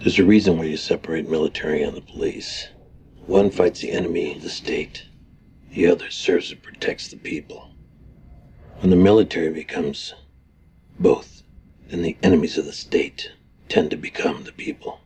There's a reason why you separate military and the police. One fights the enemy, the state. The other serves and protects the people. When the military becomes both, then the enemies of the state tend to become the people.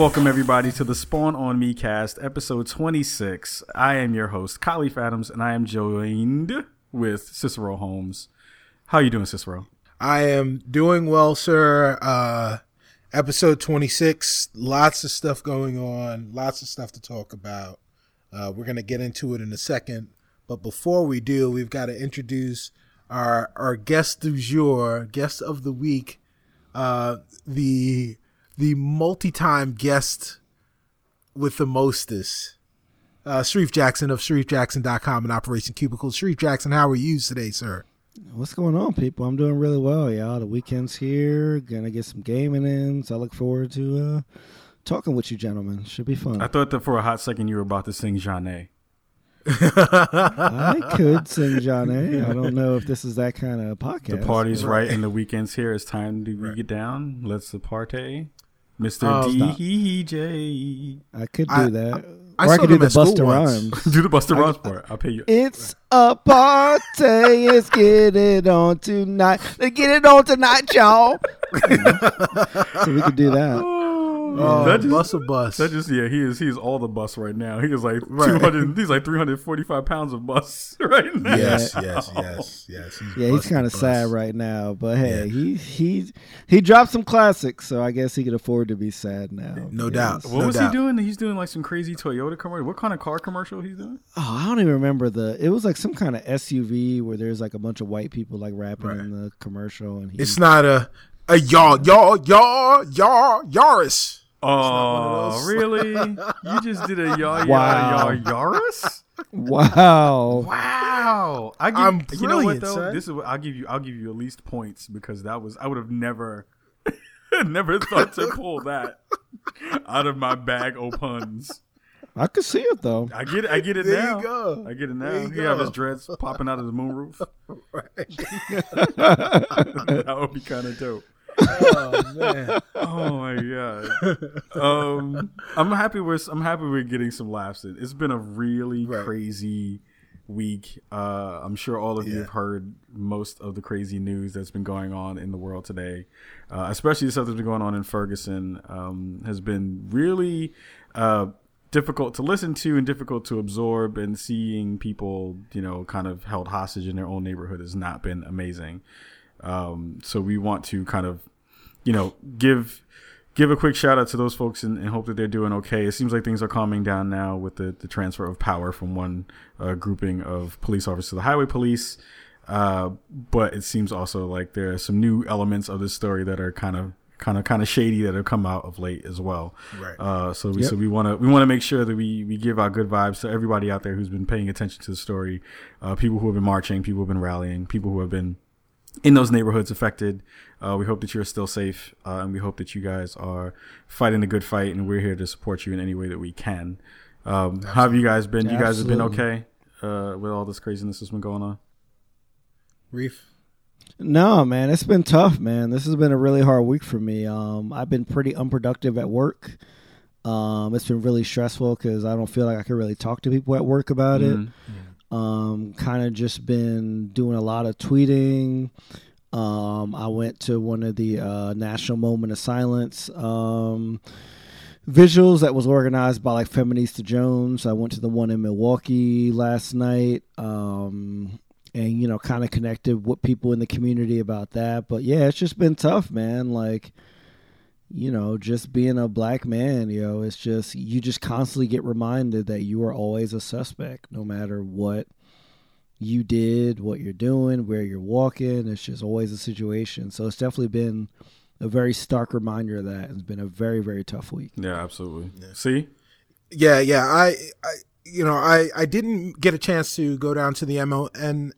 Welcome everybody to the Spawn on Me cast, episode 26. I am your host, Khalif Adams, and I am joined with Cicero Holmes. How you doing, Cicero? I am doing well, sir. Uh, episode 26, lots of stuff going on, lots of stuff to talk about. Uh, we're going to get into it in a second. But before we do, we've got to introduce our, our guest du jour, guest of the week, uh, the the multi-time guest with the mostest, uh, Sharif Jackson of SharifJackson.com and Operation Cubicle. Sharif Jackson, how are you today, sir? What's going on, people? I'm doing really well, y'all. The weekend's here. Gonna get some gaming in, so I look forward to uh, talking with you, gentlemen. Should be fun. I thought that for a hot second you were about to sing Jeanne. I could sing Jeanne. I don't know if this is that kind of podcast. The party's right, and the weekend's here. It's time to right. get down. Let's the party. Mr. Oh, DJ. I could do I, that. I, I or I, could do the Busta school. Rhymes. Do the Busta Rhymes part. I'll pay you. It's a party. Let's get it on tonight. Let's get it on tonight, y'all. so we could do that. Oh, that just, bus a bus. That just yeah, he is he is all the bus right now. He is like Right. two hundred. He's like three hundred forty five pounds of bus right now. yes, yes, yes, yes. Yeah, he's kind of sad right now, but hey, Yeah. he he he dropped some classics, so I guess he could afford to be sad now. No Yes. doubt. What no was doubt. he doing? He's doing like some crazy Toyota commercial. What kind of car commercial he's doing? Oh, I don't even remember the. It was like some kind of SUV where there's like a bunch of white people like rapping Right. in the commercial, and he, It's not a a y'all y'all y'all y'all Yaris. Not one Oh, really? you just did a yar Wow. yar yar Yaris? wow. Wow! I give, I'm you know what though? son. This is what I'll give you. I'll give you at least points because that was I would have never, never thought to pull that out of my bag of puns. I could see it though. I get it. I get it now. There now. you go. I get it now. There you He have his dreads popping out of the moonroof. Right. that would be kind of dope. Oh man. Oh my god. Um, I'm happy we're I'm happy we're getting some laughs. In. It's been a really Right. crazy week. Uh, I'm sure all of you have heard most of the crazy news that's been going on in the world today, uh, especially the stuff that's been going on in Ferguson. Um, has been really uh, difficult to listen to and difficult to absorb. And seeing people, you know, kind of held hostage in their own neighborhood has not been amazing. Um, so we want to kind of, you know, give give a quick shout out to those folks and, and hope that they're doing okay. It seems like things are calming down now with the, the transfer of power from one uh, grouping of police officers to the highway police. Uh, but it seems also like there are some new elements of this story that are kind of kind of kind of shady that have come out of late as well. Right. Uh, so we Yep. so we want to we want to make sure that we we give our good vibes to everybody out there who's been paying attention to the story, uh, people who have been marching, people who have been rallying, people who have been in those neighborhoods affected. Uh, we hope that you're still safe, uh, and we hope that you guys are fighting a good fight, and we're here to support you in any way that we can. Um, how have you guys been? You guys have been okay uh, with all this craziness that's been going on. Reef. No, man, it's been tough, man. This has been a really hard week for me. Um, I've been pretty unproductive at work. Um, it's been really stressful because I don't feel like I can really talk to people at work about Mhm. it. Um, kind of just been doing a lot of tweeting. Um, I went to one of the uh, National Moment of Silence um, visuals that was organized by like Feminista Jones. I went to the one in Milwaukee last night. Um, and you know, kind of connected with people in the community about that. But yeah, it's just been tough, man. Like, you know, just being a black man, you know, it's just you just constantly get reminded that you are always a suspect, no matter what you did, what you're doing, where you're walking. It's just always a situation. So it's definitely been a very stark reminder of that. It's been a very, very tough week. Yeah, absolutely. See, Yeah, yeah. I, I you know, I, I didn't get a chance to go down to the NMOS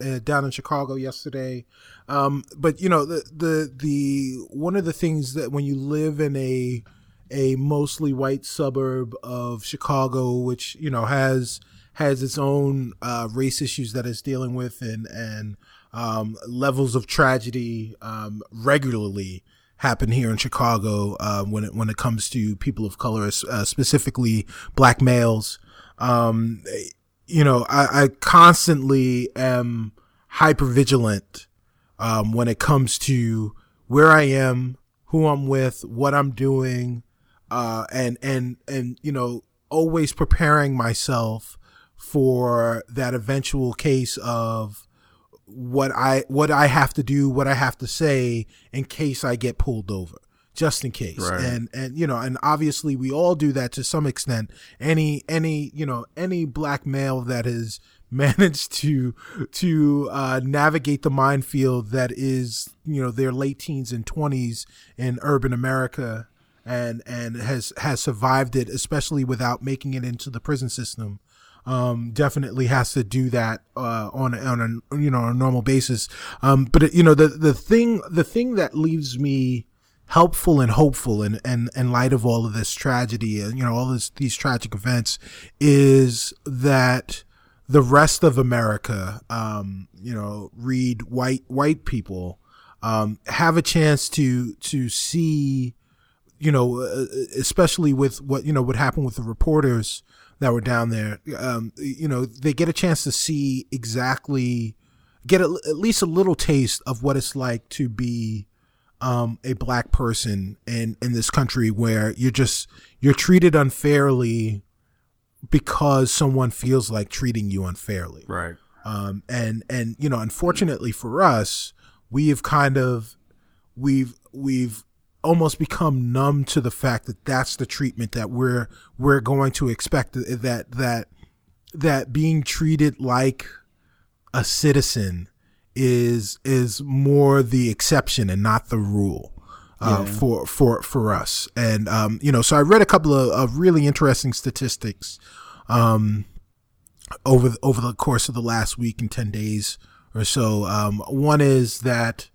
uh, down in Chicago yesterday. Um, but you know, the, the, the, one of the things that when you live in a, a mostly white suburb of Chicago, which, you know, has, has its own, uh, race issues that it's dealing with and, and, um, levels of tragedy, um, regularly, happen here in Chicago uh, when it when it comes to people of color, uh, specifically black males. Um, you know, I, I, constantly am hyper vigilant um, when it comes to where I am, who I'm with, what I'm doing, uh, and and and you know, always preparing myself for that eventual case of what I what I have to do, what I have to say in case I get pulled over, just in case. Right. And and you know, and obviously we all do that to some extent. Any any you know any black male that has managed to to uh, navigate the minefield that is you know their late teens and twenties in urban America and and has has survived it, especially without making it into the prison system um, definitely has to do that uh, on on a you know a normal basis. Um, but it, you know the the thing the thing that leaves me helpful and hopeful in, in, in light of all of this tragedy and you know all this these tragic events is that the rest of America, um, you know, read white white people, um, have a chance to to see, you know, uh, especially with what you know what happened with the reporters that were down there, um, you know, they get a chance to see exactly, get a, at least a little taste of what it's like to be um, a black person in in this country where you're just you're treated unfairly because someone feels like treating you unfairly. Right. Um, and and you know, unfortunately for us, we have kind of we've we've almost become numb to the fact that that's the treatment that we're we're going to expect that that that being treated like a citizen is is more the exception and not the rule uh, yeah. for for for us. And um, you know, so I read a couple of, of really interesting statistics um, over over the course of the last week and ten days or so. Um, one is that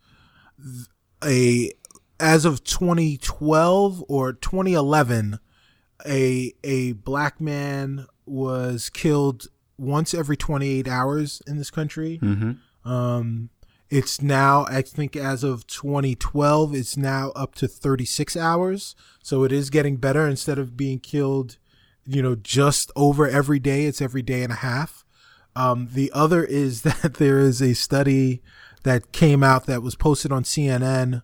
a as of 2012 or 2011, a a black man was killed once every 28 hours in this country. Mm-hmm. Um, it's now, I think, as of 2012, it's now up to 36 hours. So it is getting better. Instead of being killed, you know, just over every day, it's every day and a half. Um, the other is that there is a study that came out that was posted on CNN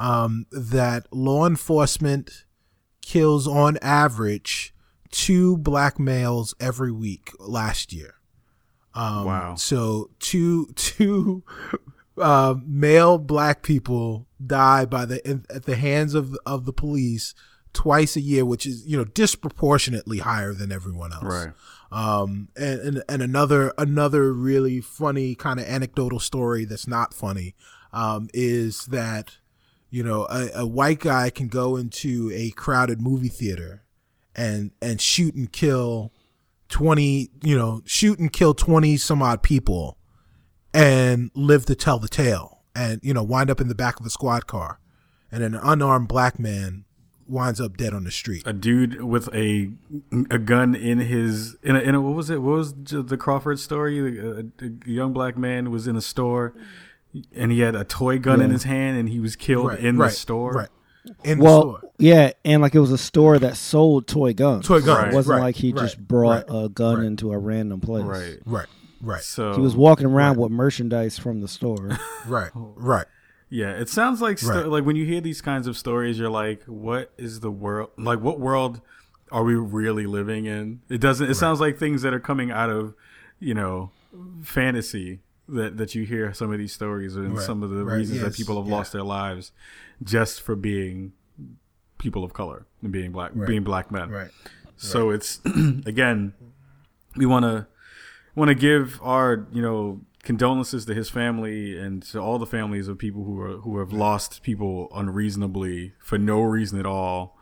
um, that law enforcement kills on average two black males every week last year. Um, wow. So two two uh, male black people die by the in, at the hands of of the police twice a year, which is you know disproportionately higher than everyone else. Right. Um, and, and and another another really funny kind of anecdotal story that's not funny um, is that you know, a, a white guy can go into a crowded movie theater and and shoot and kill 20 you know shoot and kill 20 some odd people and live to tell the tale and you know wind up in the back of a squad car and an unarmed black man winds up dead on the street. A dude with a a gun in his in a, in a what was it? What was the crawford story? A, a young black man was in a store and he had a toy gun yeah. in his hand and he was killed right, in right, the store. Right. In well, yeah, and like it was a store that sold toy guns. Toy guns. It wasn't like he just brought a gun into a random place. Right. Right. Right. So he was walking around with merchandise from the store. right. Right. Yeah, it sounds like sto- like when you hear these kinds of stories, you're like, "What is the world? Like, what world are we really living in?" It doesn't. It sounds like things that are coming out of, you know, fantasy that that you hear some of these stories and right. some of the right. reasons yes. that people have yeah. lost their lives just for being people of color and being black right. being black men. Right. So it's again we want to want to give our, you know, condolences to his family and to all the families of people who are who have lost people unreasonably for no reason at all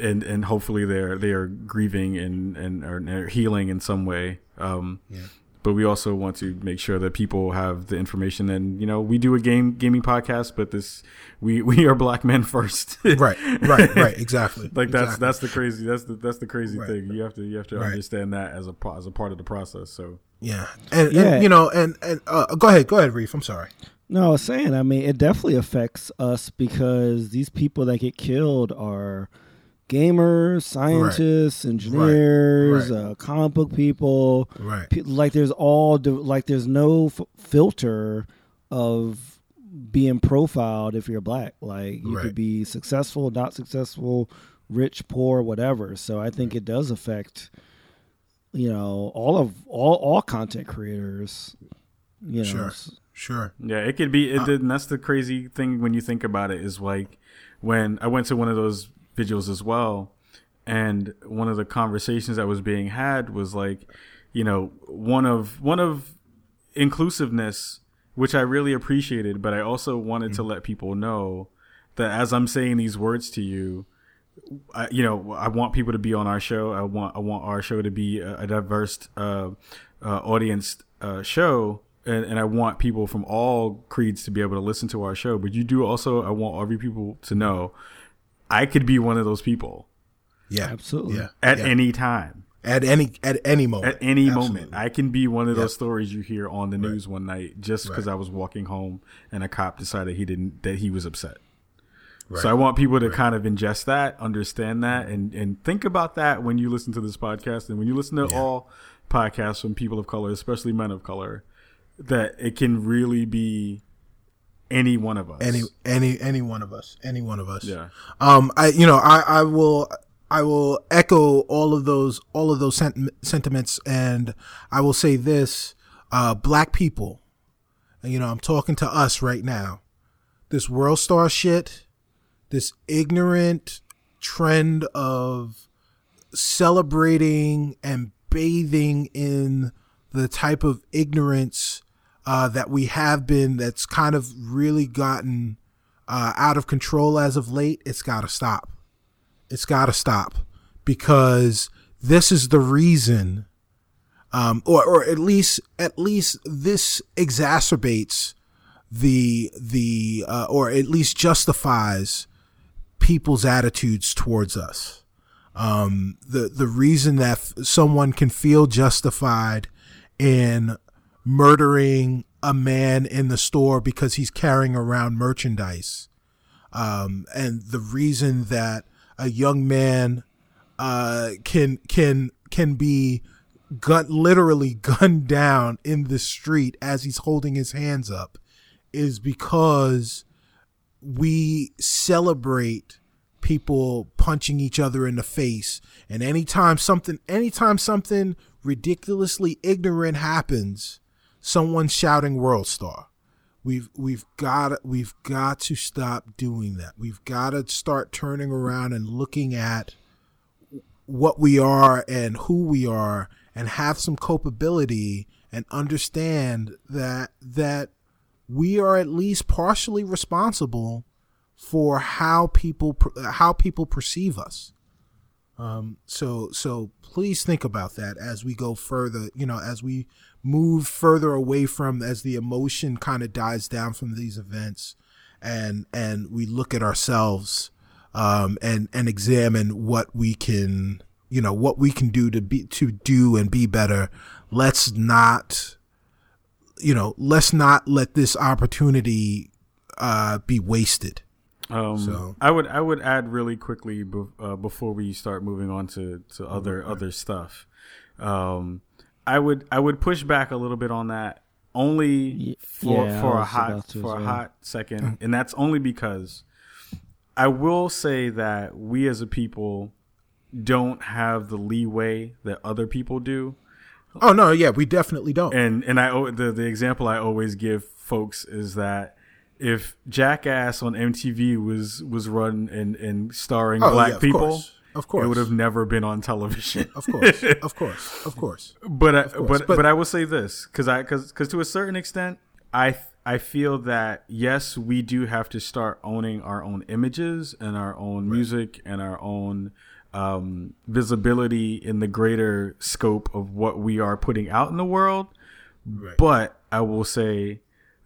and and hopefully they're they are grieving and and are healing in some way. Um, Yeah. But we also want to make sure that people have the information, and you know, we do a game gaming podcast, but this we we are black men first, right, right, right. Exactly. like that's exactly. that's the crazy that's the that's the crazy Right. thing. You have to you have to Right. understand that as a as a part of the process. So yeah, and, Yeah. and you know, and and uh, go ahead, go ahead, Reef. I'm sorry. No, I was saying, I mean, it definitely affects us because these people that get killed are gamers, scientists, engineers, Right. Uh, comic book people. Right. Pe- Like there's all di- like there's no f- filter of being profiled if you're black. Like you Right. could be successful, not successful, rich, poor, whatever. So I think it does affect you know all of all all content creators. You know, Sure. Sure. Yeah, it could be. It, Uh, and that's the crazy thing when you think about it is like when I went to one of those vigils as well, and one of the conversations that was being had was like, you know, one of one of inclusiveness, which I really appreciated, but I also wanted to let people know that as I'm saying these words to you, I, you know, I want people to be on our show. I want I want our show to be a, a diverse uh, uh, audience uh, show, and, and I want people from all creeds to be able to listen to our show. But you do also, I want every people to know, I could be one of those people Yeah. Absolutely. Yeah. at yeah. any time, at any at any moment. at any Absolutely. moment. I can be one of those Yep. stories you hear on the news one night just because Right. I was walking home and a cop decided he didn't that he was upset. Right. So I want people to kind of ingest that, understand that, and and think about that when you listen to this podcast and when you listen to Yeah. all podcasts from people of color, especially men of color, that it can really be any one of us. any any any one of us. Any one of us. yeah, Um, I you know I I will I will echo all of those all of those sent- sentiments, and I will say this: uh, black people, and, you know, I'm talking to us right now. This world star shit, this ignorant trend of celebrating and bathing in the type of ignorance uh, that we have been that's kind of really gotten uh, out of control as of late, it's got to stop. It's got to stop because this is the reason, um, or or at least at least this exacerbates the the uh, or at least justifies people's attitudes towards us. Um, the the reason that f- someone can feel justified in murdering a man in the store because he's carrying around merchandise, um, and the reason that a young man uh, can can can be gun literally gunned down in the street as he's holding his hands up is because we celebrate people punching each other in the face. And anytime something anytime something ridiculously ignorant happens someone's shouting world star we've we've got we've got to stop doing that we've got to start turning around and looking at what we are and who we are and have some culpability and understand that that we are at least partially responsible for how people how people perceive us. Um, so so please think about that as we go further. You know, as we move further away from as the emotion kind of dies down from these events, and and we look at ourselves um, and and examine what we can you know what we can do to be to do and be better. Let's not you know let's not let this opportunity uh, be wasted. Um, So- I would I would add really quickly be, uh, before we start moving on to, to other other stuff. Um, I would I would push back a little bit on that only for yeah, for a hot for as a well. hot second, and that's only because I will say that we as a people don't have the leeway that other people do. Oh no, yeah, we definitely don't. and and I the the example I always give folks is that if Jackass on MTV was was run and and starring Oh, black yeah, of people, course. Of course. it would have never been on television. Of course, of course, of course. but I, course, but, but- but I will say this because I because because to a certain extent I I feel that yes, we do have to start owning our own images and our own music and our own um, visibility in the greater scope of what we are putting out in the world. Right. But I will say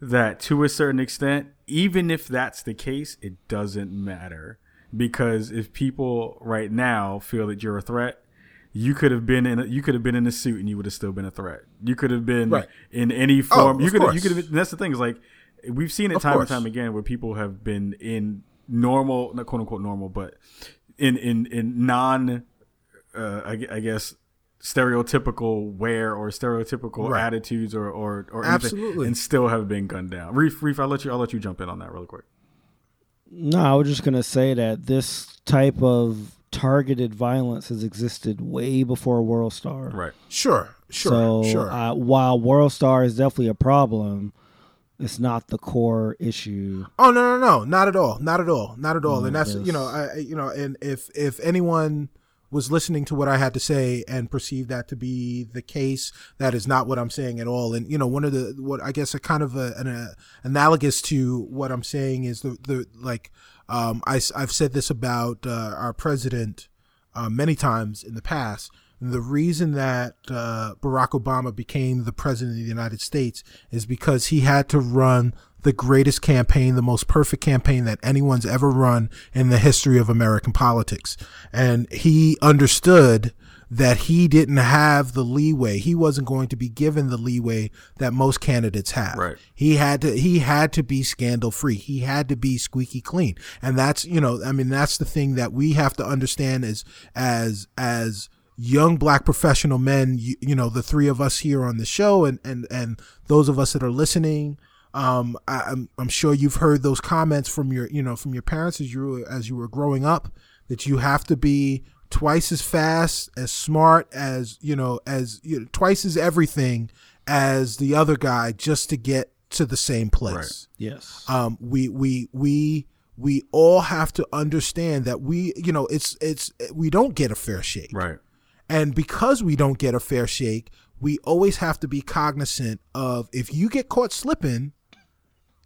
that to a certain extent, even if that's the case, it doesn't matter because if people right now feel that you're a threat, you could have been in a, you could have been in a suit and you would have still been a threat. You could have been Right. in any form. of you could have, you course. could have. That's the thing is like we've seen it Of time course. and time again where people have been in normal, not quote unquote normal, but in in in non, uh, I, I guess stereotypical wear or stereotypical Right. attitudes or or, or Absolutely. and still have been gunned down. Reef, Reef, I'll let you I'll let you jump in on that really quick. No, I was just gonna say that this type of targeted violence has existed way before World Star. Right. Sure, sure, so sure. uh, while World Star is definitely a problem, it's not the core issue. Oh no no no not at all not at all not at all and that's yes. you know I I- you know and if if anyone was listening to what I had to say and perceived that to be the case that is not what I'm saying at all and you know one of the what I guess a kind of a, an uh analogous to what I'm saying is the the like um I have said this about uh, our president uh, many times in the past. The reason that uh, Barack Obama became the president of the United States is because he had to run the greatest campaign, the most perfect campaign that anyone's ever run in the history of American politics. And he understood that he didn't have the leeway. He wasn't going to be given the leeway that most candidates have. Right. He had to he had to be scandal free. He had to be squeaky clean. And that's, you know, I mean that's the thing that we have to understand as as as young black professional men, you, you know, the three of us here on the show and and and those of us that are listening um, I, I'm I'm sure you've heard those comments from your you know from your parents as you were, as you were growing up that you have to be twice as fast, as smart as you know as you know, twice as everything as the other guy just to get to the same place Yes. um, we we we we all have to understand that we you know it's it's we don't get a fair shake Right. And because we don't get a fair shake we always have to be cognizant of if you get caught slipping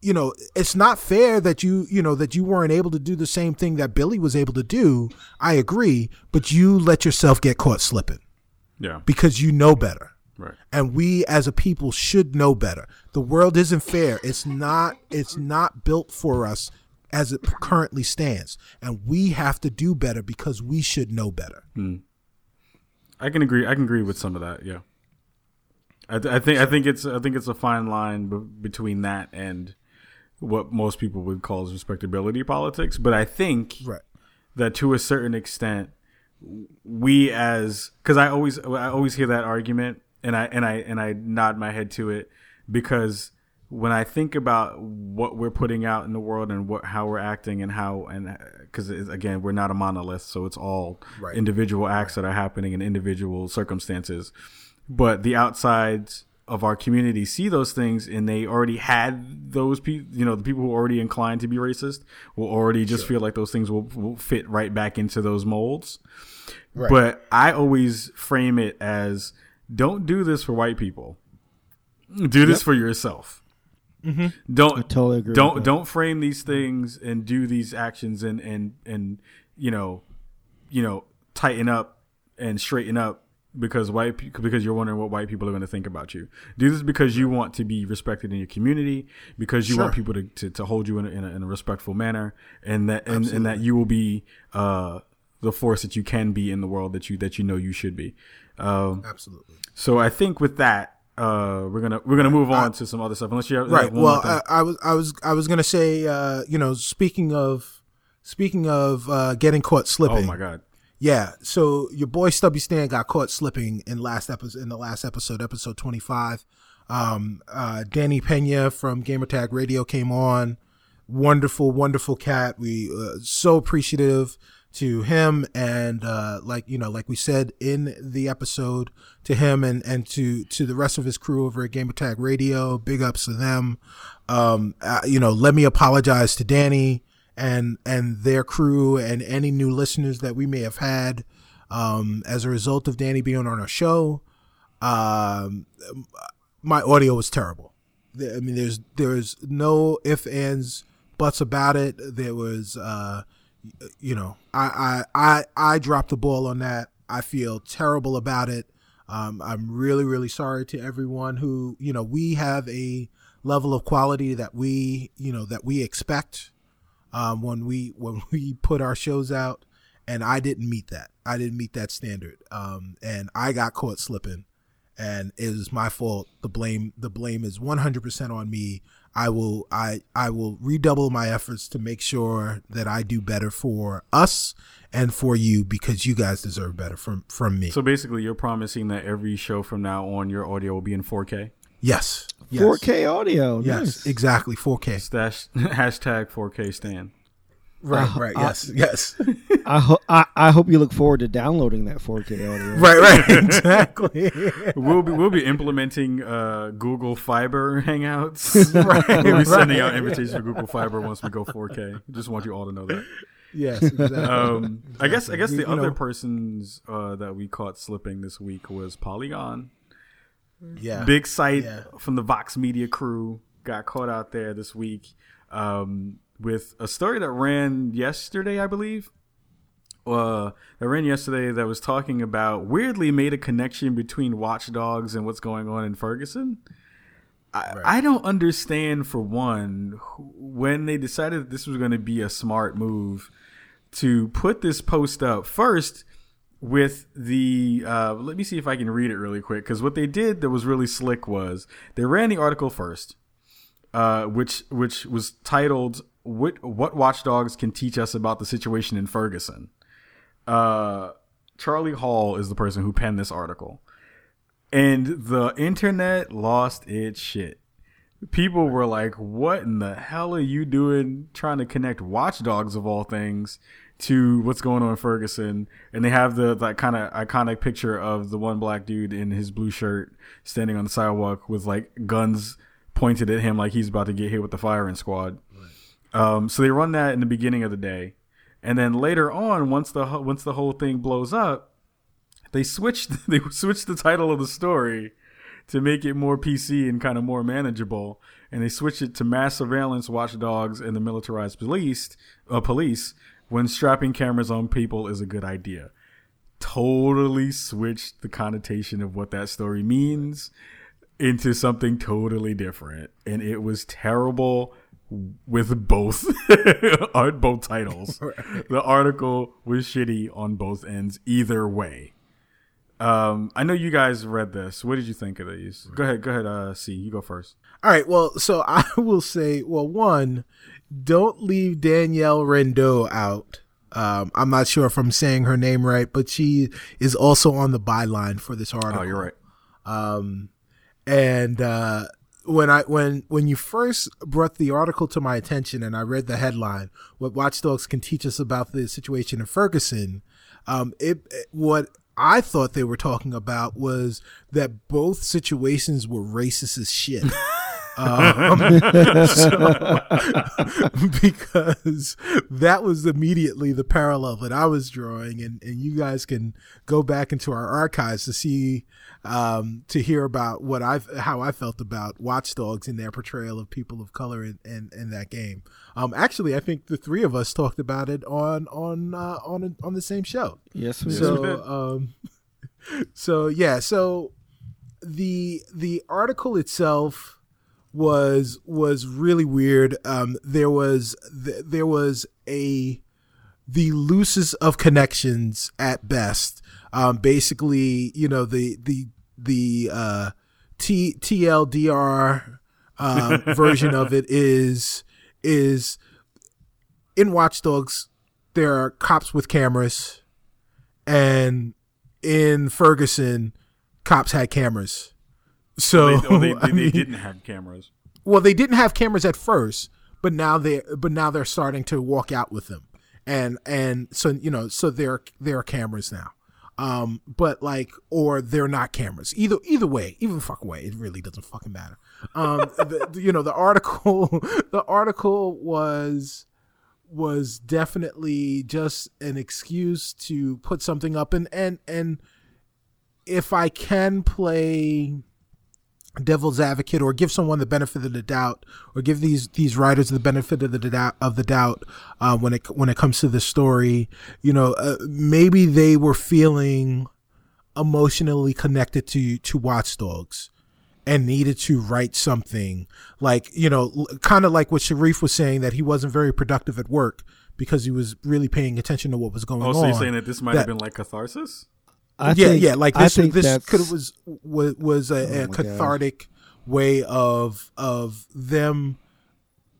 you know it's not fair that you you know that you weren't able to do the same thing that billy was able to do. I agree but you let yourself get caught slipping. Yeah. because you know better. Right. and we as a people should know better. The world isn't fair. It's not it's not built for us as it currently stands. And we have to do better because we should know better hmm. I can agree. I can agree with some of that. Yeah. I, th- I think I think it's I think it's a fine line b- between that and what most people would call as respectability politics. But I think right that to a certain extent, we as because I always I always hear that argument and I and I and I nod my head to it because when I think about what we're putting out in the world and what how we're acting and how and because again we're not a monolith so it's all Right. individual acts that are happening in individual circumstances. But the outsides of our community see those things and they already had those people you know the people who are already inclined to be racist will already just feel like those things will, will fit right back into those molds. Right. but i always frame it as don't do this for white people. Do this for yourself don't totally agree don't don't frame these things and do these actions and and and you know you know tighten up and straighten up because white because you're wondering what white people are going to think about you. Do this because you want to be respected in your community, because you want people to, to, to hold you in a, in, a, in a respectful manner, and that and, and that you will be uh, the force that you can be in the world that you that you know you should be. Um, absolutely. so I think with that, uh, we're gonna we're gonna move on to some other stuff. Unless you have right well. I, I was i was i was gonna say uh you know speaking of speaking of uh getting caught slipping oh my god. Yeah, so your boy Stubby Stan got caught slipping in last episode in the last episode, episode twenty five. Um, uh, Danny Pena from Gamertag Radio came on. Wonderful, wonderful cat. We uh, so appreciative to him and uh, like you know, like we said in the episode to him and and to to the rest of his crew over at Gamertag Radio. Big ups to them. Um, uh, you know, let me apologize to Danny and and their crew and any new listeners that we may have had um, as a result of Danny being on our show. Um, my audio was terrible. I mean, there's there's no ifs ands buts about it. There was, uh, you know, I I I I dropped the ball on that. I feel terrible about it. Um, I'm really really sorry to everyone who you know we have a level of quality that we you know that we expect um, when we when we put our shows out, and I didn't meet that. I didn't meet that standard, um, and I got caught slipping, and it was my fault. The blame the blame is 100% on me. I will I I will redouble my efforts to make sure that I do better for us and for you because you guys deserve better from from me. So basically, you're promising that every show from now on, your audio will be in 4K. Yes. yes. 4K audio. Yes, Nice. exactly. 4K. Stash hashtag 4K stand. Right, Uh, right. Yes, yes. I, ho- I I hope you look forward to downloading that 4K audio. right, right. Exactly. We'll be we'll be implementing uh, Google Fiber Hangouts. Right, we'll be sending right. out invitations for Google Fiber once we go 4K. Just want you all to know that. yes, exactly. Um, I guess I guess You- the you other know- persons uh, that we caught slipping this week was Polygon. yeah. Big site Yeah. from the Vox Media crew got caught out there this week um, with a story that ran yesterday, I believe. Uh, that ran yesterday that was talking about weirdly made a connection between Watchdogs and what's going on in Ferguson. I, I don't understand for one when they decided that this was going to be a smart move to put this post up first with the uh, let me see if I can read it really quick because what they did that was really slick was they ran the article first, uh, which which was titled "What What Watchdogs Can Teach Us About the Situation in Ferguson." Uh, Charlie Hall is the person who penned this article, and the internet lost its shit. People were like, "What in the hell are you doing? Trying to connect Watchdogs of all things to what's going on in Ferguson?" And they have the that kind of iconic picture of the one black dude in his blue shirt standing on the sidewalk with like guns pointed at him, like he's about to get hit with the firing squad. Um, so they run that in the beginning of the day, and then later on, once the once the whole thing blows up, they switched they switched the title of the story to make it more PC and kind of more manageable, and they switched it to mass surveillance watchdogs and the militarized police uh, police when strapping cameras on people is a good idea. Totally switched the connotation of what that story means into something totally different, and it was terrible with both on both titles. The article was shitty on both ends either way. Um, I know you guys read this. What did you think of these? Go ahead, go ahead. Uh, see, you go first. All right. Well, so I will say, well, one, don't leave Danielle Riendeau out. Um, I'm not sure if I'm saying her name right, but she is also on the byline for this article. Oh, you're right. Um, and uh, when I when when you first brought the article to my attention and I read the headline, "What Watchdogs Can Teach Us About the Situation in Ferguson," um, it, it- what I thought they were talking about was that both situations were racist as shit. um, so- because that was immediately the parallel that I was drawing, and, and you guys can go back into our archives to see um, to hear about what I how I felt about Watchdogs and their portrayal of people of color in, in, in that game. Um, actually, I think the three of us talked about it on on uh, on on the same show. Yes, we Yes, do. we did. So, um, so yeah, so the the article itself was was really weird. Um, there was th- there was a the loosest of connections at best. Um, basically, you know the the the uh, T TLDR um, version of it is is in Watchdogs. There are cops with cameras, and in Ferguson, cops had cameras. So They, oh, they, I they, they mean- didn't have cameras. well, they didn't have cameras at first, but now they but now they're starting to walk out with them, and and so you know so there there are cameras now, um, but like or they're not cameras either either way even fuck way it really doesn't fucking matter. Um, the- you know the article the article was was definitely just an excuse to put something up and and and if I can play devil's advocate or give someone the benefit of the doubt or give these these writers the benefit of the doubt of the doubt uh, when it when it comes to the story. You know uh, maybe they were feeling emotionally connected to to watchdogs and needed to write something. Like you know kind of like what Sharif was saying that he wasn't very productive at work because he was really paying attention to what was going Oh, on so you're saying that this might that- have been like catharsis? I yeah, think, yeah, like this. This could was was was a, Oh a cathartic way of of them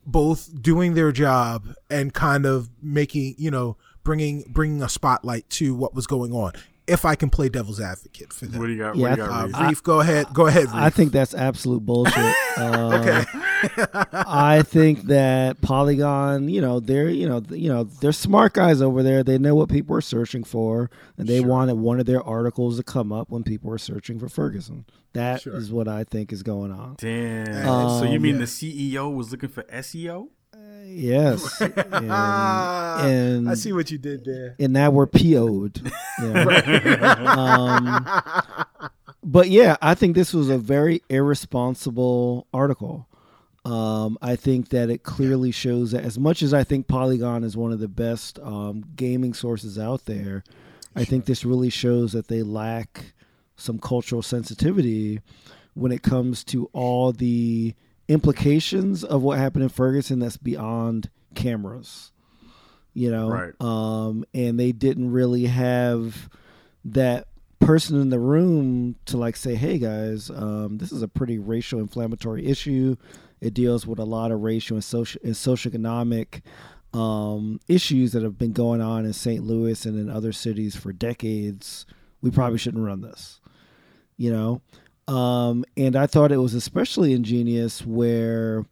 both doing their job and kind of making you know bringing bringing a spotlight to what was going on. If I can play devil's advocate for them, What do you got? Yeah, what do you got, uh, Reese? Reef, go ahead, go ahead. Reef. I think that's absolute bullshit. Uh, okay, I think that Polygon, you know, they're you know you know they're smart guys over there. They know what people are searching for, and they wanted one of their articles to come up when people are searching for Ferguson. That is Sure. what I think is going on. Damn. so you Um, mean yeah. the CEO was looking for SEO? Yes, and, and I see what you did there. and now we're PO'd. you know. um, but yeah, I think this was a very irresponsible article. Um, I think that it clearly shows that as much as I think Polygon is one of the best um, gaming sources out there, I think this really shows that they lack some cultural sensitivity when it comes to all the implications of what happened in Ferguson that's beyond cameras you know Right. um and they didn't really have that person in the room to like say hey guys um this is a pretty racial inflammatory issue it deals with a lot of racial and social and socioeconomic um issues that have been going on in St. Louis and in other cities for decades we probably shouldn't run this you know um and I thought it was especially ingenious where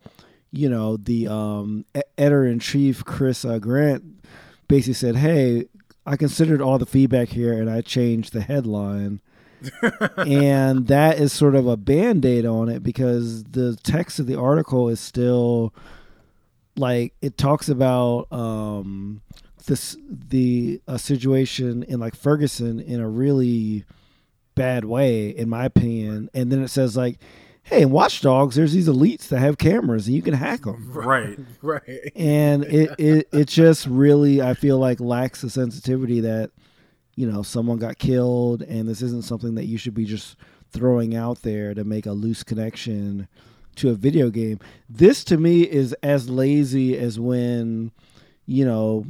you know the um editor in chief Chris uh, Grant basically said, "Hey, I considered all the feedback here, and I changed the headline." and that is sort of a band-aid on it because the text of the article is still like it talks about um this the a situation in like Ferguson in a really bad way in my opinion and then it says like hey in watchdogs there's these elites that have cameras and you can hack them Right. Right. and it, it it just really I feel like lacks the sensitivity that you know someone got killed and this isn't something that you should be just throwing out there to make a loose connection to a video game. This to me is as lazy as when you know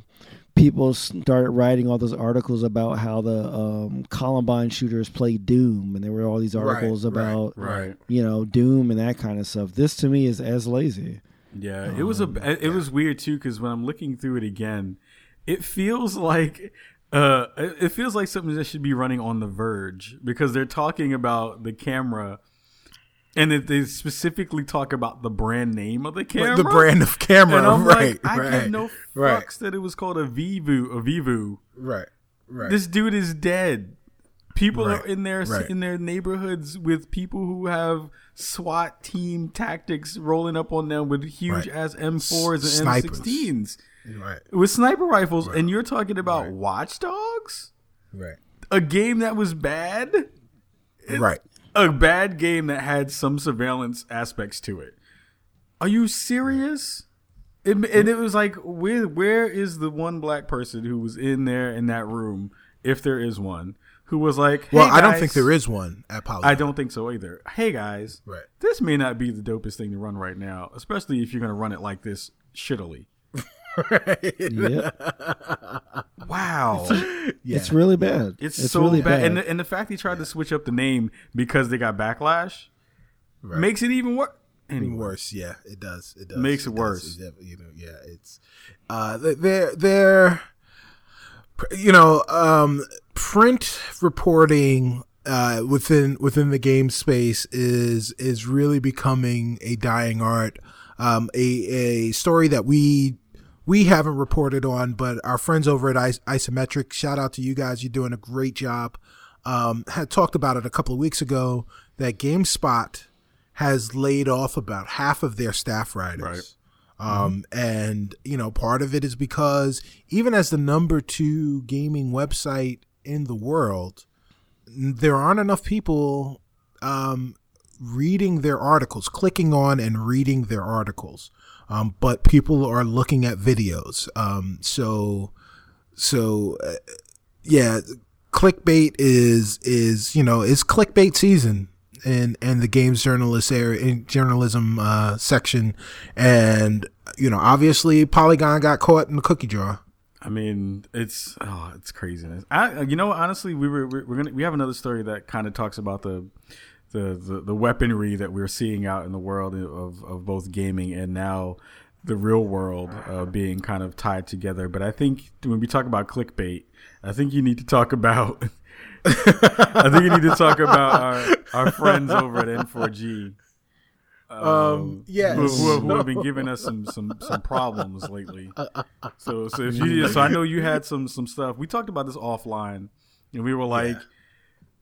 people started writing all those articles about how the um, Columbine shooters played Doom and there were all these articles right, about Right. you know Doom and that kind of stuff. This to me is as lazy. Yeah, it was a it was weird too because when I'm looking through it again, it feels like uh it feels like something that should be running on The Verge because they're talking about the camera, and it, they specifically talk about the brand name of the camera, The brand of camera, and I'm right? like, I right. had no fucks right. that it was called a Vievu, a Vievu. Right. Right. This dude is dead. People Right, are in their right. in their neighborhoods with people who have SWAT team tactics rolling up on them with huge ass M4s and Snipers. M16s right. with sniper rifles, and you're talking about Watchdogs, Right. a game that was bad, Right. A bad game that had some surveillance aspects to it. Are you serious? It, and it was like, where where is the one black person who was in there in that room, if there is one, who was like, hey Well, I don't think there is one at Polygon. I don't think so either. Hey guys, Right. this may not be the dopest thing to run right now, especially if you're going to run it like this shittily. Yeah. Wow, Yeah. It's really bad. it's, It's so really bad. bad. And the, and the fact he tried to switch up the name because they got backlash Right. makes it even worse. Even Anyway, worse. Yeah, it does. It does. Makes it does. worse. It def- you know, yeah, it's uh, they- they're they're you know um, print reporting uh, within within the game space is is really becoming a dying art. Um, a a story that we we haven't reported on, but our friends over at Is- Isometric, shout out to you guys. You're doing a great job. Um, had talked about it a couple of weeks ago that GameSpot has laid off about half of their staff writers. Um, and you know, part of it is because even as the number two gaming website in the world, there aren't enough people um, reading their articles, clicking on and reading their articles. Um, but people are looking at videos. Um, so, so uh, yeah, clickbait is is you know is clickbait season in and the games journalist area in journalism uh, section, and you know obviously Polygon got caught in the cookie jar. I mean, it's oh, it's craziness. I, you know, honestly, we were we're, we're gonna we have another story that kind of talks about the, the the the weaponry that we're seeing out in the world of of both gaming and now the real world uh, being kind of tied together. But I think when we talk about clickbait, I think you need to talk about. I think you need to talk about our, our friends over at N4G. Um, um yes. who, who, who, have been giving us some some some problems lately. So so if you so I know you had some some stuff. We talked about this offline, and we were like. Yeah.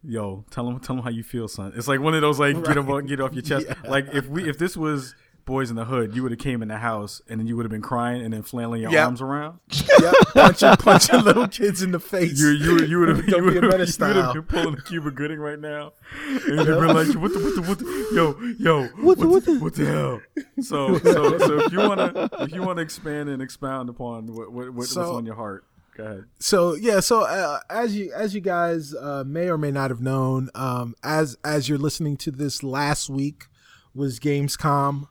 Yo, tell them, tell them how you feel, son. It's like one of those like right. get off, get off your chest. Yeah. Like if we, if this was Boys in the Hood, you would have came in the house and then you would have been crying and then flailing your yep. arms around. Yep, punching, punching little kids in the face. You, you, you would have you would have been pulling the Cuba Gooding right now, and you'd have been like, "What the what the what the yo yo what the what the, what the hell?" So so so if you wanna if you wanna expand and expound upon what, what what's so, on your heart. Go ahead. So yeah, so uh, as you as you guys uh, may or may not have known, um, as as you're listening to this last week was Gamescom.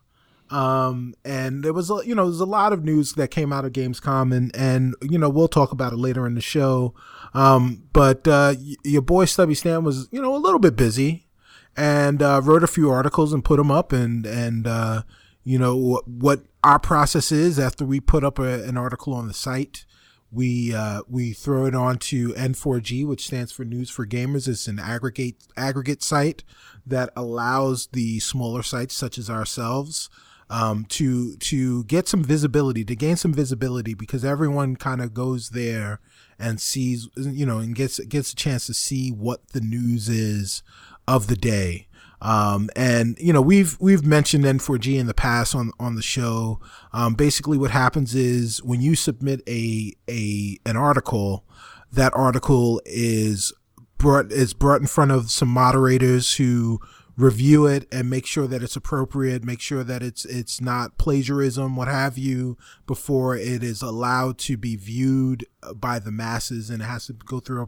Um, and there was a, you know, there's a lot of news that came out of Gamescom and, and, you know, we'll talk about it later in the show. Um, but, uh, y- your boy Stubby Stan was, you know, a little bit busy and, uh, wrote a few articles and put them up and, and, uh, you know, what, what our process is after we put up a, an article on the site. We uh, we throw it on to N4G, which stands for News for Gamers. It's an aggregate aggregate site that allows the smaller sites such as ourselves um, to to get some visibility, to gain some visibility, because everyone kind of goes there and sees, you know, and gets gets a chance to see what the news is of the day. Um, and you know we've we've mentioned N4G in the past on on the show. Um, basically, what happens is when you submit a a an article, that article is brought is brought in front of some moderators who review it and make sure that it's appropriate, make sure that it's it's not plagiarism, what have you, before it is allowed to be viewed by the masses, and it has to go through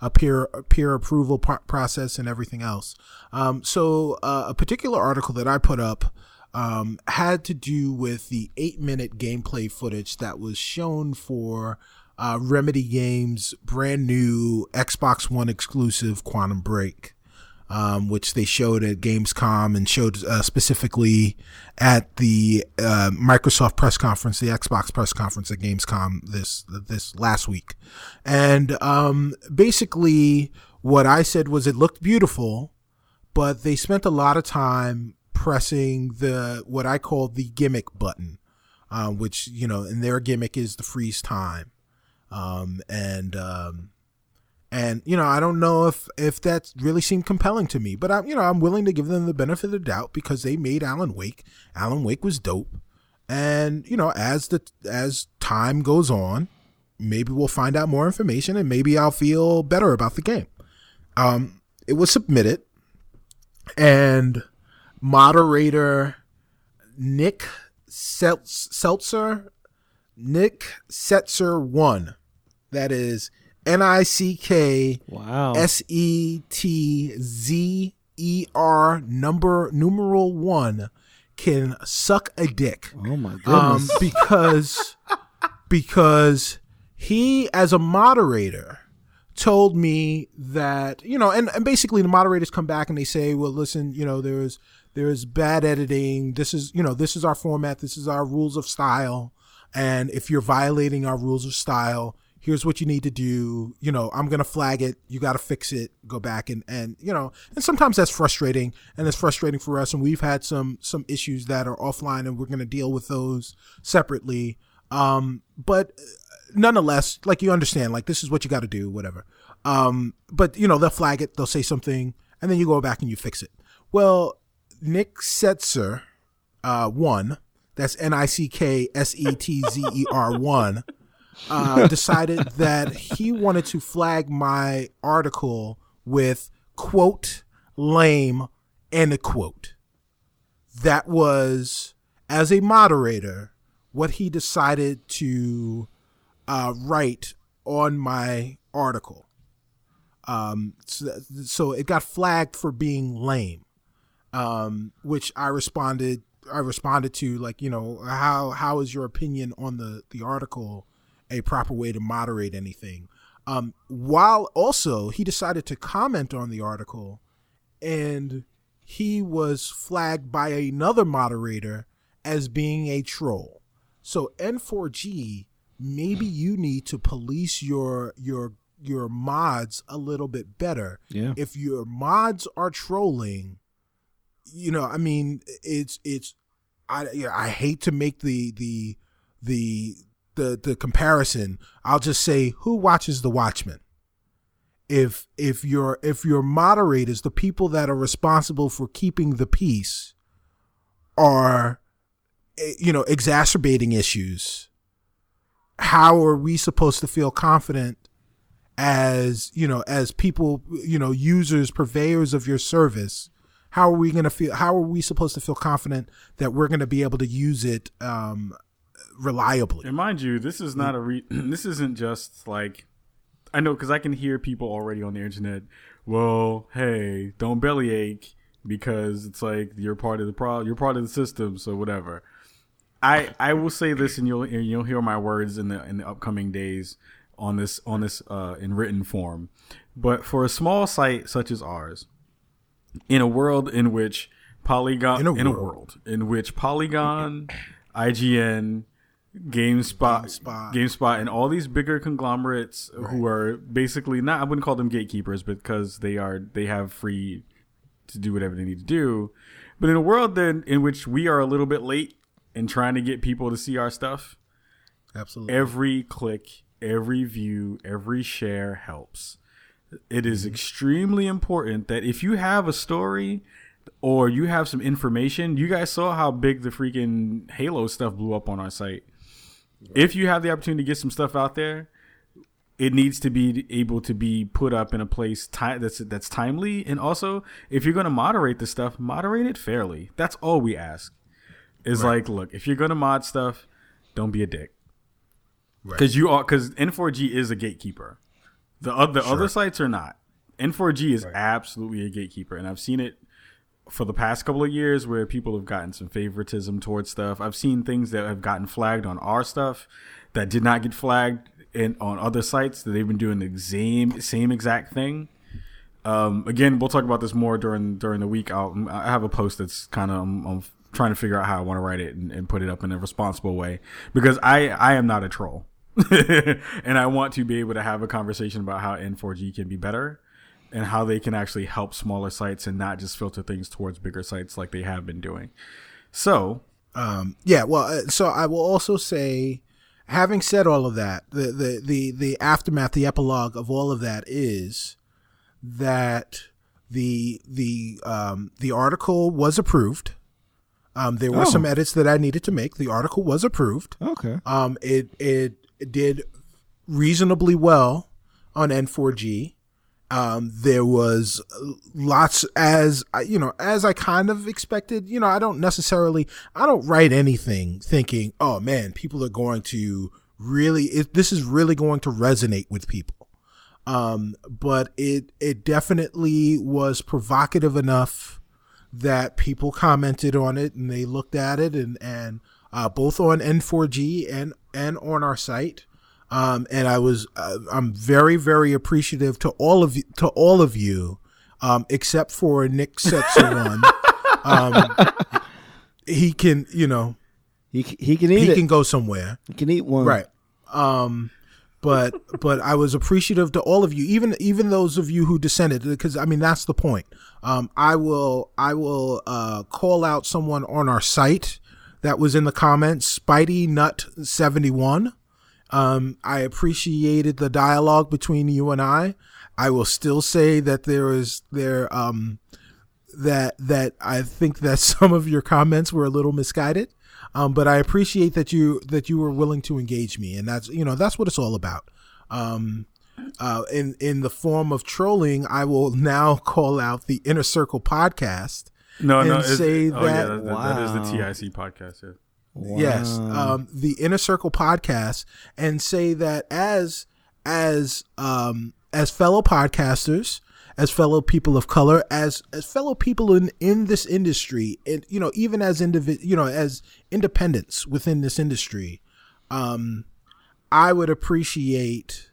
a, a peer a peer approval process and everything else. Um, so uh, a particular article that I put up. Um, had to do with the eight minute gameplay footage that was shown for uh, Remedy Games' brand new Xbox One exclusive Quantum Break um, which they showed at Gamescom and showed uh, specifically at the uh, Microsoft press conference, the Xbox press conference at Gamescom this this last week. And um, basically, what I said was it looked beautiful, but they spent a lot of time pressing the what I call the gimmick button, uh, which you know, and their gimmick is the freeze time. Um, and um, and you know, I don't know if if that really seemed compelling to me, but I'm you know I'm willing to give them the benefit of the doubt because they made Alan Wake. Alan Wake was dope, and you know as the as time goes on, maybe we'll find out more information, and maybe I'll feel better about the game. Um, it was submitted, and moderator Nick Seltzer, Nick Setzer one, that is N I C K wow S E T Z E R number numeral one can suck a dick. Oh my goodness! Um, because because he as a moderator told me that you know and, and basically the moderators come back and they say well listen you know there's there's bad editing this is you know this is our format this is our rules of style and if you're violating our rules of style here's what you need to do. You know i'm gonna flag it. You gotta fix it. Go back and and you know and sometimes that's frustrating and it's frustrating for us and we've had some some issues that are offline and we're gonna deal with those separately. Um but uh, nonetheless like you understand like this is what you gotta do whatever. Um but you know they'll flag it they'll say something and then you go back and you fix it. Well nick setzer uh one that's n-i-c-k-s-e-t-z-e-r 1 uh, decided that he wanted to flag my article with quote lame End of quote. That was, as a moderator, what he decided to uh, write on my article. Um, so, so it got flagged for being lame, um, which I responded. I responded to like, you know, how how is your opinion on the the article a proper way to moderate anything? Um, while also he decided to comment on the article, and he was flagged by another moderator as being a troll. So N4G, maybe you need to police your your your mods a little bit better. Yeah. If your mods are trolling, you know, I mean, it's it's I you know, I hate to make the the the the the comparison. I'll just say who watches The Watchmen? If if your if your moderators, the people that are responsible for keeping the peace, are eh, you know exacerbating issues, how are we supposed to feel confident as you know as people you know users purveyors of your service how are we going to feel how are we supposed to feel confident that we're going to be able to use it um reliably And mind you, this is not a re- this isn't just like I know because I can hear people already on the internet. Well, hey, don't bellyache because it's like you're part of the pro, you're part of the system, so whatever. I I will say this, and you'll and you'll hear my words in the in the upcoming days on this on this uh, in written form. But for a small site such as ours, in a world in which Polygon In a in a world. world in which Polygon, IGN, GameSpot, GameSpot. GameSpot, and all these bigger conglomerates who are basically not I wouldn't call them gatekeepers because they are they have free to do whatever they need to do. But in a world then in which we are a little bit late in trying to get people to see our stuff, absolutely every click, every view, every share helps. It is mm-hmm. extremely important that if you have a story or you have some information, you guys saw how big the freaking Halo stuff blew up on our site. If you have the opportunity to get some stuff out there, it needs to be able to be put up in a place ti- that's that's timely, and also if you're going to moderate the stuff, moderate it fairly. That's all we ask. Is like, look, if you're going to mod stuff, don't be a dick because you are because N4G is a gatekeeper. The other the other sites are not. N4G is absolutely a gatekeeper, and I've seen it for the past couple of years where people have gotten some favoritism towards stuff. I've seen things that have gotten flagged on our stuff that did not get flagged in on other sites that they've been doing the same same exact thing. Um, again, we'll talk about this more during during the week. I'll, I have a post that's kind of I'm, I'm trying to figure out how I want to write it and, and put it up in a responsible way because I I am not a troll, and I want to be able to have a conversation about how N4G can be better and how they can actually help smaller sites and not just filter things towards bigger sites like they have been doing. So Um, yeah, well, uh, so I will also say, having said all of that, the, the, the, the aftermath, the epilogue of all of that is that the, the, um, the article was approved. Um, there were Oh. some edits that I needed to make. The article was approved. Okay. Um, it, it did reasonably well on N4G. Um, there was lots as you know, as I kind of expected. You know, I don't necessarily, I don't write anything thinking, oh man, people are going to really, it, this is really going to resonate with people. Um, but it, it definitely was provocative enough that people commented on it and they looked at it and, and, uh, both on N4G and, and on our site. Um, and I was, uh, I'm very, very appreciative to all of you, to all of you, um, except for Nick Setzer one. um, he can, you know, He he can eat he it. can go somewhere. he can eat one. Right. Um, but but I was appreciative to all of you, even even those of you who dissented, because I mean that's the point. Um, I will I will uh, call out someone on our site that was in the comments, Spidey Nut seventy one. Um, I appreciated the dialogue between you and I. I will still say that there is there um that that I think that some of your comments were a little misguided. Um, but I appreciate that you that you were willing to engage me, and that's you know that's what it's all about. Um, uh, in in the form of trolling, I will now call out the Inner Circle podcast No, and no. Say oh, yeah, that that, that is the TIC podcast. Yeah. Yes um the inner circle podcast and say that as as um as fellow podcasters as fellow people of color as as fellow people in in this industry and you know even as individ you know as independents within this industry um i would appreciate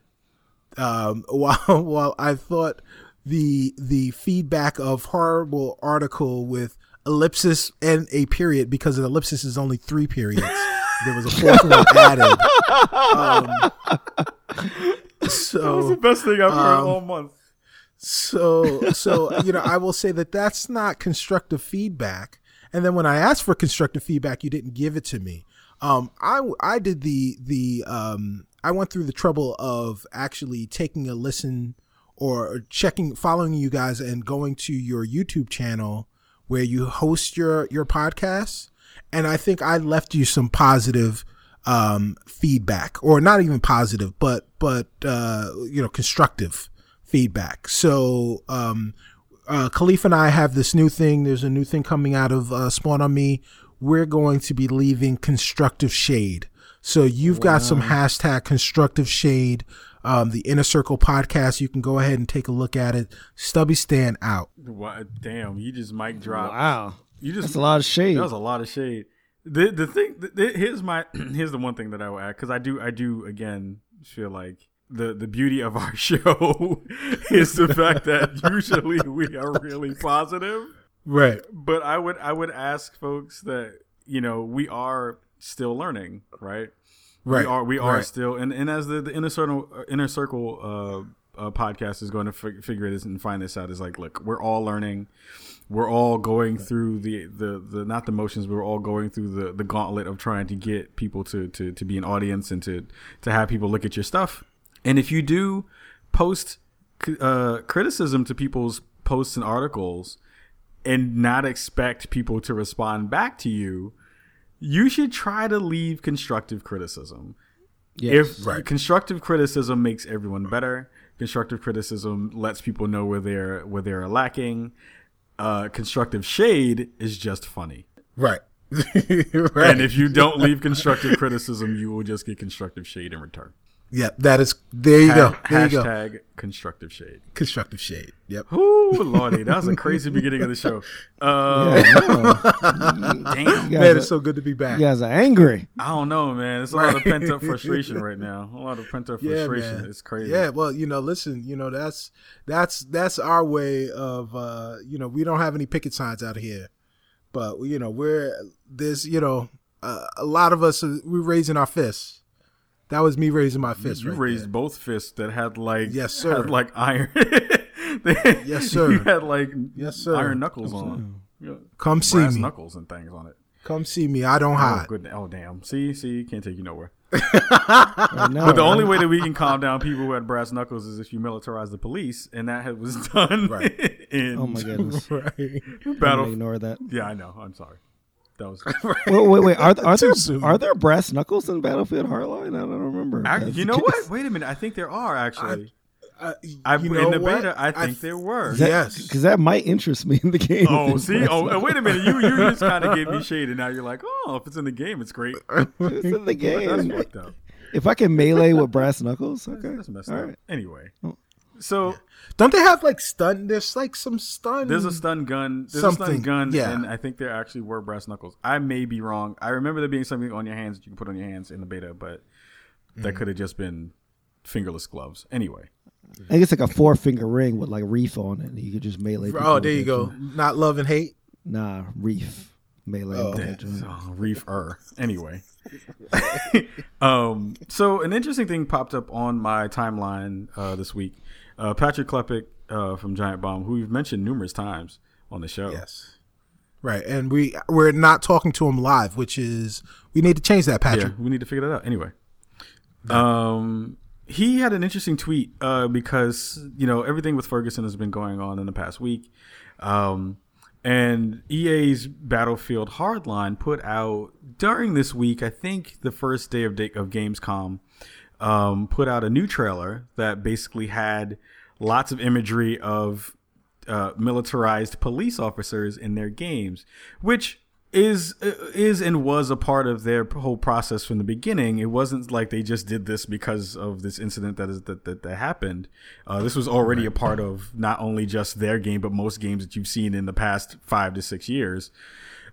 um while while i thought the the feedback of horrible article with ellipsis and a period because an ellipsis is only three periods. There was a fourth one added. Um, so the best thing I've heard um, all month. so so you know i will say that that's not constructive feedback. And then when i asked for constructive feedback you didn't give it to me. Um i i did the the um i went through the trouble of actually taking a listen or checking following you guys and going to your youtube channel where you host your your podcasts and i think i left you some positive um feedback or not even positive but but uh you know constructive feedback. So, um, uh, Kahlief and I have this new thing. There's a new thing coming out of uh, Spawn on Me. We're going to be leaving constructive shade. So you've got some hashtag constructive shade. Um, the Inner Circle podcast. You can go ahead and take a look at it. Stubby stand out. What, damn, you just mic drop. wow. You just That's a lot of shade. That was a lot of shade. The the thing the, the- here's my here's the one thing that I will add because I do I do again feel like the the beauty of our show is the fact that usually we are really positive. Right. But I would I would ask folks that you know we are still learning, right? Right. We are we are Right. still and, and as the, the inner circle uh, inner circle uh, uh, podcast is going to fig- figure this and find this out is like look we're all learning we're all going through the, the the not the motions but we're all going through the the gauntlet of trying to get people to to to be an audience and to to have people look at your stuff and if you do post uh, criticism to people's posts and articles and not expect people to respond back to you you should try to leave constructive criticism Yes. if Right. constructive criticism makes everyone better constructive criticism lets people know where they're where they're lacking uh, constructive shade is just funny Right. right. and if you don't leave constructive criticism you will just get constructive shade in return yeah, that is. There you go. Ha- There you go. hashtag constructive shade Constructive shade. Yep. Ooh, lordy, that was a crazy beginning of the show. Uh, Yeah, no. damn, Man, guys, it's so good to be back. you guys are angry. I don't know, man. It's a lot of pent up frustration right now. A lot of pent up Yeah, frustration. man. It's crazy. Yeah, well, you know, listen, you know, that's that's that's our way of uh, you know, we don't have any picket signs out here. But you know, we're there's, you know, uh, a lot of us uh, we're raising our fists. That was me raising my fist. you right raised there. both fists that had like Yes, sir. had like iron. Yes, sir. You had like Yes, sir. iron knuckles on. Yeah. Come see Brass me. knuckles and things on it. Come see me. I don't Oh, hide. good. Oh, damn. See, see, can't take you nowhere. I know, But the right? only way that we can calm down people who had brass knuckles is if you militarize the police, and that was done Right. in Oh my goodness. right. I'm battle. ignore that. Yeah, I know. I'm sorry. That was. Wait, wait, wait. Are, are there soon. are there brass knuckles in Battlefield Hardline? I don't remember. Ac- That's- you know what? Wait a minute. I think there are actually. Uh, I, you in know the what? beta, I think there were. That- Yes. because that might interest me in the game. Oh, see. Oh, brass wait a minute. You you just kind of gave me shade, and now you're like, oh, if it's in the game, it's great. It's in the game. That's game. fucked up. If I can melee with brass knuckles, okay. That's messed All up. right. Anyway, Oh. So Don't they have like stun? There's like some stun. there's a stun gun. There's a stun Something, gun, yeah. and I think there actually were brass knuckles. I may be wrong. I remember there being something on your hands that you can put on your hands in the beta, but Mm. that could have just been fingerless gloves. Anyway, I think it's like a four finger ring with like reef on it. and You could just melee. Oh, there you go. too. Not love and hate. Nah, reef melee. Oh. with that That's- joint. oh, reefer. Anyway, um, so an interesting thing popped up on my timeline uh, this week. Uh, Patrick Klepek uh, from Giant Bomb, who we've mentioned numerous times on the show. Yes. Right, and we we're not talking to him live, which is we need to change that, Yeah, Patrick. we need to figure that out. Anyway, um, he had an interesting tweet uh, because you know everything with Ferguson has been going on in the past week, um, and EA's Battlefield Hardline put out during this week. I think the first day of day of Gamescom, um, put out a new trailer that basically had lots of imagery of uh, militarized police officers in their games, which is is and was a part of their whole process from the beginning. It wasn't like they just did this because of this incident that is that that, that happened. Uh, this was already a part of not only just their game, but most games that you've seen in the past five to six years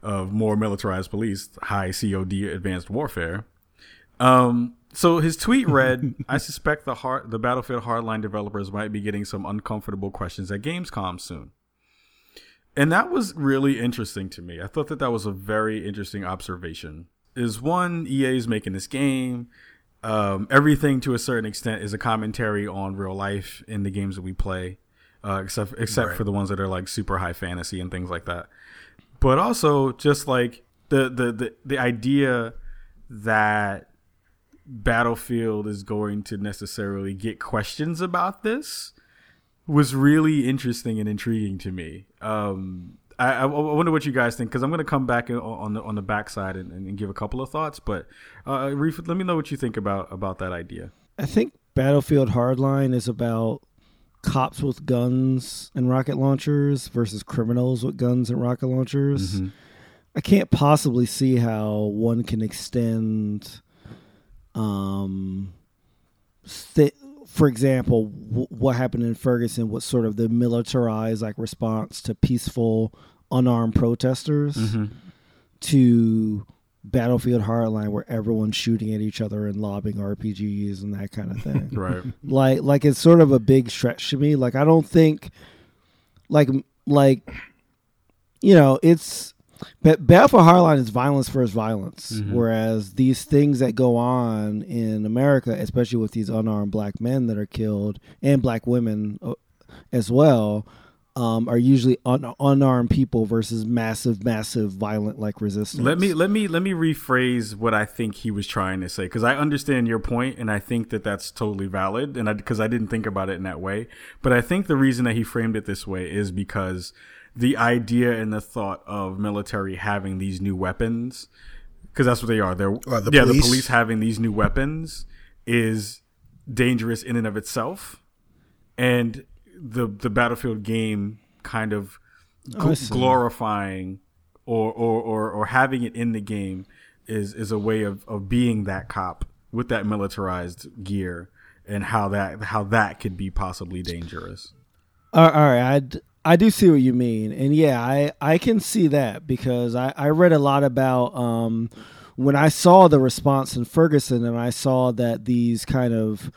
of more militarized police, high COD advanced warfare. Um, so his tweet read, "I suspect the hard, the Battlefield Hardline developers might be getting some uncomfortable questions at Gamescom soon." And that was really interesting to me. I thought that that was a very interesting observation. Is one EA is making this game. Um, everything to a certain extent is a commentary on real life in the games that we play, uh, except except Right. for the ones that are like super high fantasy and things like that. But also just like the the the, the idea that Battlefield is going to necessarily get questions about this was really interesting and intriguing to me. Um, I, I wonder what you guys think because I'm going to come back on- on the on the backside and, and give a couple of thoughts. But uh, Reef, let me know what you think about about that idea. I think Battlefield Hardline is about cops with guns and rocket launchers versus criminals with guns and rocket launchers. I can't possibly see how one can extend, um, th- for example, w- what happened in Ferguson was sort of the militarized like response to peaceful unarmed protesters to Battlefield Hardline where everyone's shooting at each other and lobbing RPGs and that kind of thing. Right. like like it's sort of a big stretch to me. Like i don't think like like you know it's but Battlefield Hardline is violence versus violence, whereas these things that go on in America, especially with these unarmed black men that are killed and black women uh, as well, um, are usually un- unarmed people versus massive, massive, violent like resistance. Let me let me let me rephrase what I think he was trying to say because I understand your point and I think that that's totally valid and because I, didn't think about it in that way. But I think the reason that he framed it this way is because the idea and the thought of military having these new weapons because that's what they are. They're Or the yeah, the police. police having these new weapons is dangerous in and of itself, and the the battlefield game kind of I see. glorifying or, or or or having it in the game is is a way of of being that cop with that militarized gear and how that how that could be possibly dangerous. All all right, I, d- I do see what you mean, and yeah, I, I can see that because I, I read a lot about um, when I saw the response in Ferguson, and I saw that these kind of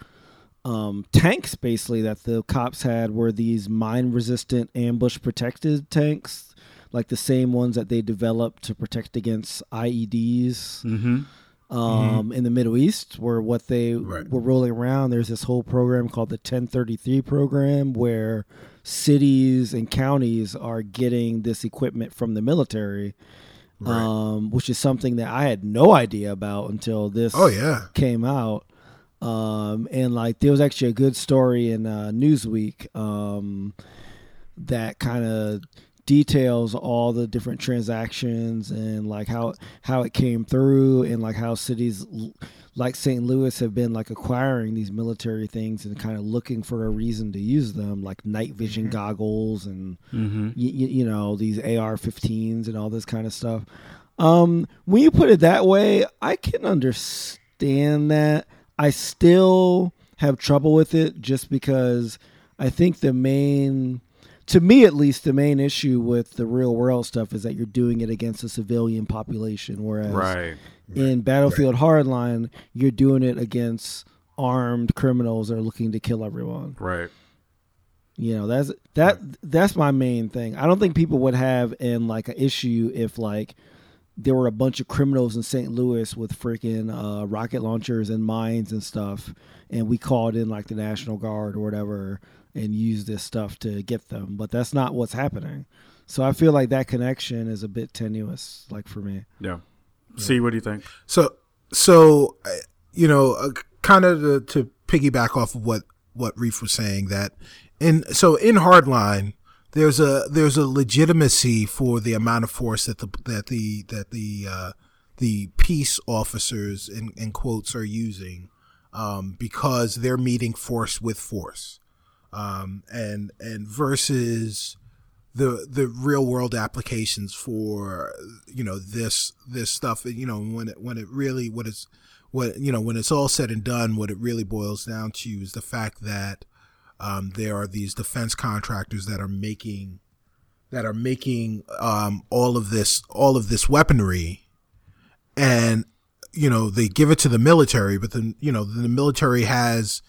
um, tanks, basically that the cops had, were these mine resistant, ambush protected tanks, like the same ones that they developed to protect against IEDs Mm-hmm. Um, in the Middle East, where what they Right. were rolling around. There's this whole program called the 1033 program, where cities and counties are getting this equipment from the military, um, which is something that I had no idea about until this Oh yeah. came out. Um, and like there was actually a good story in uh, Newsweek um, that kind of details all the different transactions and like how how it came through and like how cities like St. Louis have been like acquiring these military things and kind of looking for a reason to use them like night vision goggles and Mm-hmm. y- you know these AR-15s and all this kind of stuff. Um, when you put it that way, I can understand that. I still have trouble with it just because I think the main, to me at least, the main issue with the real world stuff is that you're doing it against a civilian population, whereas Right. in Battlefield Hardline, you're doing it against armed criminals that are looking to kill everyone. Right. You know, that's that that's my main thing. I don't think people would have in like an issue if like there were a bunch of criminals in St. Louis with freaking uh, rocket launchers and mines and stuff, and we called in like the National Guard or whatever and use this stuff to get them. But that's not what's happening. So I feel like that connection is a bit tenuous, like for me. Yeah. See, what do you think? So, so you know, uh, kind of to, to piggyback off of what what Reef was saying that in so in Hardline, there's a there's a legitimacy for the amount of force that the that the that the uh, the peace officers in, in quotes are using um, because they're meeting force with force um, and and versus the the real world applications for you know this this stuff you know when it when it really what is what you know when it's all said and done what it really boils down to is the fact that um, there are these defense contractors that are making that are making um, all of this all of this weaponry. And you know they give it to the military but then you know the military has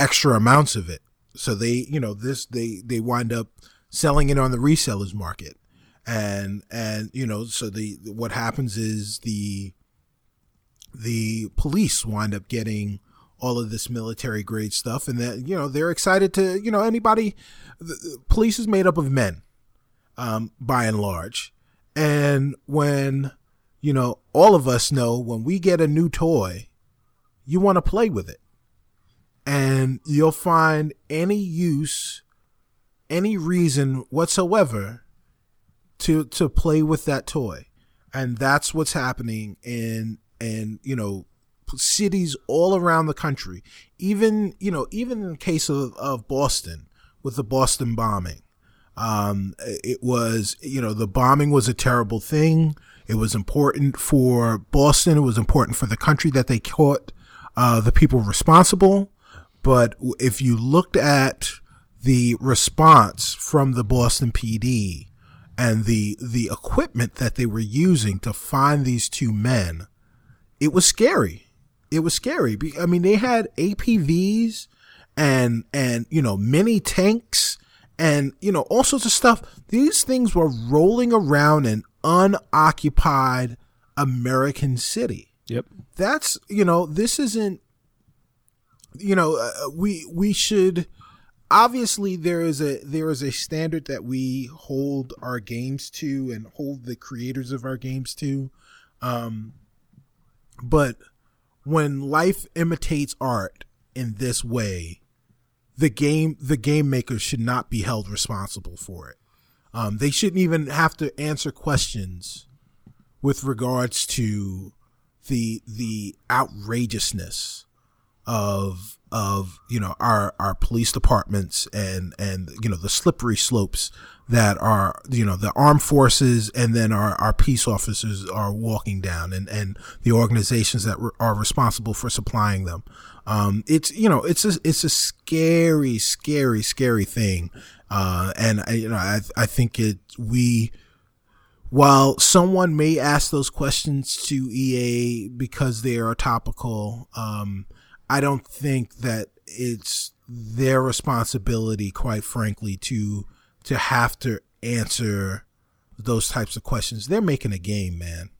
extra amounts of it so they you know this they they wind up selling it on the resellers market. And and you know so the what happens is the the police wind up getting all of this military grade stuff. And that you know they're excited to you know anybody the, the police is made up of men um, by and large. And when you know all of us know when we get a new toy you want to play with it and you'll find any use any reason whatsoever to to play with that toy. And that's what's happening in in you know cities all around the country. Even you know even in the case of, of boston with the boston bombing. Um, it was you know the bombing was a terrible thing. It was important for boston. It was important for the country that they caught uh, the people responsible but if you looked at the response from the Boston PD and the the equipment that they were using to find these two men, it was scary. It was scary. I mean, they had APVs and and you know mini tanks and you know all sorts of stuff. These things were rolling around an unoccupied American city. Yep. That's you know this isn't you know uh, we we should obviously there is a there is a standard that we hold our games to and hold the creators of our games to. Um but when life imitates art in this way the game the game makers should not be held responsible for it. Um they shouldn't even have to answer questions with regards to the the outrageousness of of you know our our police departments and and you know the slippery slopes that are you know the armed forces and then our our peace officers are walking down and and the organizations that are responsible for supplying them. Um it's you know it's a it's a scary scary scary thing. Uh and I, you know i i think it we while someone may ask those questions to EA because they are topical um I don't think that it's their responsibility, quite frankly, to to have to answer those types of questions. They're making a game, man.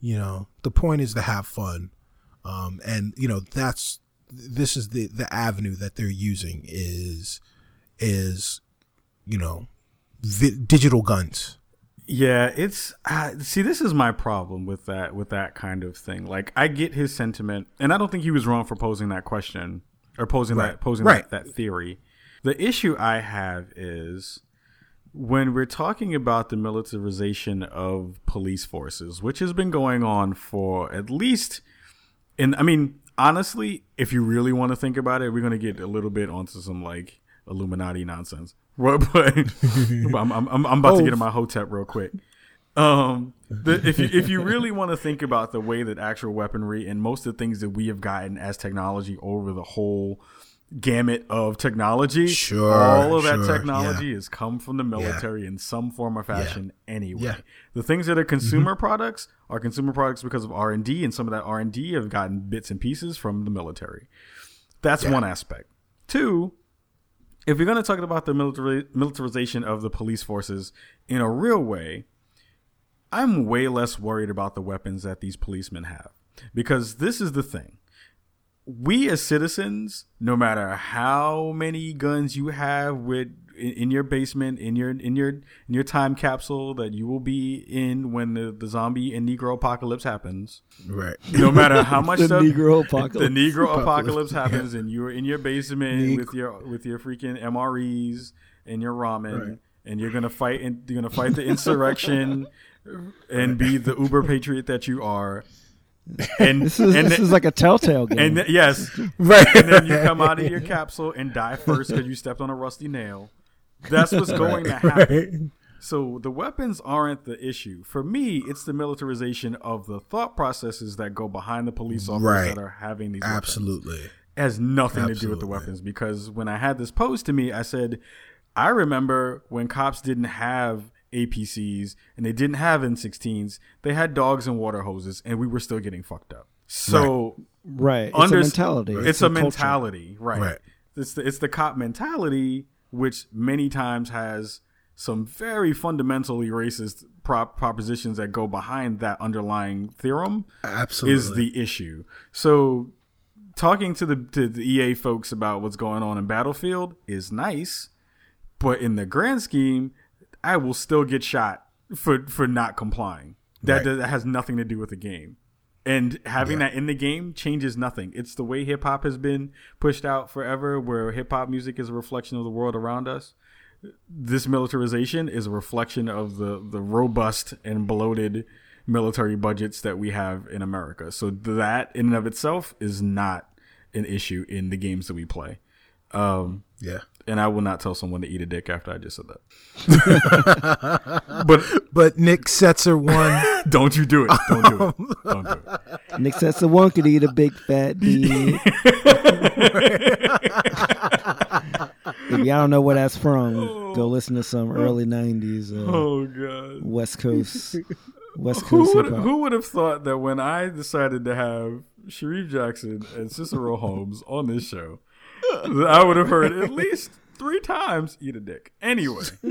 You know, the point is to have fun, um, and you know that's this is the the avenue that they're using is is you know vi- digital guns yeah, it's uh, see this is my problem with that with that kind of thing. Like I get his sentiment, and I don't think he was wrong for posing that question or posing Right. that posing Right. that, that theory. The issue I have is when we're talking about the militarization of police forces, which has been going on for at least and I mean, honestly, if you really want to think about it, we're going to get a little bit onto some like Illuminati nonsense. But I'm, I'm, I'm, I'm about to get in my hotep real quick. Um, the, if you if you really want to think about the way that actual weaponry and most of the things that we have gotten as technology over the whole gamut of technology, Sure, all of that sure, technology has come from the military in some form or fashion anyway. Yeah. The things that are consumer products are consumer products because of R and D, and some of that R and D have gotten bits and pieces from the military. That's one aspect. Two, if you're going to talk about the militarization of the police forces in a real way, I'm way less worried about the weapons that these policemen have. Because this is the thing. We as citizens, no matter how many guns you have with in, in your basement, in your in your in your time capsule that you will be in when the, the zombie and Negro apocalypse happens, right no matter how much The stuff, Negro apocalypse. the Negro apocalypse happens, and you're in your basement with your with your freaking MREs and your ramen, Right. and you're gonna fight and you're gonna fight the insurrection and be the uber patriot that you are. And This is and this th- is like a telltale game. and yes, right and then you come out of your capsule and die first because you stepped on a rusty nail. That's what's going to happen. So the weapons aren't the issue. For me, it's the militarization of the thought processes that go behind the police officers Right. that are having these weapons. Absolutely. It has nothing to do with the weapons because when I had this posed to me, I said, I remember when cops didn't have APCs and they didn't have M16s, they had dogs and water hoses, and we were still getting fucked up. So Right. It's under- a mentality. It's, a, culture. mentality, right? Right. It's the it's the cop mentality, which many times has some very fundamentally racist prop propositions that go behind that underlying theorem Absolutely. is the issue. So talking to the to the EA folks about what's going on in Battlefield is nice, but in the grand scheme, I will still get shot for for not complying. That, Right. does, that has nothing to do with the game. And having Yeah. that in the game changes nothing. It's the way hip hop has been pushed out forever, where hip hop music is a reflection of the world around us. This militarization is a reflection of the, the robust and bloated military budgets that we have in America. So that in and of itself is not an issue in the games that we play. Um, yeah. And I will not tell someone to eat a dick after I just said that. but But Nick Setzer one. don't you do it. Don't do it. Don't do it. Nick says the one could eat a big fat dick. if y'all don't know where that's from, go listen to some early '90s uh, Oh god. West Coast West Who Coast would hip hop. who would have thought that when I decided to have Sharif Jackson and Cicero Holmes on this show, that I would have heard at least three times eat a dick. Anyway,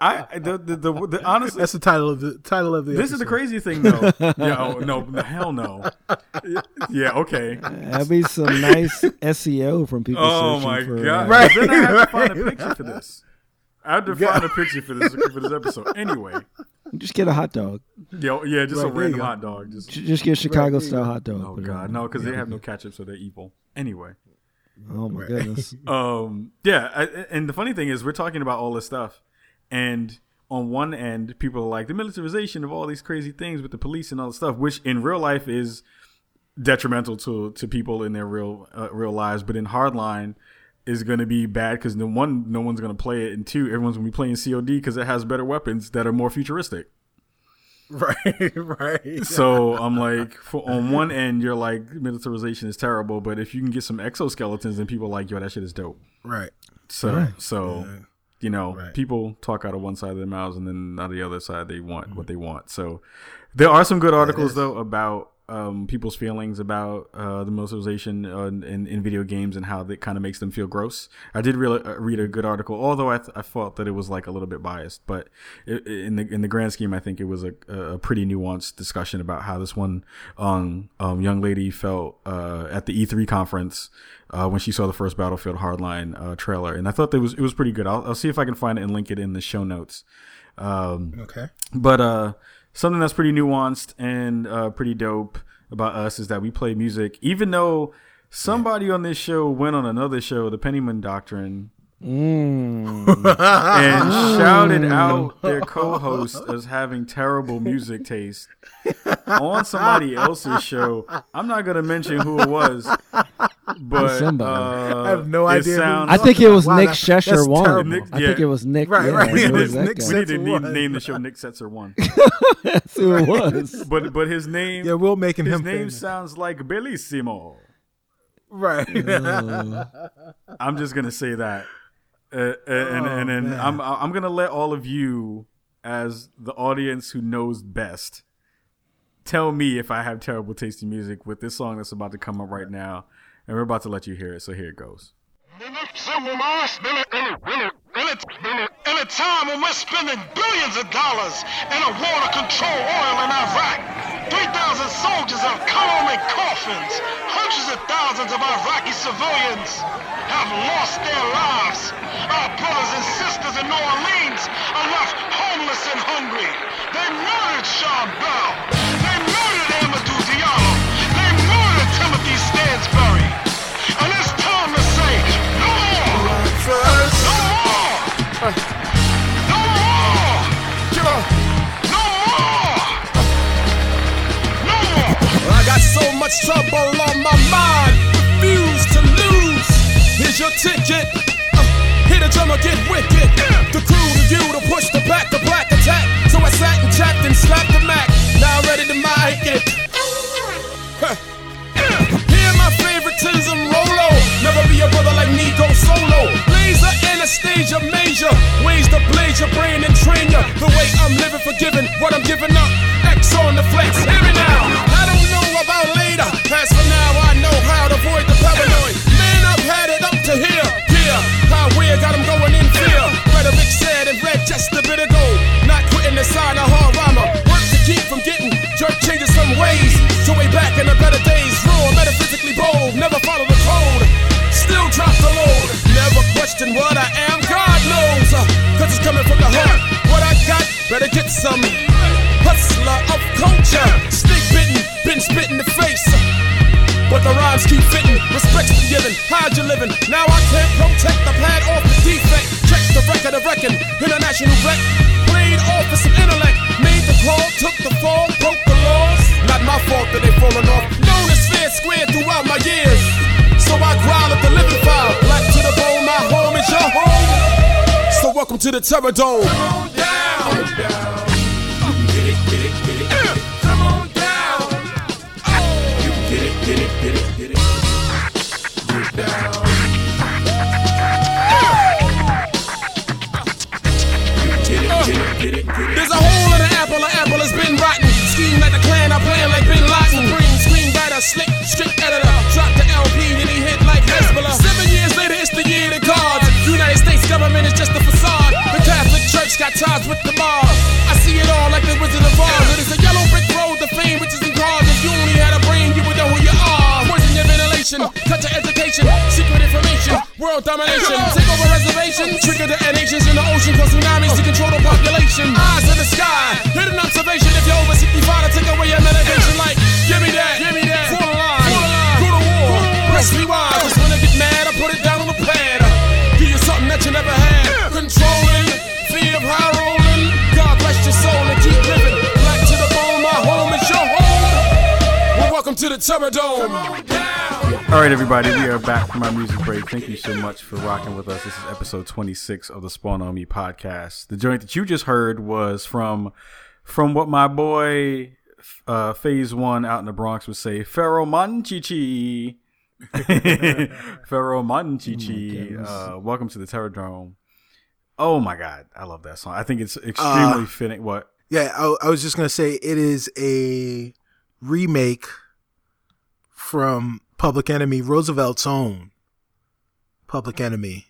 I the the, the, the honestly That's the title of the title of the. This is the crazy thing, though. yeah, oh, no, hell no. Yeah, okay. That'd be some nice SEO from people. Oh searching my for, god! uh, Right, Then I have to find a picture for this. I have to find a picture for this for this episode. Anyway, just get a hot dog. yo, yeah, just a Right, there you random hot dog. Just Just get a Chicago there you style hot dog. oh god, no, because they have no ketchup, so they're evil. Anyway, Oh my goodness. um, yeah, I, and the funny thing is, we're talking about all this stuff, and on one end, people are like the militarization of all these crazy things with the police and all the stuff, which in real life is detrimental to to people in their real uh, real lives, but in hardline is going to be bad because no one no one's going to play it, and two, everyone's going to be playing COD because it has better weapons that are more futuristic. right, right. So I'm like, for, on one end, you're like militarization is terrible, but if you can get some exoskeletons, and people are like, yo, that shit is dope. Right. So so you know, Right. people talk out of one side of their mouths and then out of the other side they want mm-hmm. what they want. So there are some good articles though about um, people's feelings about uh, the militarization uh, in, in video games and how that kind of makes them feel gross. I did really uh, read a good article, although I, th- I thought that it was like a little bit biased, but i in the in the grand scheme, I think it was a, a pretty nuanced discussion about how this one um, um, young lady felt uh, at the E3 conference uh, when she saw the first Battlefield Hardline uh, trailer, and I thought that was it was pretty good. I'll, I'll see if I can find it and link it in the show notes. Um, Okay. but uh, something that's pretty nuanced and uh, pretty dope about us is that we play music, even though somebody on this show went on another show, the Pennyman Doctrine, Mm. and shouted out their co-host as having terrible music taste on somebody else's show. I'm not gonna mention who it was, but Somebody. uh, I have no idea Sounds, I think it was Wow, Nick that- Shesher that's one. terrible. Nick- I think yeah. it was Nick. Right, yeah, right. it It was was Nick we need to name, one. name the show Nick Setzer one, That's who it was. but but his name Yeah, we'll make him his him name famous. sounds like Bellissimo. Right. I'm just gonna say that, uh, uh, and and, and man. I'm I'm gonna let all of you, as the audience who knows best, tell me if I have terrible taste in music with this song that's about to come up right now, and we're about to let you hear it. So here it goes. In a, in a time when we're spending billions of dollars in a war to control oil in Iraq, 3,000 soldiers have come home in coffins. Hundreds of thousands of Iraqi civilians have lost their lives. Our brothers and sisters in New Orleans are left homeless and hungry. They murdered Sean Bell. They No more! No more! No more! I got so much trouble on my mind, refuse to lose. Here's your ticket. Uh, here to drummer get wicked. The crew to you to push the back, the black attack. So I sat and chapped and slapped the Mac. Now ready to mic it. Hear my favoritism. Never be a brother like me, go Solo. Laser Anastasia Major. Ways to blaze your brain and train ya. The way I'm living, forgiving what I'm giving up. X on the flex, hear me now. I don't know about later. As for now, I know how to avoid the paranoid. Man, I've had it up to here. Yeah, how weird got him going in fear. Rhetoric said and read just a bit ago. Not quitting the sign of hard rhymer. Work to keep from getting jerk changes some ways. So way back in the better days, raw, metaphysically bold. Never follow question what I am. God knows. uh, Cause it's coming from the heart. What I got, better get some. Hustler of culture. Stick bitten, been spit in the face. But the rhymes keep fitting, respect's been given. How'd you living? Now I can't protect the pad off the defect. Check the record of reckon, international wreck. Played off with some intellect, made the call, took the fall, broke the laws. Not my fault that they falling off. Known as fair square throughout my years. So I growl at the living file. Black to the bone, my home your home. So welcome to the Terror Dome. Come on down. Get it, get it, get it. Come on down. You get it, get it, get it, get it. Get down. Ties with the mob. I see it all like the Wizard of Oz. It is a yellow brick road to fame, riches and cars. If you only had a brain, you would know who you are. Poison your ventilation, cut your education, secret information, world domination. Take over reservations, trigger the nations in the ocean, cause tsunamis to control the population. Eyes in the sky, hidden observation. If you're over 65, to take away your medication. Like, give me that, give me that. Fall in line, fall in line. Go to war, press rewind. Cause when I get mad, I put it down welcome to the Terror Dome. All right, everybody, we are back from our music break. Thank you so much for rocking with us. This is episode 26 of the Spawn on Me podcast. The joint that you just heard was from from what my boy uh, Phase One out in the Bronx would say, Pharaoh Manchichi. Pharaoh Manchichi. uh, welcome to the Terror Dome. Oh my God, I love that song. I think it's extremely fitting. What? Yeah, I, I was just gonna say it is a remake from Public Enemy, Roosevelt's own Public Enemy.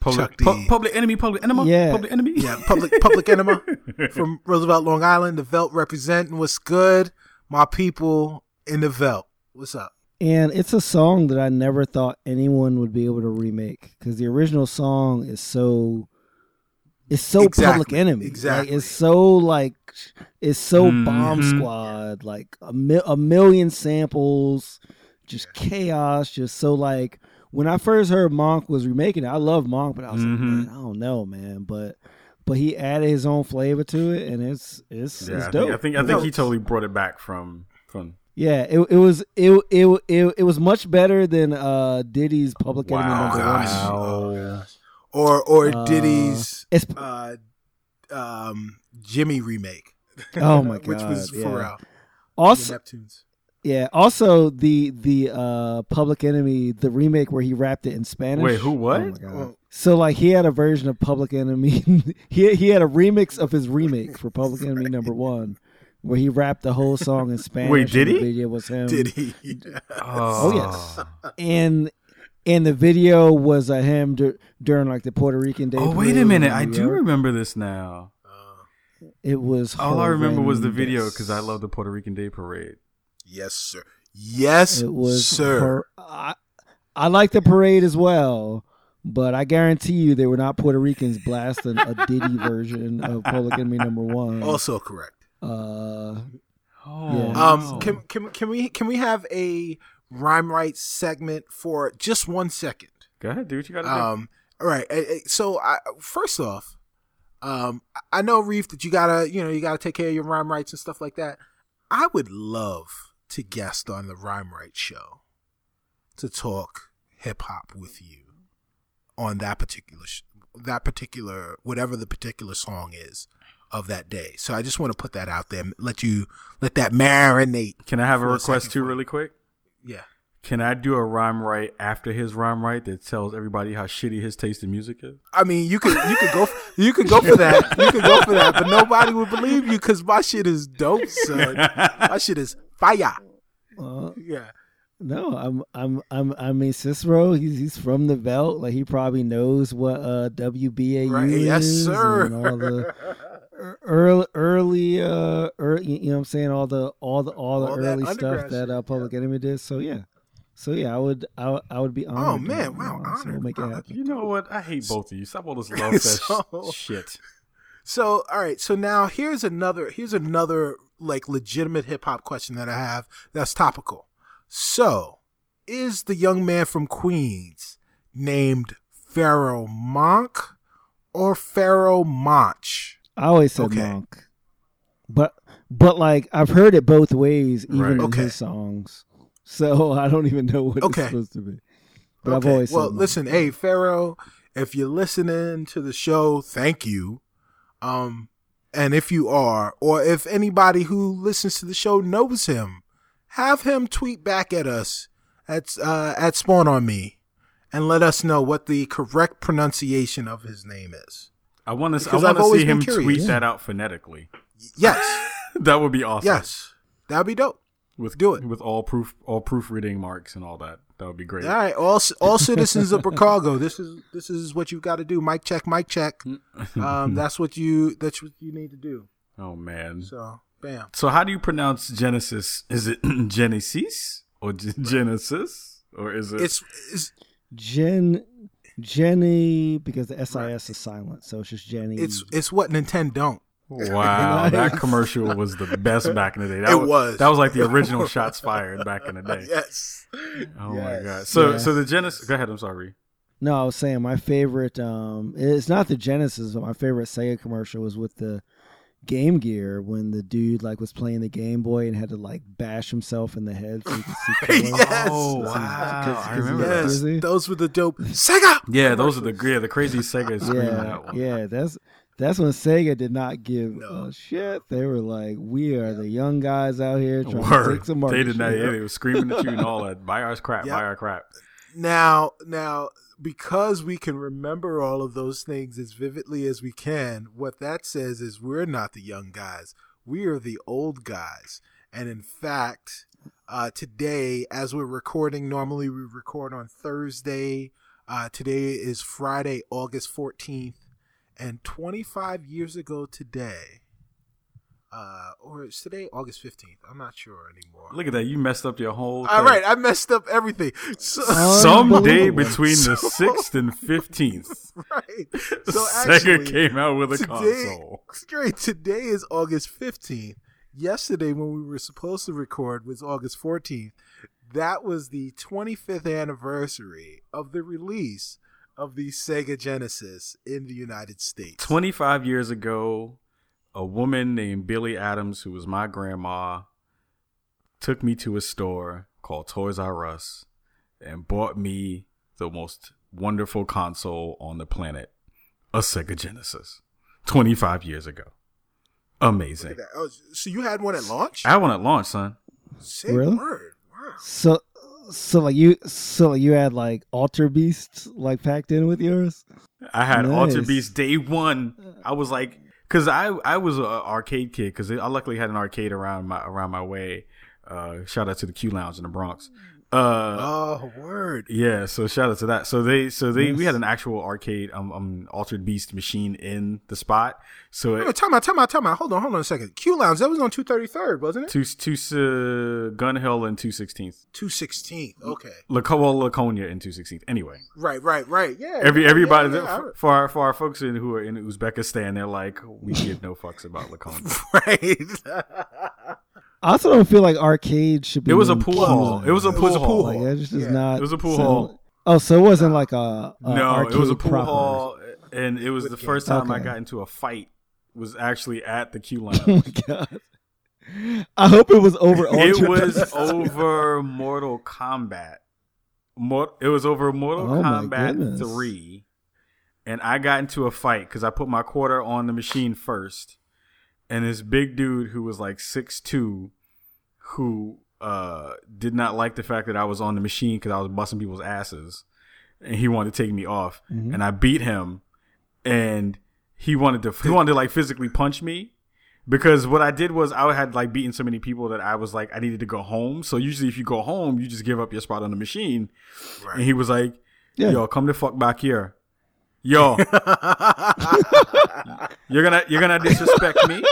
Public, Chuck D. pu- public enemy, public enema, Yeah. public enemy. Yeah, Public Public Enema from Roosevelt, Long Island. The Velt representing what's good. My people in the Velt. What's up? And it's a song that I never thought anyone would be able to remake because the original song is so it's so Exactly, public enemy. exactly. Like, it's so like it's so bomb Mhm. squad. Like a mi- a million samples, just chaos. Just so like when I first heard Monk was remaking it, I love Monk, but I was Mhm. like, man, I don't know, man. But but he added his own flavor to it, and it's it's Yeah, it's I dope. think I think, I think he totally brought it back from from. Yeah, it it was it it it, it was much better than uh Diddy's Public Enemy Wow. number gosh. one. Oh, gosh. Or or Uh, Diddy's It's uh, um, Jimmy remake. Oh my god, Which was God, yeah. Pharrell. Also Neptunes. yeah, also the the uh Public Enemy the remake where he rapped it in Spanish. Wait, who, what? Oh my God. Oh, So like he had a version of Public Enemy. he he had a remix of his remake for Public Enemy number one, where he rapped the whole song in Spanish. Wait, did he? The video was him. did he? Oh, yes. And and the video was uh, him dur- during like the Puerto Rican Day. Oh, wait a minute! I do remember this now. It was. All I remember was the video because I love the Puerto Rican Day Parade. yes, sir. Yes, It was. sir. hor- I, I like the parade as well, but I guarantee you they were not Puerto Ricans blasting a Diddy version of Public Enemy Number One. also correct. Uh, Oh, Yeah. Um, can can can we can we have a rhyme right segment for just one second? go ahead, do what you got to Um, all right. So, I, first off, um, I know Reef that you gotta, you know, you gotta take care of your rhyme rights and stuff like that. I would love to guest on the Rhyme Right Show to talk hip hop with you. on that particular sh- that particular whatever the particular song is of that day. So I just want to put that out there. And let you let that marinate. Can I have a request too, really quick? Yeah. Can I do a rhyme right after his rhyme right that tells everybody how shitty his taste in music is? I mean, you could you could go you could go for that. You could go for that, but nobody would believe you because my shit is dope, son. My shit is fire. Uh, Yeah. no, I'm, I'm, I'm, I mean, Cicero. He's he's from the Velt. Like he probably knows what uh WBAU Right. is. Yes, sir. And all the ear- early, early, uh, early, you know what I'm saying? All the, all the, all the All that early stuff that uh, Public Enemy did. So yeah, so yeah, I would, I, I would be honored. Oh man, you wow, know, so honored. we'll make it happen. You know what? I hate both of you. Stop all this love fest So- shit. So, all right. So now here's another here's another like legitimate hip hop question that I have that's topical. So, is the young man from Queens named Pharoahe Monk or Pharoahe Monch? I always said Okay. monk, but but like I've heard it both ways, even Right. in his songs. So I don't even know what Okay. it's supposed to be. But I've Okay, always well, listen, hey Pharaoh, if you're listening to the show, thank you. Um, and if you are, or if anybody who listens to the show knows him, have him tweet back at us at uh, at Spawn on Me, and let us know what the correct pronunciation of his name is. I want to. I want to see him curious. tweet Yeah. that out phonetically. Yes, That would be awesome. yes, that'd be dope. with do it. with all proof, all proofreading marks and all that. That would be great. All right, all all citizens of Chicago, this is this is what you've got to do. Mic check, mic check. Um, that's what you that's what you need to do. Oh man. So, bam. So how do you pronounce Genesis? Is it Genesis or G- Genesis or is it? It's, it's Jen, Jenny, because the SIS is silent, so it's just Jenny. it's it's what Nintendo don't. wow, that commercial was the best back in the day. That It was. That was like the original shots fired back in the day. Yes. Oh my Yes. god. So Yeah. so the Genesis. Go ahead. I'm sorry. no, I was saying my favorite. Um, it's not the Genesis, but my favorite Sega commercial was with the Game Gear when the dude like was playing the Game Boy and had to like bash himself in the head so you could see color. Yes. Oh wow. because I remember. Yes. Those were the dope Sega. Yeah, those are the yeah the crazy Sega screen yeah, that one. yeah, that's that's when Sega did not give No. a shit. They were like, "We are the young guys out here trying to take some market They did not. Yeah, they were screaming at you and all that. Buy our crap. Yep. Buy our crap. Now, now, because we can remember all of those things as vividly as we can, what that says is we're not the young guys. We are the old guys. And in fact, uh, today, as we're recording, normally we record on Thursday. Uh, today is Friday, August 14th. And 25 years ago today, uh, or is today August 15th? I'm not sure anymore. Look at that. You messed up your whole. All thing. right, I messed up everything. So, Someday Unbelievable. between the sixth and fifteenth, right. So Sega actually, came out with a today, console. Straight today is August 15th. Yesterday, when we were supposed to record, was August 14th. That was the 25th anniversary of the release of the Sega Genesis in the United States. Twenty-five years ago, a woman named Billy Adams, who was my grandma, took me to a store called Toys R Us and bought me the most wonderful console on the planet, a Sega Genesis. Twenty-five years ago. Amazing. Look at that. Oh, so you had one at launch? I had one at launch, son. Say Really? word. Wow. So, so like you, so like you had like Altered Beast like packed in with yours. I had Nice. Altered Beast day one. I was like, because I I was an arcade kid because I luckily had an arcade around my around my way. Uh, shout out to the Q Lounge in the Bronx. Uh, Oh, word. yeah, so shout out to that. So they so they we had an actual arcade um, um Altered Beast machine in the spot. So it, time out, time out, time out. Hold on, hold on a second. Q Lounge, that was on 233rd, wasn't it? two two uh, Gun Hill and two sixteenth. 216th. Okay. Laco- well, Laconia and two sixteenth. Anyway, Right, right, right. Yeah. every everybody yeah, yeah. for our for our folks in who are in Uzbekistan, they're like, we give no fucks about Laconia. right. I also don't feel like arcade should be. It was a pool Q hall. It was a It pool a hall. pool Like that just does Yeah. not. It was a pool sound- hall. Oh, so it wasn't like a, a no, it was a pool proper. hall, and it was With the games. first time I got into a fight. Was actually at the Q line. Oh my god! I hope it was over. it was over Mortal Kombat. Mor- it was over Mortal Oh Kombat three, and I got into a fight because I put my quarter on the machine first, and this big dude who was like six two, who uh did not like the fact that I was on the machine because I was busting people's asses, and he wanted to take me off, and I beat him, and he wanted to he wanted to like physically punch me. Because what I did was I had like beaten so many people that I was like I needed to go home. So usually if you go home, you just give up your spot on the machine. And he was like, Yeah. "Yo, come the fuck back here, yo, you're gonna you're gonna disrespect me.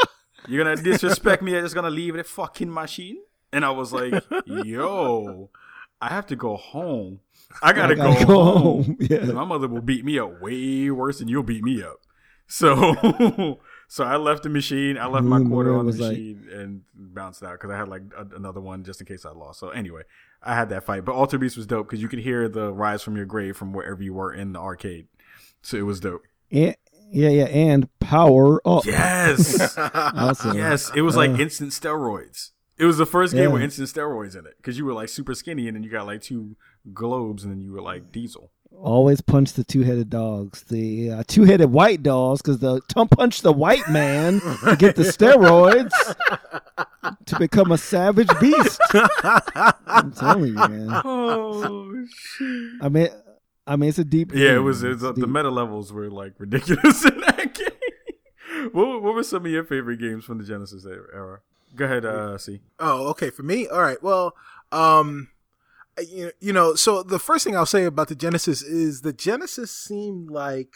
You're gonna disrespect me. I'm just gonna leave the fucking machine." And I was like, "Yo, I have to go home. I gotta, I gotta go, go home. home. Yeah. My mother will beat me up way worse than you'll beat me up." So, so I left the machine. I left my Mm, quarter on the was like- machine and bounced out because I had like a, another one just in case I lost. So anyway, I had that fight. But Altered Beast was dope because you could hear the rise from your grave from wherever you were in the arcade. So it was dope. And, yeah, yeah, and power up. Yes, Awesome. yes. It was like Uh, instant steroids. It was the first game Yeah. with instant steroids in it because you were like super skinny and then you got like two globes and then you were like Diesel. Always punch the two-headed dogs, the uh, two-headed white dogs, because the don't punch the white man to get the steroids to become a savage beast. I'm telling you, man. Oh shit! I mean, I mean, it's a deep. Yeah, it was. It was It's uh, the meta levels were like ridiculous in that game. what, what were some of your favorite games from the Genesis era? Go ahead, uh, see. Oh, okay. For me, all right. Well, um, you you know, so the first thing I'll say about the Genesis is the Genesis seemed like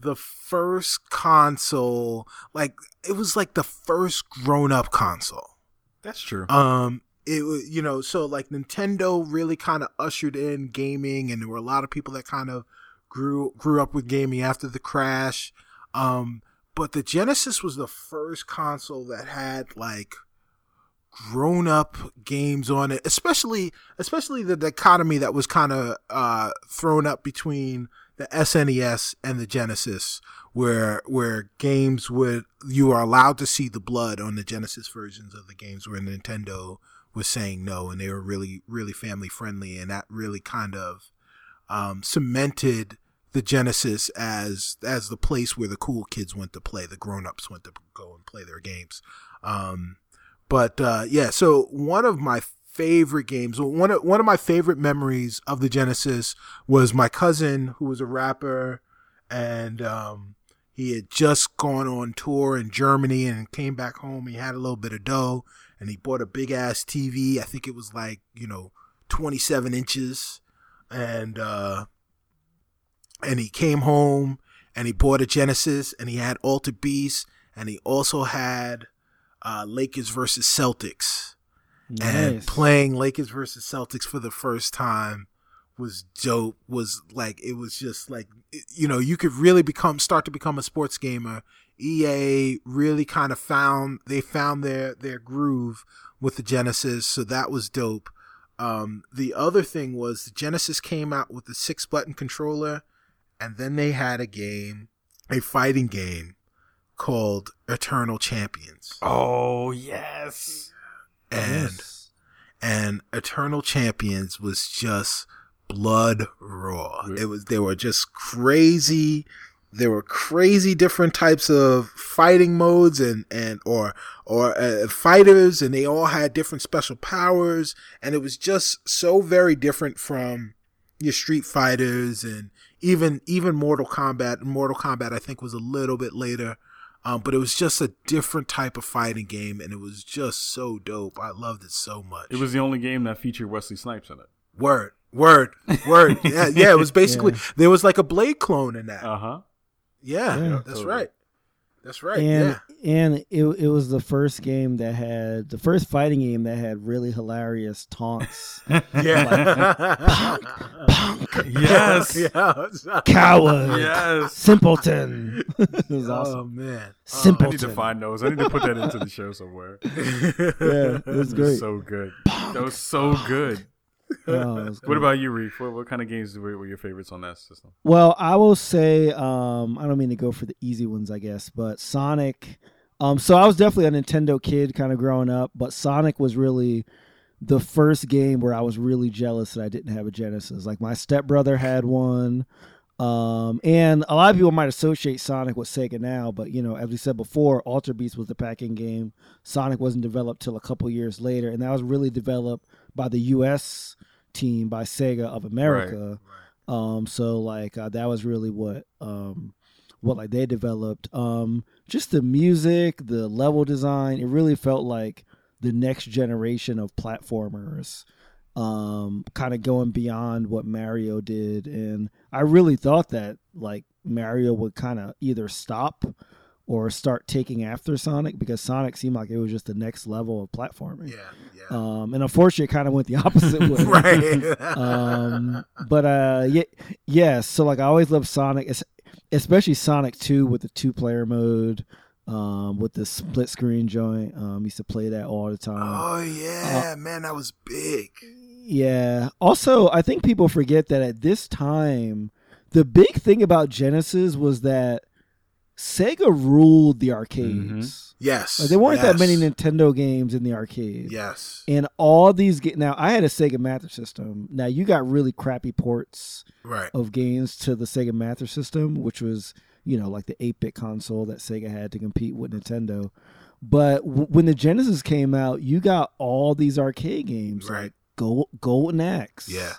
the first console, like it was like the first grown-up console. That's true. Um, it was you know, so like Nintendo really kind of ushered in gaming, and there were a lot of people that kind of grew grew up with gaming after the crash. Um, but the Genesis was the first console that had like grown up games on it, especially especially the dichotomy that was kind of uh, thrown up between the SNES and the Genesis, where where games would you are allowed to see the blood on the Genesis versions of the games, where Nintendo was saying no, and they were really really family friendly, and that really kind of um, cemented the Genesis as as the place where the cool kids went to play, the grown ups went to go and play their games. Um, but uh, yeah, so one of my favorite games, one of one of my favorite memories of the Genesis was my cousin who was a rapper, and um, he had just gone on tour in Germany and came back home. He had a little bit of dough, and he bought a big ass TV. I think it was like you know twenty seven inches, and uh, and he came home and he bought a Genesis and he had Altered Beast and he also had uh, Lakers versus Celtics. And playing Lakers versus Celtics for the first time was dope was like it was just like you know you could really become start to become a sports gamer EA really kind of found they found their their groove with the Genesis so that was dope um the other thing was the Genesis came out with the six button controller and then they had a game a fighting game called Eternal Champions Oh yes. and Yes. and Eternal Champions was just blood raw. It was they were just crazy. There were crazy different types of fighting modes and and or or uh, fighters, and they all had different special powers, and it was just so very different from your Street Fighters and even even Mortal Kombat. Mortal Kombat, I think, was a little bit later. Um, but it was just a different type of fighting game, and it was just so dope. I loved it so much. It was the only game that featured Wesley Snipes in it. Word, word, word. Yeah, yeah. It was basically there was like a blade clone in that. Uh huh. Yeah, Yeah. that's Totally. right. That's right. and yeah. and it it was the first game that had the first fighting game that had really hilarious taunts. Yeah. Like, punk, punk. Yes. yeah. Coward, Yes. simpleton. it was oh, awesome. Oh man. Simpleton. I need to find those. I need to put that into the show somewhere. yeah, it was great. So good. That was so good. Oh, What about you, Reef? What, what kind of games were, were your favorites on that system? Well, I will say, um, I don't mean to go for the easy ones, I guess, but Sonic. Um, so I was definitely a Nintendo kid, kind of growing up, but Sonic was really the first game where I was really jealous that I didn't have a Genesis. Like my stepbrother had one. Um, and a lot of people might associate Sonic with Sega now, but you know, as we said before, Altered Beast was the packing game. Sonic wasn't developed till a couple years later, and that was really developed by the U.S. team by Sega of America. Um, so like uh, that was really what um, what like they developed. Um, just the music, the level design, it really felt like the next generation of platformers um, kind of going beyond what Mario did. And I really thought that like Mario would kind of either stop or start taking after Sonic because Sonic seemed like it was just the next level of platforming. Yeah, yeah. Um, and unfortunately, it kind of went the opposite way. right. um, but uh, yeah, yeah. So like, I always loved Sonic, especially Sonic Two with the two-player mode, um, with the split screen joint. Um, used to play that all the time. oh yeah, man, that was big. Yeah. Also, I think people forget that at this time, the big thing about Genesis was that Sega ruled the mm-hmm. arcades. Yes. Like, there weren't that many Nintendo games in the arcade. Yes. And all these ga- now I had a Sega Master System. Now you got really crappy ports Right. of games to the Sega Master System, which was you know like the 8-bit console that Sega had to compete with Nintendo. But w- when the Genesis came out, you got all these arcade games Right. like Go- Golden Axe. Yeah.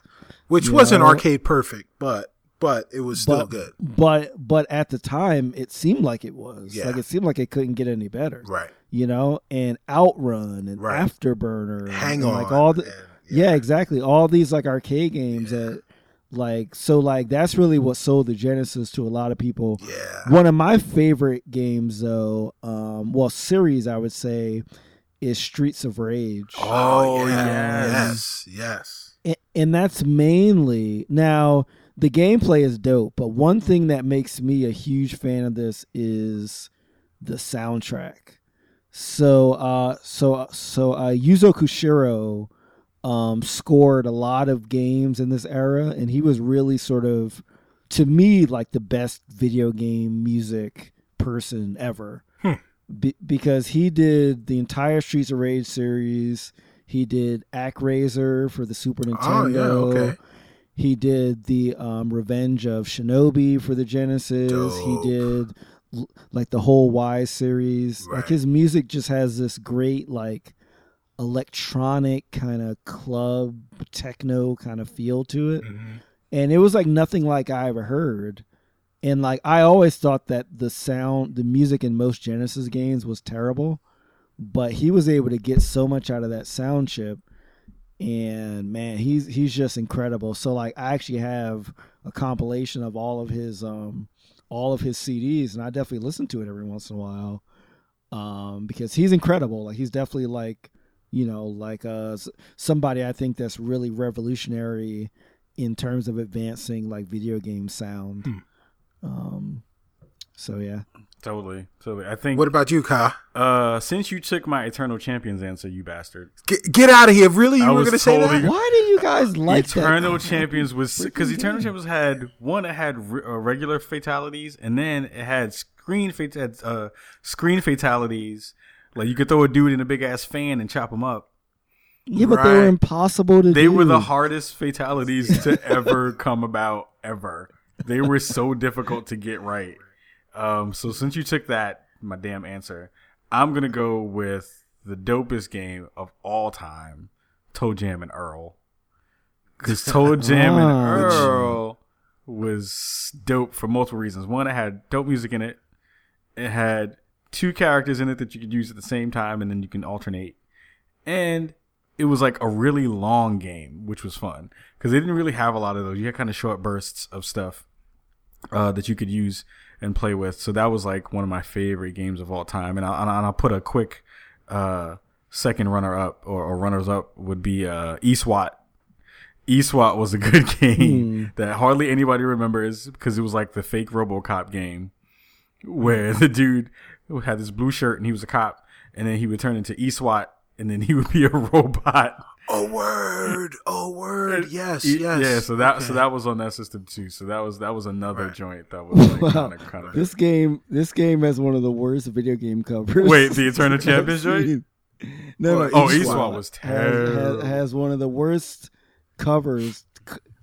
Which wasn't know? arcade perfect, but but it was still but, good. But but at the time, it seemed like it was. Yeah. Like it seemed like it couldn't get any better. Right. You know, and Outrun and Right. Afterburner, Hang and, on. like all the and- yeah. exactly all these like arcade games that like so like that's really what sold the Genesis to a lot of people. Yeah. One of my favorite games though, um, well series I would say, is Streets of Rage. Oh, yeah. yes. Yes. A- and that's mainly now the gameplay is dope but one thing that makes me a huge fan of this is the soundtrack so uh so so uh Yuzo Koshiro um scored a lot of games in this era and he was really sort of to me like the best video game music person ever Be- because he did the entire streets of rage series he did Actraiser for the Super Oh, Nintendo. yeah, okay. He did the um, Revenge of Shinobi for the Genesis. Dope. He did l- like the whole Ys series. Right. Like his music just has this great like electronic kind of club techno kind of feel to it. Mm-hmm. And it was like nothing like I ever heard. And like I always thought that the sound, the music in most Genesis games was terrible, but he was able to get so much out of that sound chip. And man, he's he's just incredible. So like I actually have a compilation of all of his um all of his CDs and I definitely listen to it every once in a while. Um because he's incredible. Like he's definitely like, you know, like uh somebody I think that's really revolutionary in terms of advancing like video game sound. Um so yeah. Totally, totally. I think. What about you, Kyle? uh, since you took my Eternal Champions answer, you bastard. Get, get out of here. Really? You I were was going to say totally- that? Why do you guys like Eternal that? Champions was because Eternal. Champions had one that had re- uh, regular fatalities, and then it had screen fat- had, uh, screen fatalities. Like you could throw a dude in a big ass fan and chop him up. Yeah, but they were impossible to They do. were the hardest fatalities to ever come about ever. They were so difficult to get right. Um, so since you took that, my damn answer, I'm gonna go with the dopest game of all time, Toe Jam and Earl. Because Toe Jam and Ah. Earl was dope for multiple reasons. One, it had dope music in it. It had two characters in it that you could use at the same time, and then you can alternate. And it was like a really long game, which was fun because they didn't really have a lot of those. You had kind of short bursts of stuff uh, that you could use and play with. So that was like one of my favorite games of all time. And I'll, and I'll put a quick uh, second runner up or, or runners up would be uh, eSWAT. eSWAT was a good game that hardly anybody remembers because it was like the fake RoboCop game where the dude had this blue shirt and he was a cop, and then he would turn into eSWAT, and then he would be a robot. Oh, word. Oh, word. Yes, yes. Yeah, so that so that was on that system too. So that was that was another joint that was like Wow. kind of kind of. This game, this game has one of the worst video game covers. Wait, the Eternal Champions I've joint? No, no. Oh, eSWAT. eSWAT was has, has, terrible. has one of the worst covers.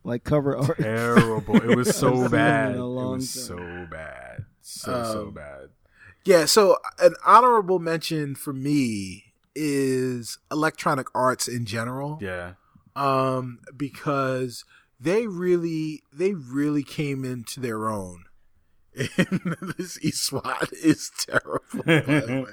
like cover art. Terrible. It was so bad. It was time. so bad. So so Um, bad. Yeah, so an honorable mention for me is Electronic Arts in general. Yeah. um, because they really they really came into their own. And this eSWAT is terrible. By the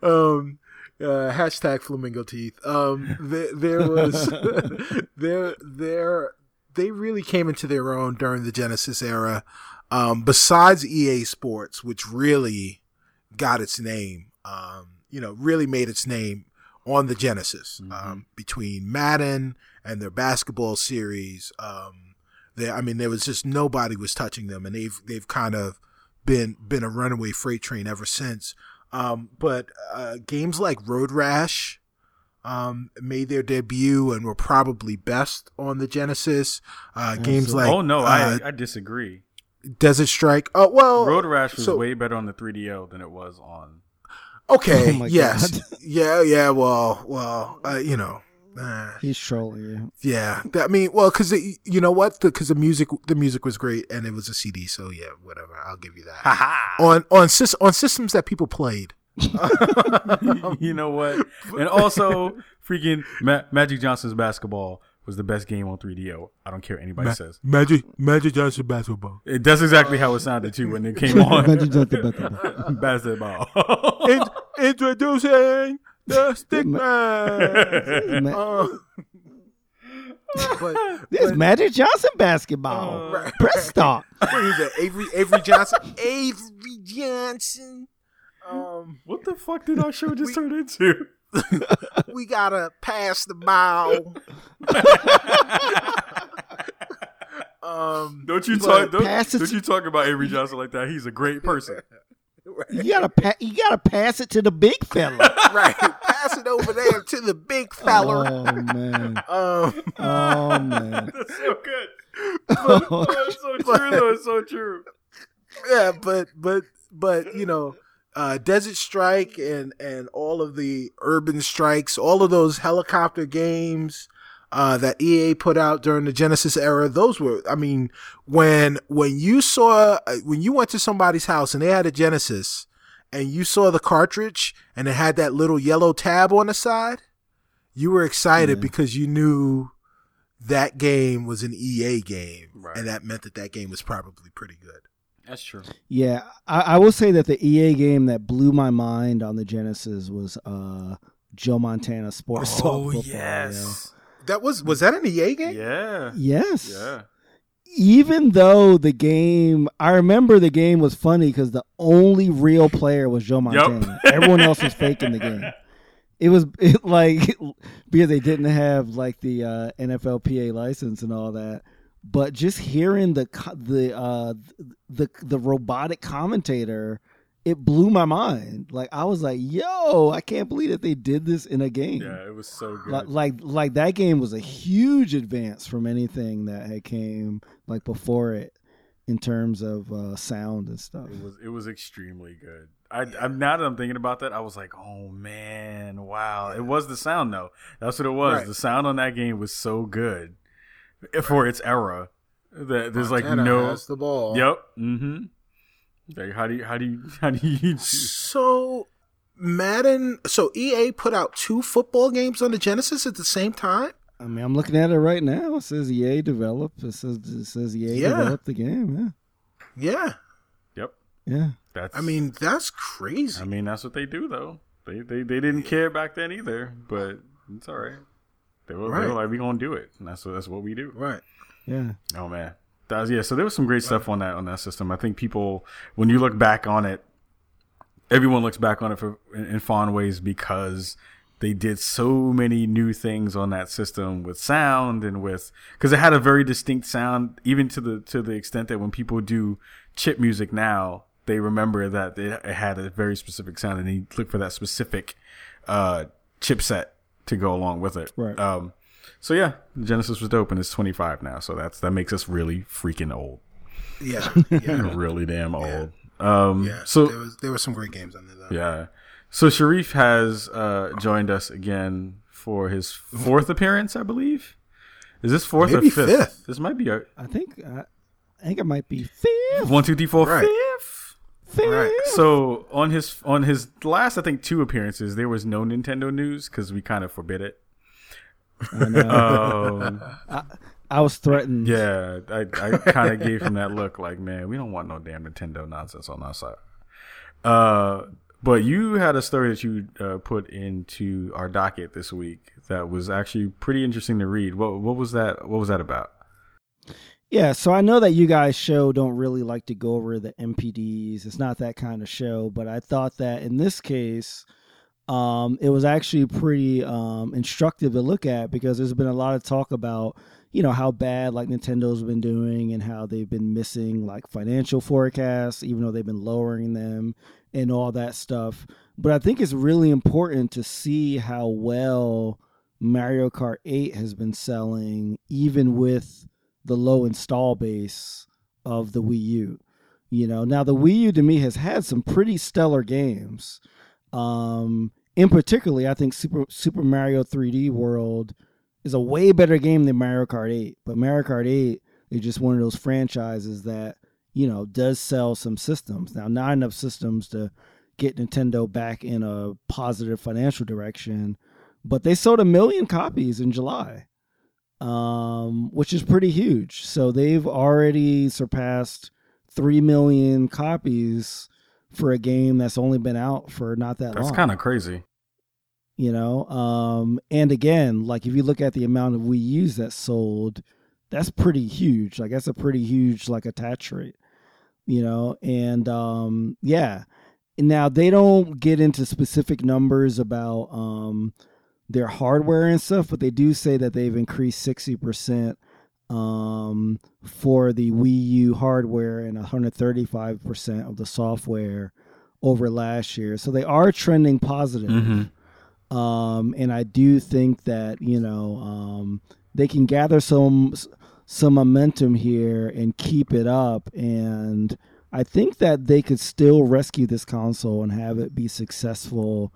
way. Um, uh, hashtag flamingo teeth. Um, there, there was there there they really came into their own during the Genesis era. Um, besides EA Sports, which really got its name, um, you know, really made its name on the Genesis um, between Madden and their basketball series. Um, there, I mean, there was just nobody was touching them, and they've they've kind of been been a runaway freight train ever since. Um, but uh, games like Road Rash um, made their debut and were probably best on the Genesis. Uh, games like oh no, uh, I I disagree. Desert Strike. Oh well, Road Rash was so- way better on the 3DO than it was on. Okay, Oh yes, God. yeah, yeah. Well, well, uh, you know, uh, He's trolling you. yeah. I mean, well, because you know what? Because the, music, the music was great, and it was a CD. So yeah, whatever. I'll give you that. on on sys- on systems that people played. you know what? And also, freaking Ma- Magic Johnson's basketball was the best game on 3DO. I don't care what anybody says. Magic Magic Johnson basketball. It, that's exactly how it sounded too when it came on. Magic Johnson basketball. basketball. In- introducing the Stickman. Ma- Uh, but There's Magic Johnson basketball. Right. Press stop. what is that? Avery Avery Johnson. Avery Johnson. Um, what the fuck did our show just turn into? we gotta pass the ball. um, Don't you talk? Don't, pass it don't to- you talk about Avery Johnson like that? He's a great person. You gotta pa- you gotta pass it to the big fella. right, pass it over there to the big fella. Oh man. Um, Oh man. That's so good. That's so true. Though it's so true. yeah, but but but you know, uh, Desert Strike and and all of the Urban Strikes, all of those helicopter games uh, that EA put out during the Genesis era, those were. I mean, when when you saw uh, when you went to somebody's house and they had a Genesis, and you saw the cartridge and it had that little yellow tab on the side, you were excited Yeah. because you knew that game was an EA game, Right. and that meant that that game was probably pretty good. That's true. Yeah, I, I will say that the EA game that blew my mind on the Genesis was uh, Joe Montana Sports Talk Oh Football. yes. That was was that an EA game? Yeah. Yes. Yeah. Even though the game, I remember the game was funny because the only real player was Joe Montana. Everyone else was faking the game. It was it, like because they didn't have like the uh, NFLPA license and all that. But just hearing the the uh, the the robotic commentator, it blew my mind. Like I was like, "Yo, I can't believe that they did this in a game." Yeah. It was so good. Like, like like that game was a huge advance from anything that had came like before it in terms of uh, sound and stuff. It was it was extremely good. I, I'm now that I'm thinking about that, I was like, oh man, wow! It was the sound though. That's what it was. Right. The sound on that game was so good for its era. That there's like Montana no. has the ball. Yep. Mm-hmm. Like how do you how do you how do you? So Madden. So EA put out two football games on the Genesis at the same time. I mean, I'm looking at it right now. It says EA developed. It says it says EA Yeah. developed the game. Yeah. Yeah. Yep. Yeah, yeah. That's. I mean, that's crazy. I mean that's what they do though. They they they didn't care back then either, but it's all right. They were, they were Right. like, we gonna do it, and that's what that's what we do. right. Yeah. Oh man, that was yeah. So there was some great stuff on that on that system. I think people, when you look back on it, everyone looks back on it for in, in fond ways because they did so many new things on that system with sound and with because it had a very distinct sound, even to the to the extent that when people do chip music now, they remember that it, it had a very specific sound, and they look for that specific uh, chipset to go along with it. Right. Um, so yeah, Genesis was dope, and it's 25 now, so that's that makes us really freaking old, Yeah. Yeah. really damn old. Um, yeah. so there was there were some great games on there. Though. yeah, so Sharif has uh, joined us again for his fourth appearance, I believe. Is this fourth Maybe or fifth? fifth. This might be a I think uh, I think it might be fifth. one, two, three, four, Right. fifth. Right. So on his on his last, I think two appearances, there was no Nintendo news because we kind of forbid it. I. Um, I was threatened. yeah, I I kind of gave him that look, like, man, we don't want no damn Nintendo nonsense on our side. Uh, but you had a story that you uh, put into our docket this week that was actually pretty interesting to read. What what was that? What was that about? Yeah, so I know that you guys show don't really like to go over the NPDs. It's not that kind of show, but I thought that in this case, um, it was actually pretty um, instructive to look at because there's been a lot of talk about you know how bad like Nintendo's been doing and how they've been missing like financial forecasts, even though they've been lowering them and all that stuff. But I think it's really important to see how well Mario Kart 8 has been selling, even with the low install base of the Wii U. You know, now the Wii U to me has had some pretty stellar games. Um, in particularly, I think Super Super Mario 3D World is a way better game than Mario Kart 8. But Mario Kart 8 is just one of those franchises that you know does sell some systems. Now, not enough systems to get Nintendo back in a positive financial direction, but they sold a million copies in July um, which is pretty huge. So they've already surpassed 3 million copies for a game that's only been out for not that That's long. That's kind of crazy. you know, um, and again, like if you look at the amount of Wii U's that sold, that's pretty huge. Like that's a pretty huge like attach rate, you know, and um, yeah. Now they don't get into specific numbers about um, their hardware and stuff, but they do say that they've increased sixty percent um, for the Wii U hardware and one hundred thirty-five percent of the software over last year. So they are trending positive. Mhm. Um, and I do think that you know um, they can gather some some momentum here and keep it up. And I think that they could still rescue this console and have it be successful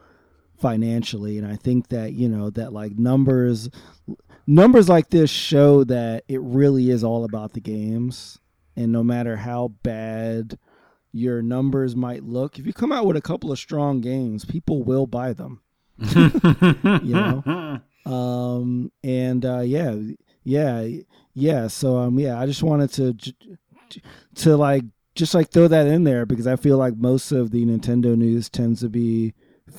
financially. And I think that you know that like numbers numbers like this show that it really is all about the games. And no matter how bad your numbers might look, if you come out with a couple of strong games, people will buy them you know um and uh yeah yeah yeah so um yeah i just wanted to to like just like throw that in there because i feel like most of the nintendo news tends to be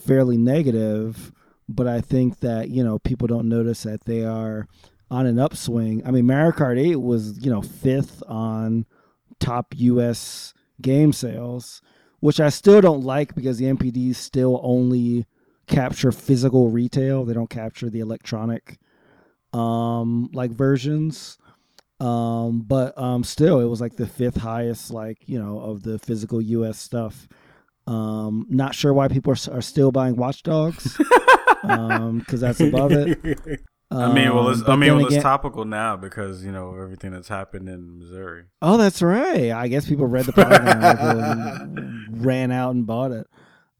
fairly negative but i think that you know people don't notice that they are on an upswing i mean mario kart 8 was you know fifth on top us game sales which i still don't like because the npds still only capture physical retail. They don't capture the electronic um like versions. Um but um still it was like the fifth highest like, you know, of the physical US stuff. Um not sure why people are, are still buying Watch Dogs. um cuz that's above it. I mean, well, Um, it's, I mean, then well, again- it's topical now because you know everything that's happened in Missouri. Oh, that's right. I guess people read the program and ran out and bought it.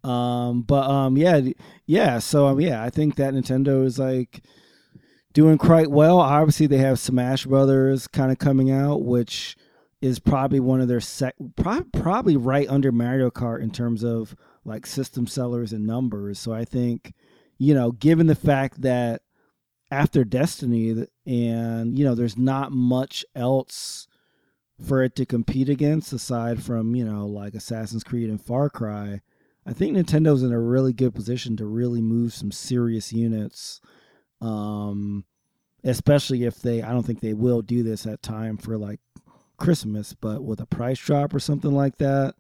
Um, but um, yeah, yeah. So um, yeah, I think that Nintendo is like doing quite well. Obviously, they have Smash Brothers kind of coming out, which is probably one of their sec, pro- probably right under Mario Kart in terms of like system sellers and numbers. So I think, you know, given the fact that after Destiny and you know, there's not much else for it to compete against aside from you know like Assassin's Creed and Far Cry. I think Nintendo's in a really good position to really move some serious units, um, especially if they. I don't think they will do this at time for like Christmas, but with a price drop or something like that,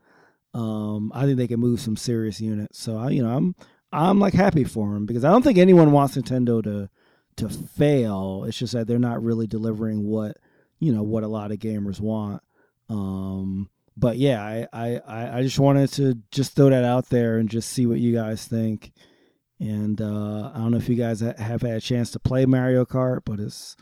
um, I think they can move some serious units. So I, you know, I'm I'm like happy for them because I don't think anyone wants Nintendo to to fail. It's just that they're not really delivering what you know what a lot of gamers want. Um, but yeah, I, I, I just wanted to just throw that out there and just see what you guys think. And uh, I don't know if you guys have had a chance to play Mario Kart, but it's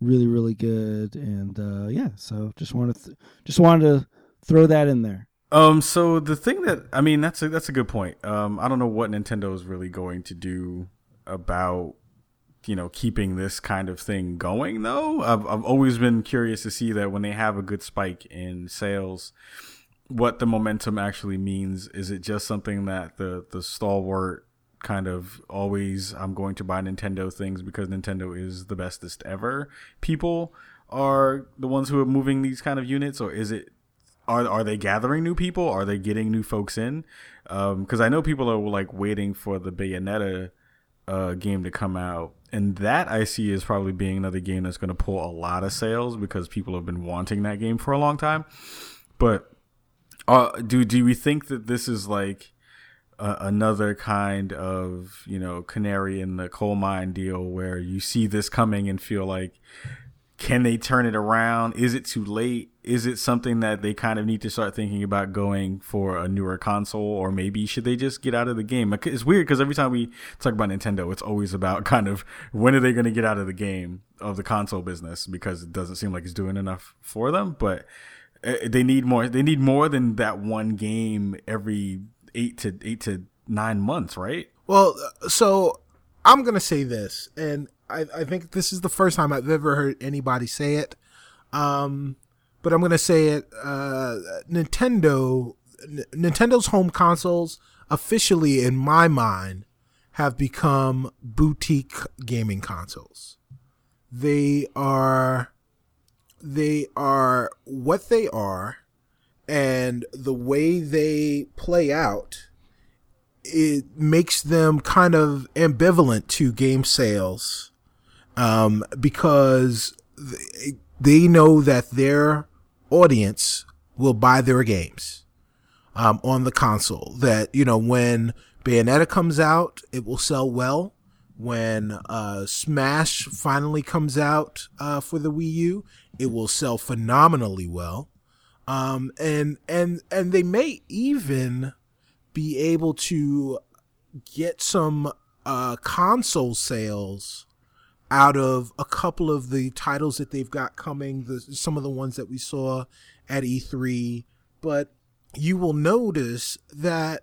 really really good. And uh, yeah, so just wanted to, just wanted to throw that in there. Um, so the thing that I mean, that's a that's a good point. Um, I don't know what Nintendo is really going to do about you know keeping this kind of thing going though. I've I've always been curious to see that when they have a good spike in sales, what the momentum actually means. Is it just something that the the stalwart kind of always I'm going to buy Nintendo things because Nintendo is the bestest ever. People are the ones who are moving these kind of units, or is it are are they gathering new people? Are they getting new folks in? Because um, I know people are like waiting for the Bayonetta uh, game to come out, and that I see is probably being another game that's going to pull a lot of sales because people have been wanting that game for a long time. But uh, do do we think that this is like another kind of you know canary in the coal mine deal where you see this coming and feel like can they turn it around? Is it too late? Is it something that they kind of need to start thinking about going for a newer console? Or maybe should they just get out of the game? It's weird because every time we talk about nintendo it's always about kind of when are they going to get out of the game of the console business? Because it doesn't seem like it's doing enough for them but eh, they need more they need more than that one game every eight to eight to nine months, right? Well, so I'm gonna say this, and I, I think this is the first time I've ever heard anybody say it. Um, but I'm gonna say it. Uh, Nintendo, N- Nintendo's home consoles officially, in my mind, have become boutique gaming consoles. They are, they are what they are and the way they play out it makes them kind of ambivalent to game sales um, because they know that their audience will buy their games um, on the console. That, you know, when Bayonetta comes out, it will sell well. When uh, Smash finally comes out uh, for the Wii U, it will sell phenomenally well. Um, and and and they may even be able to get some uh, console sales out of a couple of the titles that they've got coming. The some of the ones that we saw at E3, but you will notice that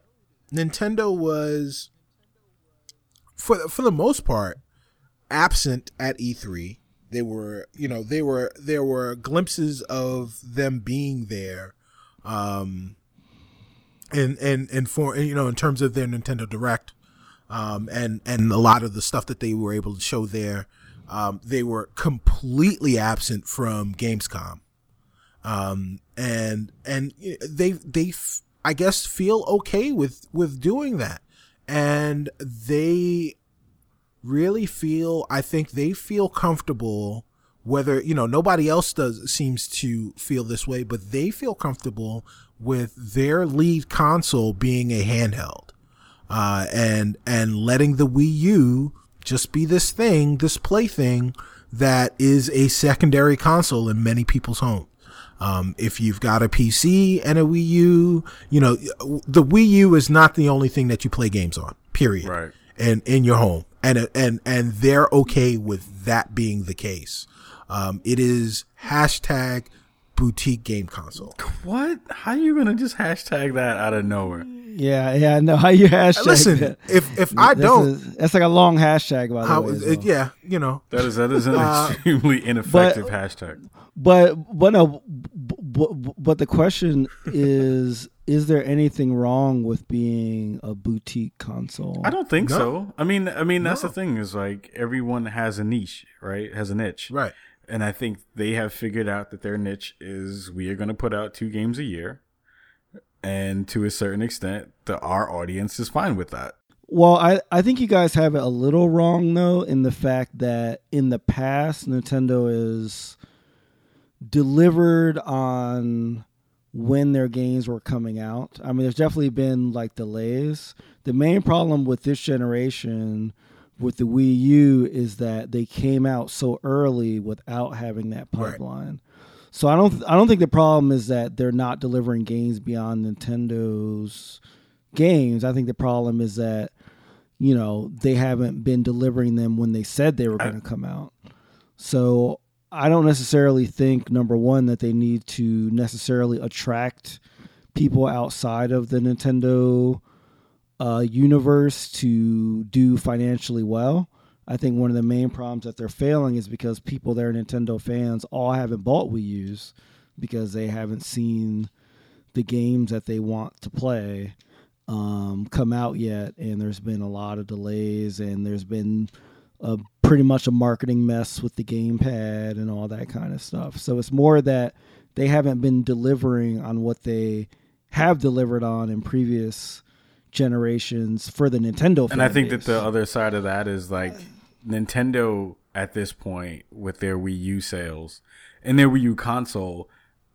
Nintendo was for for the most part absent at E3 they were, you know, they were there were glimpses of them being there, um, and and and for you know in terms of their Nintendo Direct, um, and and a lot of the stuff that they were able to show there, um, they were completely absent from Gamescom, um, and and they they I guess feel okay with with doing that, and they really feel I think they feel comfortable whether you know nobody else does seems to feel this way but they feel comfortable with their lead console being a handheld uh, and and letting the Wii U just be this thing this plaything that is a secondary console in many people's homes um, if you've got a PC and a Wii U, you know, the Wii U is not the only thing that you play games on, period. Right. And in your home and and and they're okay with that being the case. Um, it is hashtag boutique game console. What? How are you gonna just hashtag that out of nowhere? Yeah, yeah, no. How you hashtag? Listen, that? if if I That's don't, a- that's like a long hashtag, by the how, way. as it- well. yeah, you know, That is that is an Uh, extremely ineffective hashtag. But but no, b- b- but the question is: Is there anything wrong with being a boutique console? I don't think No. so. I mean, I mean that's No. the thing is like everyone has a niche, right? Has a niche, right? And I think they have figured out that their niche is we are going to put out two games a year, and to a certain extent, the our audience is fine with that. Well, I, I think you guys have it a little wrong though in the fact that in the past Nintendo is delivered on when their games were coming out. I mean, there's definitely been like delays. The main problem with this generation with the Wii U is that they came out so early without having that Right. pipeline. So I don't I don't think the problem is that they're not delivering games beyond Nintendo's games. I think the problem is that you know they haven't been delivering them when they said they were going to come out. So I don't necessarily think number one that they need to necessarily attract people outside of the Nintendo uh, universe to do financially well. I think one of the main problems that they're failing is because people that are Nintendo fans all haven't bought Wii U's because they haven't seen the games that they want to play um, come out yet, and there's been a lot of delays, and there's been a, pretty much a marketing mess with the gamepad and all that kind of stuff. So it's more that they haven't been delivering on what they have delivered on in previous generations for the Nintendo. And I think base. that the other side of that is like Nintendo at this point with their Wii U sales and their Wii U console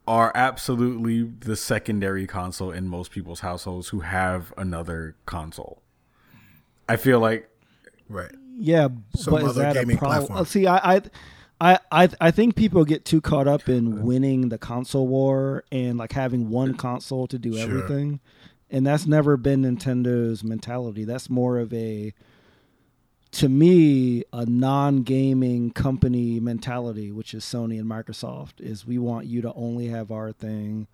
are absolutely the secondary console in most people's households who have another console. I feel like Right. Yeah, Some but is that a problem? platform. Uh, see, I, I, I, I, I think people get too caught up in winning the console war and like having one console to do Sure. everything, and that's never been Nintendo's mentality. That's more of a, to me, a non-gaming company mentality, which is Sony and Microsoft. Is we want you to only have our thing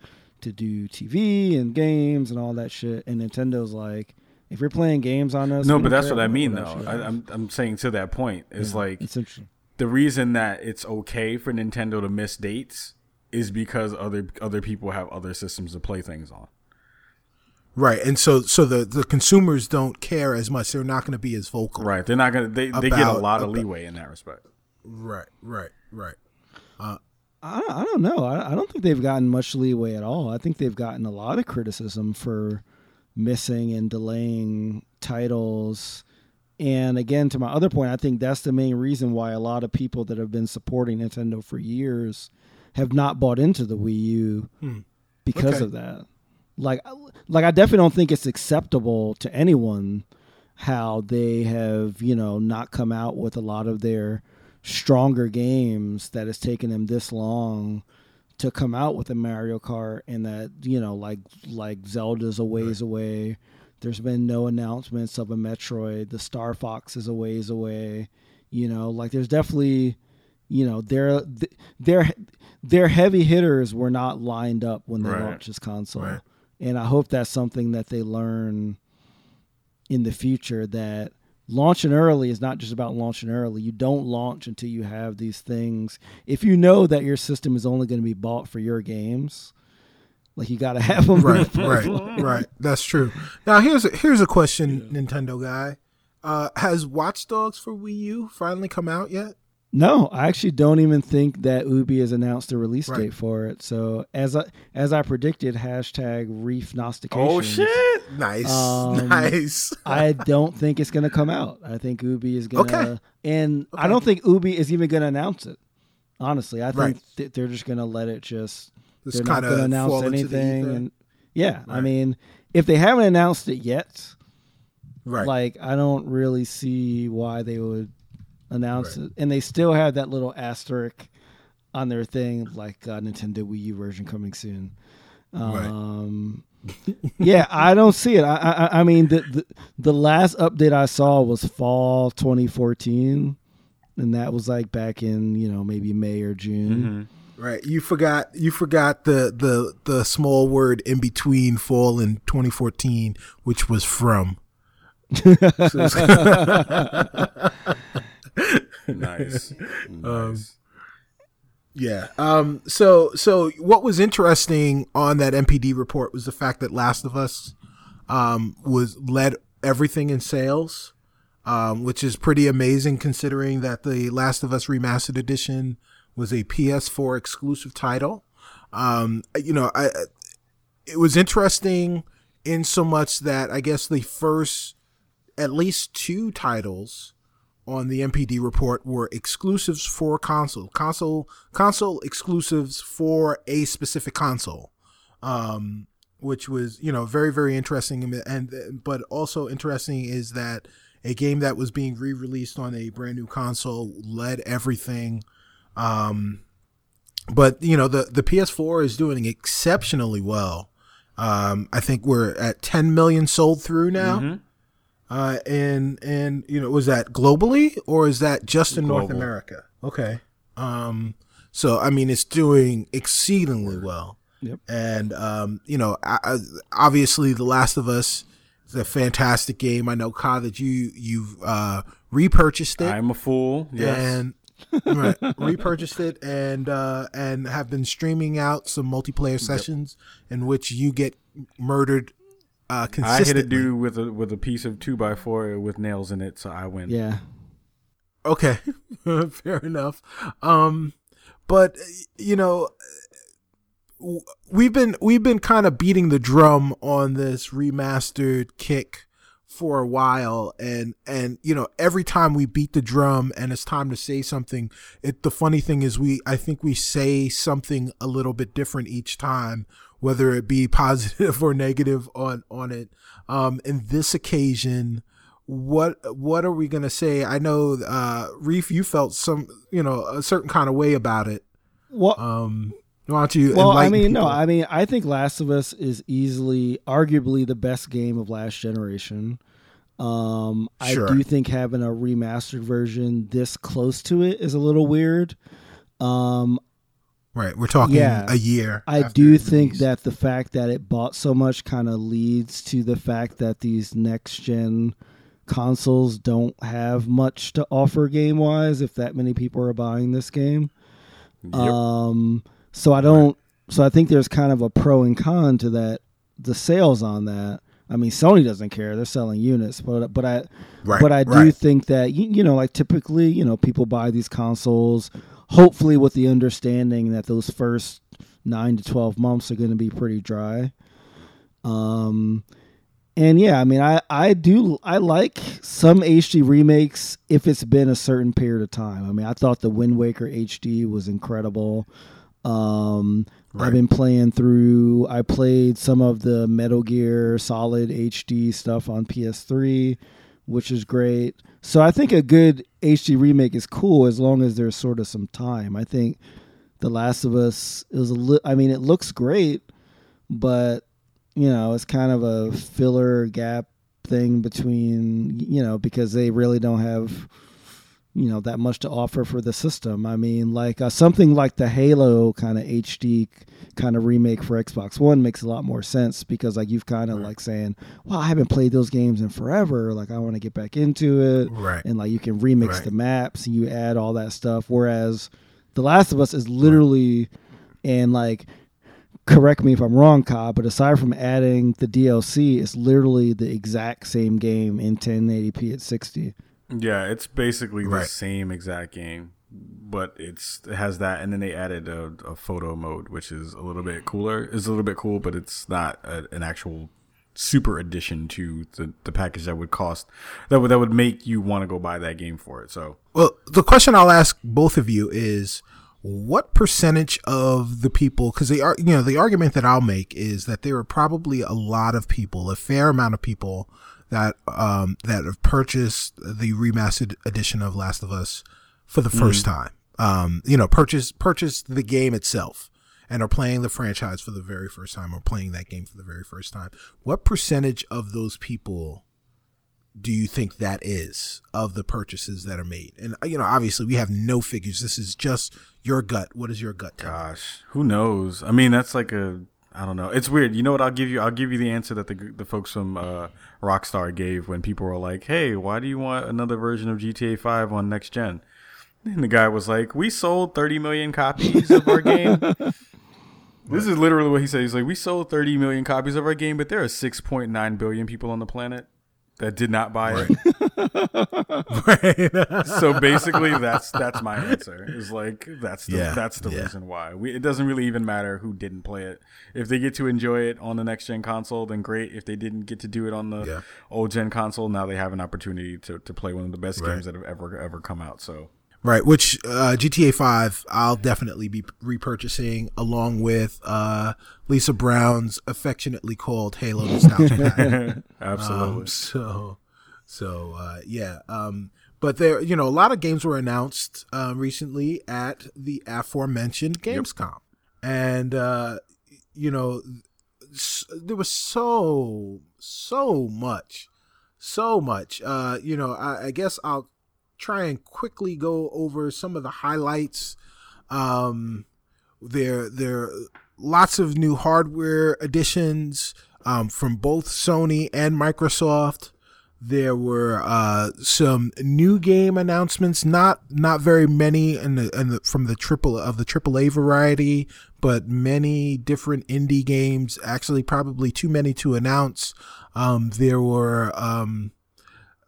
to do TV and games and all that shit, and Nintendo's like. If you're playing games on us, no, but that's what I mean though. shit. I, I'm I'm saying to that point is like It's interesting. the reason that it's okay for Nintendo to miss dates is because other other people have other systems to play things on. Right. And so so the the consumers don't care as much. They're not going to be as vocal. Right. They're not gonna they, they get a lot of about- leeway in that respect. Right. Right. Right. I, I don't know. I, I don't think they've gotten much leeway at all. I think they've gotten a lot of criticism for missing and delaying titles. And again, to my other point, I think that's the main reason why a lot of people that have been supporting Nintendo for years have not bought into the Wii U hmm. because Okay. of that. Like, like I definitely don't think it's acceptable to anyone how they have, you know, not come out with a lot of their stronger games that has taken them this long to come out with a Mario Kart and that, you know, like like Zelda's a ways away. There's been no announcements of a Metroid. The Star Fox is a ways away. You know, like there's definitely, you know, their their their heavy hitters were not lined up when they Right. launched this console. Right. And I hope that's something that they learn in the future that launching early is not just about launching early. You don't launch until you have these things. If you know that your system is only going to be bought for your games, like you got to have them. right, right, right. That's true. Now here's a, here's a question, Nintendo guy. Uh, has Watch Dogs for Wii U finally come out yet? No, I actually don't even think that Ubi has announced a release Right. date for it. So as I as I predicted, hashtag reef Oh shit! Nice, Um, nice. I don't think it's going to come out. I think Ubi is going to, Okay. and I don't think Ubi is even going to announce it. Honestly, I think Right. th- they're just going to let it just. Just they're not to announce anything, and yeah, I mean, if they haven't announced it yet, right. like I don't really see why they would announce it, and they still have that little asterisk on their thing, like uh, Nintendo Wii U version coming soon. Right. Um, yeah, I don't see it. I, I, I mean, the, the the last update I saw was fall 2014, and that was like back in you know maybe May or June. Right. You forgot you forgot the the the small word in between fall and 2014, which was from. Nice. nice. yeah. Um so so what was interesting on that NPD report was the fact that Last of Us um was led everything in sales. Um, which is pretty amazing considering that the Last of Us Remastered Edition was a PS4 exclusive title. Um, you know, I- it was interesting in so much that I guess the first at least two titles on the NPD report were exclusives for console, console, console exclusives for a specific console, um, which was you know very very interesting. And, but also interesting is that a game that was being re-released on a brand new console led everything. Um, but you know the the PS4 is doing exceptionally well. Um, I think we're at 10 million sold through now. Uh, and and you know, was that globally or is that just in North America? Okay. Um, so I mean, it's doing exceedingly well. Yep. And um, you know, I, I, obviously, The Last of Us is a fantastic game. I know, Ka, that you you've uh, repurchased it. I'm a fool. Yes. and right, repurchased it and uh, and have been streaming out some multiplayer sessions in which you get murdered uh, I hit a dude with a with a piece of two by four with nails in it, so I win. Yeah. Okay, fair enough. Um, but you know, we've been we've been kind of beating the drum on this remastered kick for a while, and and you know, every time we beat the drum and it's time to say something, it the funny thing is we I think we say something a little bit different each time, whether it be positive or negative on on it. Um, in this occasion what what are we gonna say? I know, uh, Reef, you felt some, you know, a certain kind of way about it. Well, Um, why don't you? well, I mean, no. I mean, I think Last of Us is easily, arguably, the best game of last generation. Um, Sure. I do think having a remastered version this close to it is a little weird. Um, right. We're talking Yeah. a year. I do think release. that the fact that it bought so much kind of leads to the fact that these next gen consoles don't have much to offer game wise if that many people are buying this game. Yep. Um so I don't so I think there's kind of a pro and con to that the sales on that. I mean Sony doesn't care. They're selling units, but but I right, but I do right. think that you, you know, like typically, you know, people buy these consoles hopefully with the understanding that those first nine to twelve months are going to be pretty dry. Um, and yeah, I mean, I I do I like some HD remakes if it's been a certain period of time. I mean, I thought the Wind Waker HD was incredible. Um, Right. I've been playing through. I played some of the Metal Gear Solid HD stuff on PS3, which is great. So I think a good HD remake is cool as long as there's sort of some time. I think The Last of Us is a li- I mean, it looks great, but you know, it's kind of a filler gap thing between you know because they really don't have you know that much to offer for the system. I mean, like uh, something like the Halo kind of HD kind of remake for Xbox One makes a lot more sense because like you've kind of like saying, "Well, I haven't played those games in forever. Like I want to get back into it." Right. And like you can remix Right. the maps and you add all that stuff. Whereas The Last of Us is literally and like correct me if I'm wrong, Cobb, but aside from adding the DLC, it's literally the exact same game in 1080p at 60. Yeah, it's basically the Right. same exact game, but it's it has that, and then they added a, a photo mode, which is a little bit cooler. It's a little bit cool, but it's not a, an actual super addition to the, the package that would cost that would that would make you want to go buy that game for it. So Well, the question I'll ask both of you is what percentage of the people because they are you know the argument that I'll make is that there are probably a lot of people, a fair amount of people that um that have purchased the remastered edition of Last of Us for the 1st time. Um, you know, purchase purchased the game itself and are playing the franchise for the very first time or playing that game for the very first time. What percentage of those people do you think that is of the purchases that are made? And you know, obviously, we have no figures. This is just your gut. What is your gut? gosh, who knows? I mean, that's like a I don't know. It's weird. You know what? I'll give you. I'll give you the answer that the the folks from uh, Rockstar gave when people were like, "Hey, why do you want another version of GTA Five on next gen?" And the guy was like, "We sold 30 million copies of our game." This is literally what he said. He's like, "We sold 30 million copies of our game, but there are 6.9 billion people on the planet that did not buy it." so basically, that's that's my answer. Is like that's the, Yeah, that's the yeah. reason why. We, it doesn't really even matter who didn't play it. If they get to enjoy it on the next gen console, then great. If they didn't get to do it on the Yeah. old gen console, now they have an opportunity to, to play one of the best Right. games that have ever ever come out. So Right, which uh, GTA Five, I'll definitely be repurchasing along with uh, Lisa Brown's affectionately called Halo Nostalgia. Pack. absolutely. Um, so, so uh, yeah. Um, but there, you know, a lot of games were announced uh, recently at the aforementioned Gamescom, and uh, you know, s- there was so so much, so much. Uh, you know, I, I guess I'll try and quickly go over some of the highlights. Um, there, there, lots of new hardware additions. um, from both Sony and Microsoft. There were uh, some new game announcements, not not very many in the, in the from the triple of the AAA variety, but many different indie games. Actually, probably too many to announce. Um, there were um,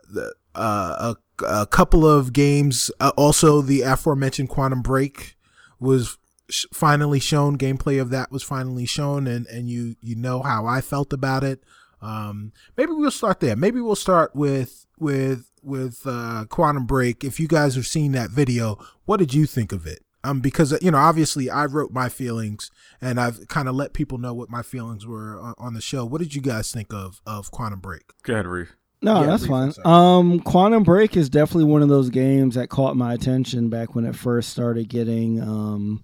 the, uh, a, a couple of games. Uh, also, the aforementioned Quantum Break was sh- finally shown. Gameplay of that was finally shown, and and you you know how I felt about it. Um, maybe we'll start there. Maybe we'll start with with with uh, Quantum Break. If you guys have seen that video, what did you think of it? Um, because you know, obviously, I wrote my feelings, and I've kind of let people know what my feelings were on, on, the show. What did you guys think of of Quantum Break? Go ahead. No, yeah, that's fine. Um, Quantum Break is definitely one of those games that caught my attention back when it first started getting um,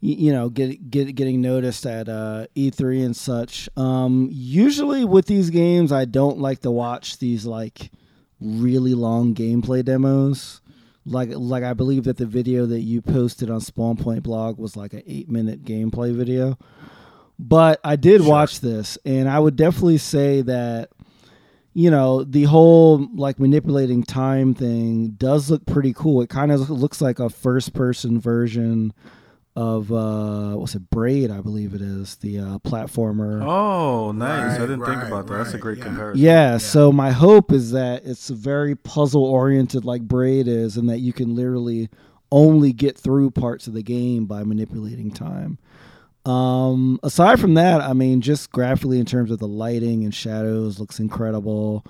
you know get, get getting noticed at uh, E3 and such. Um, usually with these games, I don't like to watch these like really long gameplay demos. Like like I believe that the video that you posted on Spawn Point blog was like an eight minute gameplay video. But I did sure. watch this, and I would definitely say that you know the whole like manipulating time thing does look pretty cool. It kind of looks like a first person version of uh what's it braid i believe it is the uh platformer. Oh nice. Right, i didn't right, think about that. Right, that's a great yeah. comparison. Yeah, yeah, so my hope is that it's very puzzle oriented like braid is and that you can literally only get through parts of the game by manipulating time um aside from that i mean just graphically in terms of the lighting and shadows looks incredible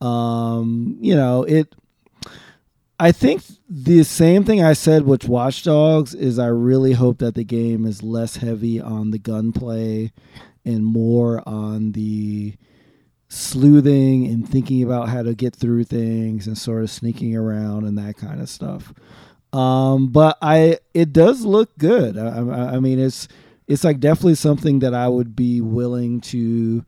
um you know it I think the same thing I said with Watch Dogs is I really hope that the game is less heavy on the gunplay and more on the sleuthing and thinking about how to get through things and sort of sneaking around and that kind of stuff. Um, but I it does look good. I, I, I mean, it's it's like definitely something that I would be willing to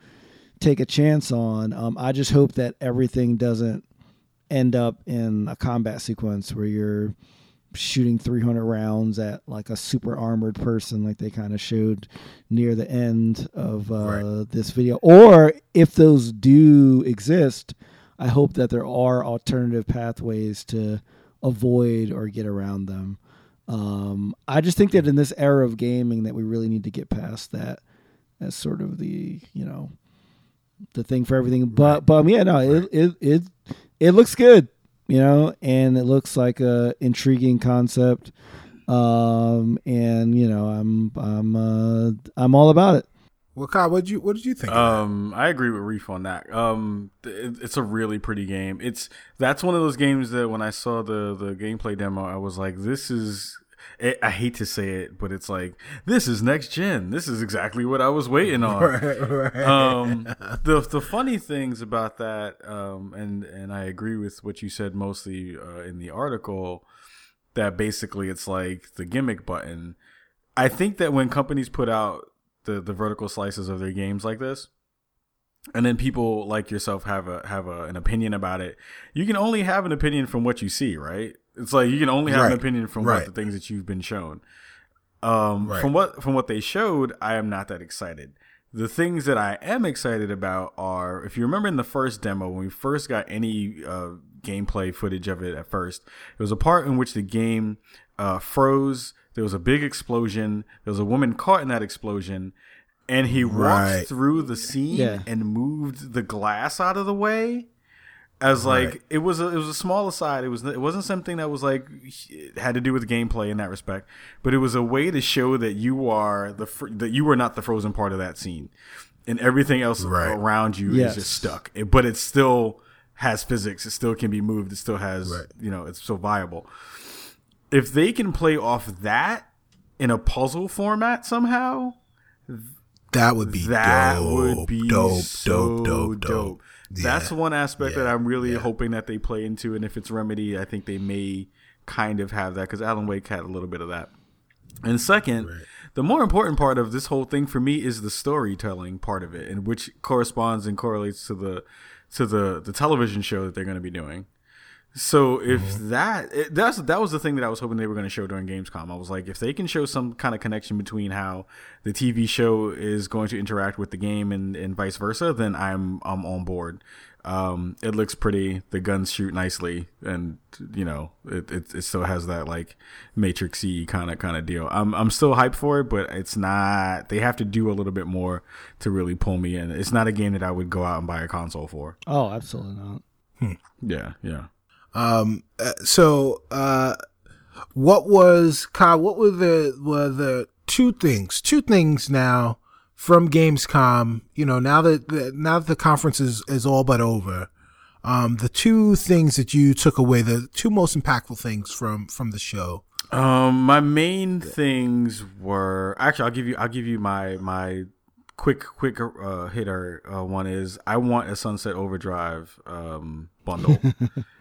take a chance on. Um, I just hope that everything doesn't end up in a combat sequence where you're shooting 300 rounds at like a super armored person like they kind of showed near the end of uh, right. this video or if those do exist i hope that there are alternative pathways to avoid or get around them um, i just think that in this era of gaming that we really need to get past that as sort of the you know the thing for everything but right. but um, yeah no right. it, it it it looks good, you know, and it looks like a intriguing concept. Um, and you know, I'm I'm uh, I'm all about it. Well, Kyle, what did you what did you think? Um, I agree with Reef on that. Um, it, it's a really pretty game. It's that's one of those games that when I saw the the gameplay demo, I was like, this is it, I hate to say it, but it's like this is next gen. This is exactly what I was waiting on. right, right. Um, the the funny things about that, um, and and I agree with what you said mostly uh, in the article. That basically it's like the gimmick button. I think that when companies put out the the vertical slices of their games like this, and then people like yourself have a have a, an opinion about it. You can only have an opinion from what you see, right? It's like you can only have right. an opinion from right. what the things that you've been shown. Um, right. From what from what they showed, I am not that excited. The things that I am excited about are, if you remember in the first demo when we first got any uh, gameplay footage of it at first, it was a part in which the game uh, froze. There was a big explosion. There was a woman caught in that explosion, and he walked through the scene yeah. and moved the glass out of the way as like right. it was a, it was a small aside. It was it wasn't something that was like had to do with gameplay in that respect, but it was a way to show that you are the that you are not the frozen part of that scene, and everything else right. around you yes. is just stuck. It, but it still has physics. It still can be moved. It still has right. you know it's still viable. If they can play off that in a puzzle format somehow, that would be that dope, would be dope, so dope, dope, dope. Yeah, That's one aspect yeah, that I'm really yeah. hoping that they play into, and if it's Remedy, I think they may kind of have that because Alan Wake had a little bit of that. And second, right. the more important part of this whole thing for me is the storytelling part of it, and which corresponds and correlates to the to the the television show that they're going to be doing. So if Mm-hmm. that it, that's that was the thing that I was hoping they were going to show during Gamescom. I was like, if they can show some kind of connection between how the TV show is going to interact with the game and, and vice versa, then I'm I'm on board. Um, it looks pretty. The guns shoot nicely, and you know, it it, it still has that like Matrixy kind of kind of deal. I'm I'm still hyped for it, but it's not. They have to do a little bit more to really pull me in. It's not a game that I would go out and buy a console for. Oh, absolutely not. Yeah, yeah. Um, uh, so, uh, what was Kyle? What were the were the two things? Two things now from Gamescom. You know, now that the, now that the conference is is all but over. Um, the two things that you took away, the two most impactful things from from the show. Um, my main things were actually I'll give you I'll give you my my quick quick uh, hitter. Uh, one is I want a Sunset Overdrive um bundle.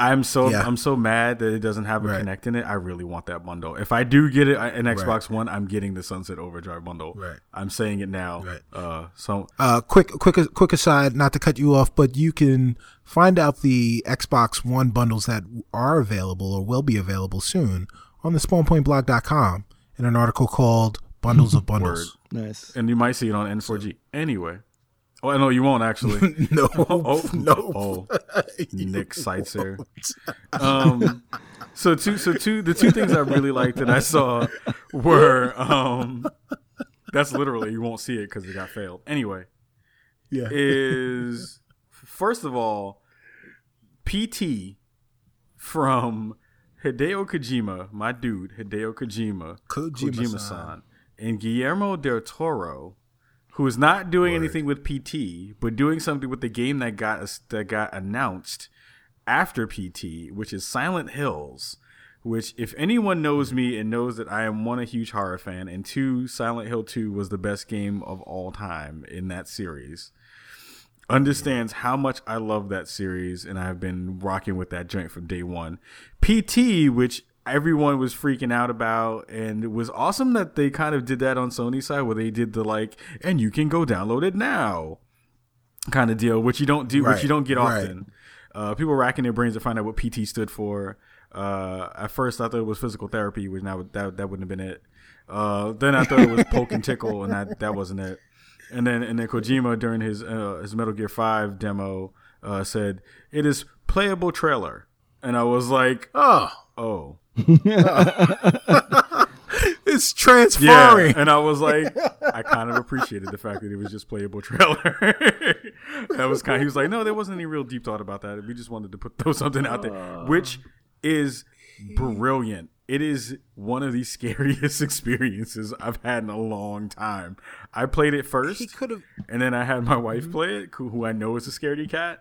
I'm so Yeah. I'm so mad that it doesn't have a Right. Kinect in it. I really want that bundle. If I do get it an Xbox One, I'm getting the Sunset Overdrive bundle. Right. I'm saying it now. Right. Uh, so Uh, quick, quick, quick aside, not to cut you off, but you can find out the Xbox One bundles that are available or will be available soon on the SpawnPointBlog.com in an article called "Bundles of Bundles." Nice. and you might see it on N4G anyway. Oh no, you won't actually. no, oh no. Oh, Nick Setzer. Um, so two, so two, the two things I really liked that I saw were, um, that's literally you won't see it because it got failed. Anyway, Yeah. is first of all, PT from Hideo Kojima, my dude, Hideo Kojima, Kojima-san. Kojima-san, and Guillermo del Toro, who is not doing anything with PT, but doing something with the game that got that got announced after PT, which is Silent Hills. Which, if anyone knows me and knows that I am one a huge horror fan, and two, Silent Hill Two was the best game of all time in that series, understands how much I love that series, and I've been rocking with that joint from day one. PT, which everyone was freaking out about, and it was awesome that they kind of did that on Sony's side, where they did the like, and you can go download it now kind of deal, which you don't do, which you don't get right. often. Uh, people racking their brains to find out what PT stood for. Uh, at first, I thought it was physical therapy, which now that that wouldn't have been it. Uh, then I thought it was poke and tickle, and that that wasn't it. And then and then Kojima during his uh, his Metal Gear Five demo uh, said it is playable trailer, and I was like, Oh, oh it's yeah, and I was like, I kind of appreciated the fact that it was just playable trailer. that was kind. Of, He was like, no, there wasn't any real deep thought about that. We just wanted to put throw something out there, uh, which is brilliant. It is one of the scariest experiences I've had in a long time. I played it first. He could have. And then I had my wife mm-hmm. play it, who who I know is a scaredy cat.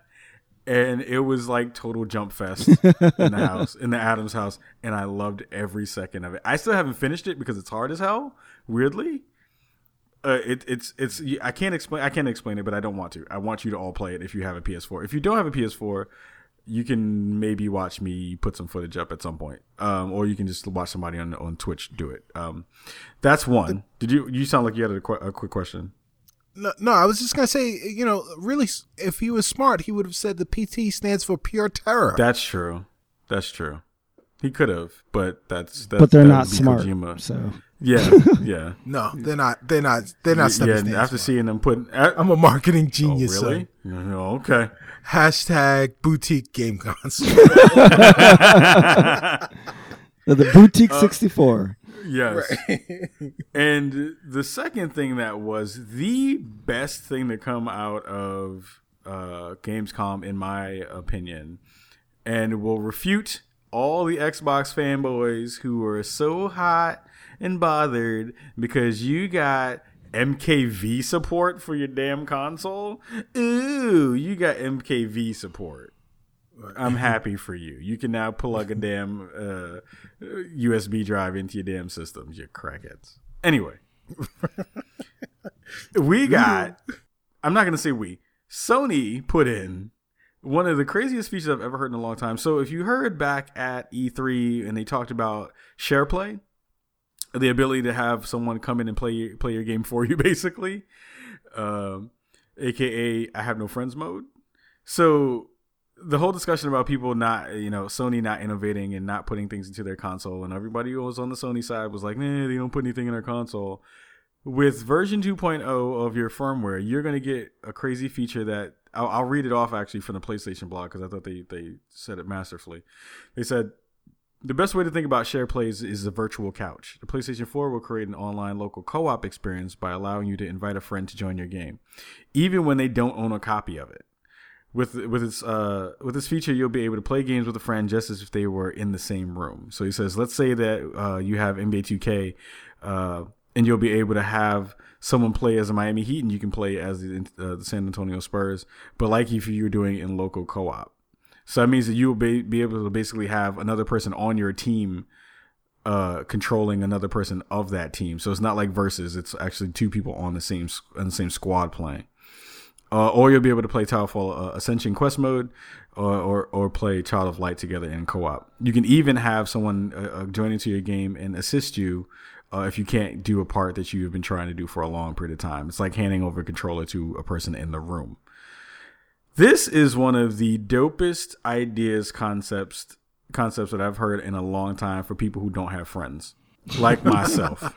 And it was like total jump fest in the house, in the Adams house. And I loved every second of it. I still haven't finished it because it's hard as hell, weirdly. Uh, it, it's it's I can't explain I can't explain it, but I don't want to. I want you to all play it if you have a PS4. If you don't have a PS4, you can maybe watch me put some footage up at some point, um, or you can just watch somebody on on Twitch do it. Um, that's one. Did you you sound like you had a, qu- a quick question? No, no, I was just gonna say, you know, really, if he was smart, he would have said the PT stands for pure terror. That's true. That's true. He could have, but that's, that's But they're that not smart. Kojima. So Yeah, yeah, no, they're not. They're not. They're not. yeah. stepping After for. seeing them put, uh, I'm a marketing oh, genius. really? son. Yeah, Okay. Hashtag boutique game console. the boutique 64. Yes. and the second thing that was the best thing to come out of uh, Gamescom, in my opinion, and will refute all the Xbox fanboys who are so hot and bothered because you got MKV support for your damn console. Ooh, you got MKV support. I'm happy for you. You can now plug a damn uh, USB drive into your damn systems, you crackheads. Anyway, we got. I'm not gonna say we. Sony put in one of the craziest features I've ever heard in a long time. So if you heard back at E3 and they talked about SharePlay, the ability to have someone come in and play play your game for you, basically, um, aka I have no friends mode. So the whole discussion about people not, you know, Sony not innovating and not putting things into their console, and everybody who was on the Sony side was like, "Nah, they don't put anything in their console." With version 2.0 of your firmware, you're going to get a crazy feature that I'll, I'll read it off actually from the PlayStation blog because I thought they they said it masterfully. They said the best way to think about share plays is the virtual couch. The PlayStation 4 will create an online local co-op experience by allowing you to invite a friend to join your game, even when they don't own a copy of it. With with its uh with this feature, you'll be able to play games with a friend just as if they were in the same room. So he says, let's say that uh, you have NBA 2K, uh, and you'll be able to have someone play as a Miami Heat, and you can play as the, uh, the San Antonio Spurs, but like if you were doing in local co-op. So that means that you will be, be able to basically have another person on your team uh, controlling another person of that team. So it's not like versus; it's actually two people on the same on the same squad playing. Uh, or you'll be able to play Towerfall uh, Ascension Quest mode, or, or or play Child of Light together in co-op. You can even have someone uh, uh, join into your game and assist you uh, if you can't do a part that you have been trying to do for a long period of time. It's like handing over a controller to a person in the room. This is one of the dopest ideas concepts concepts that I've heard in a long time for people who don't have friends like myself.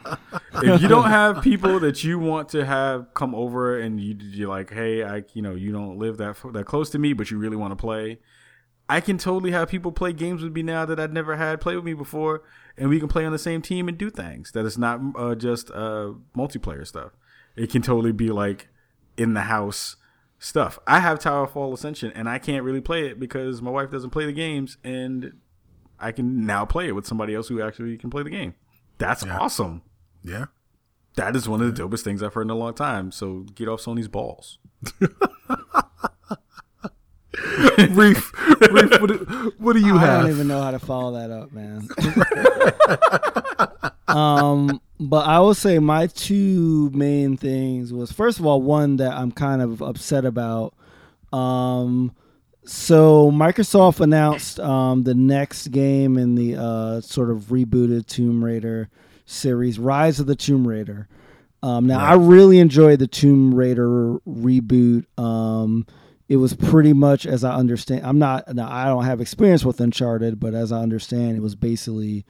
if you don't have people that you want to have come over and you, you're like, hey, I, you know, you don't live that that close to me, but you really want to play, I can totally have people play games with me now that I'd never had play with me before, and we can play on the same team and do things. That is not uh, just uh, multiplayer stuff. It can totally be like in the house stuff. I have Tower Fall Ascension, and I can't really play it because my wife doesn't play the games, and I can now play it with somebody else who actually can play the game. That's Yeah. awesome. Yeah. That is one of the dopest things I've heard in a long time. So get off Sony's balls. Reef, Reef what, do, what do you I have? I don't even know how to follow that up, man. um, but I will say my two main things was first of all one that I'm kind of upset about. Um, so Microsoft announced um, the next game in the uh, sort of rebooted Tomb Raider series, Rise of the Tomb Raider. Um, now I really enjoyed the Tomb Raider reboot. Um, it was pretty much as I understand. I'm not. Now, I don't have experience with Uncharted, but as I understand, it was basically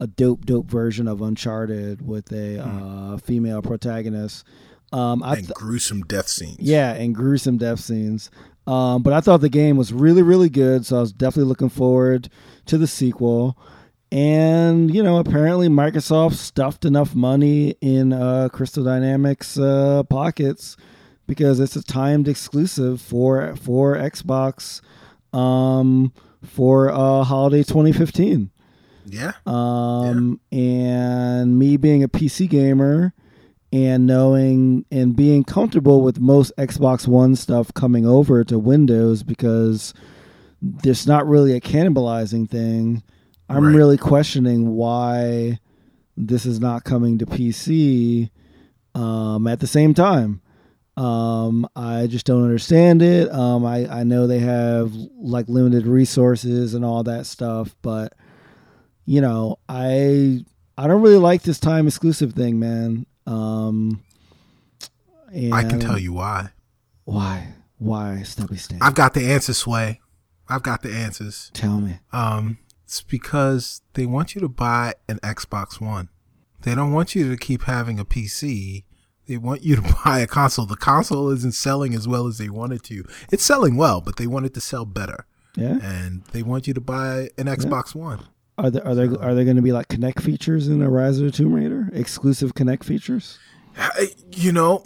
a dope, dope version of Uncharted with a uh, female protagonist. Um, I and gruesome death scenes. yeah, and gruesome death scenes. Um, but I thought the game was really, really good, so I was definitely looking forward to the sequel. And you know, apparently Microsoft stuffed enough money in uh, Crystal Dynamics uh, pockets because it's a timed exclusive for for Xbox um, for uh, holiday 2015. Yeah. Um, and me being a PC gamer and knowing and being comfortable with most Xbox One stuff coming over to Windows because there's not really a cannibalizing thing. I'm Right. really questioning why this is not coming to PC um, at the same time. Um, I just don't understand it. Um, I, I know they have like limited resources and all that stuff, but you know, I I don't really like this time exclusive thing, man. Um, I can tell you why. why. Why, Stubby Stan? I've got the answer, Sway. I've got the answers. Tell me. Um, it's because they want you to buy an Xbox One. They don't want you to keep having a PC. They want you to buy a console. The console isn't selling as well as they want it to. It's selling well, but they want it to sell better. Yeah. And they want you to buy an Xbox One. Are there are there are there going to be like Kinect features in the Rise of the Tomb Raider? Exclusive Kinect features? You know,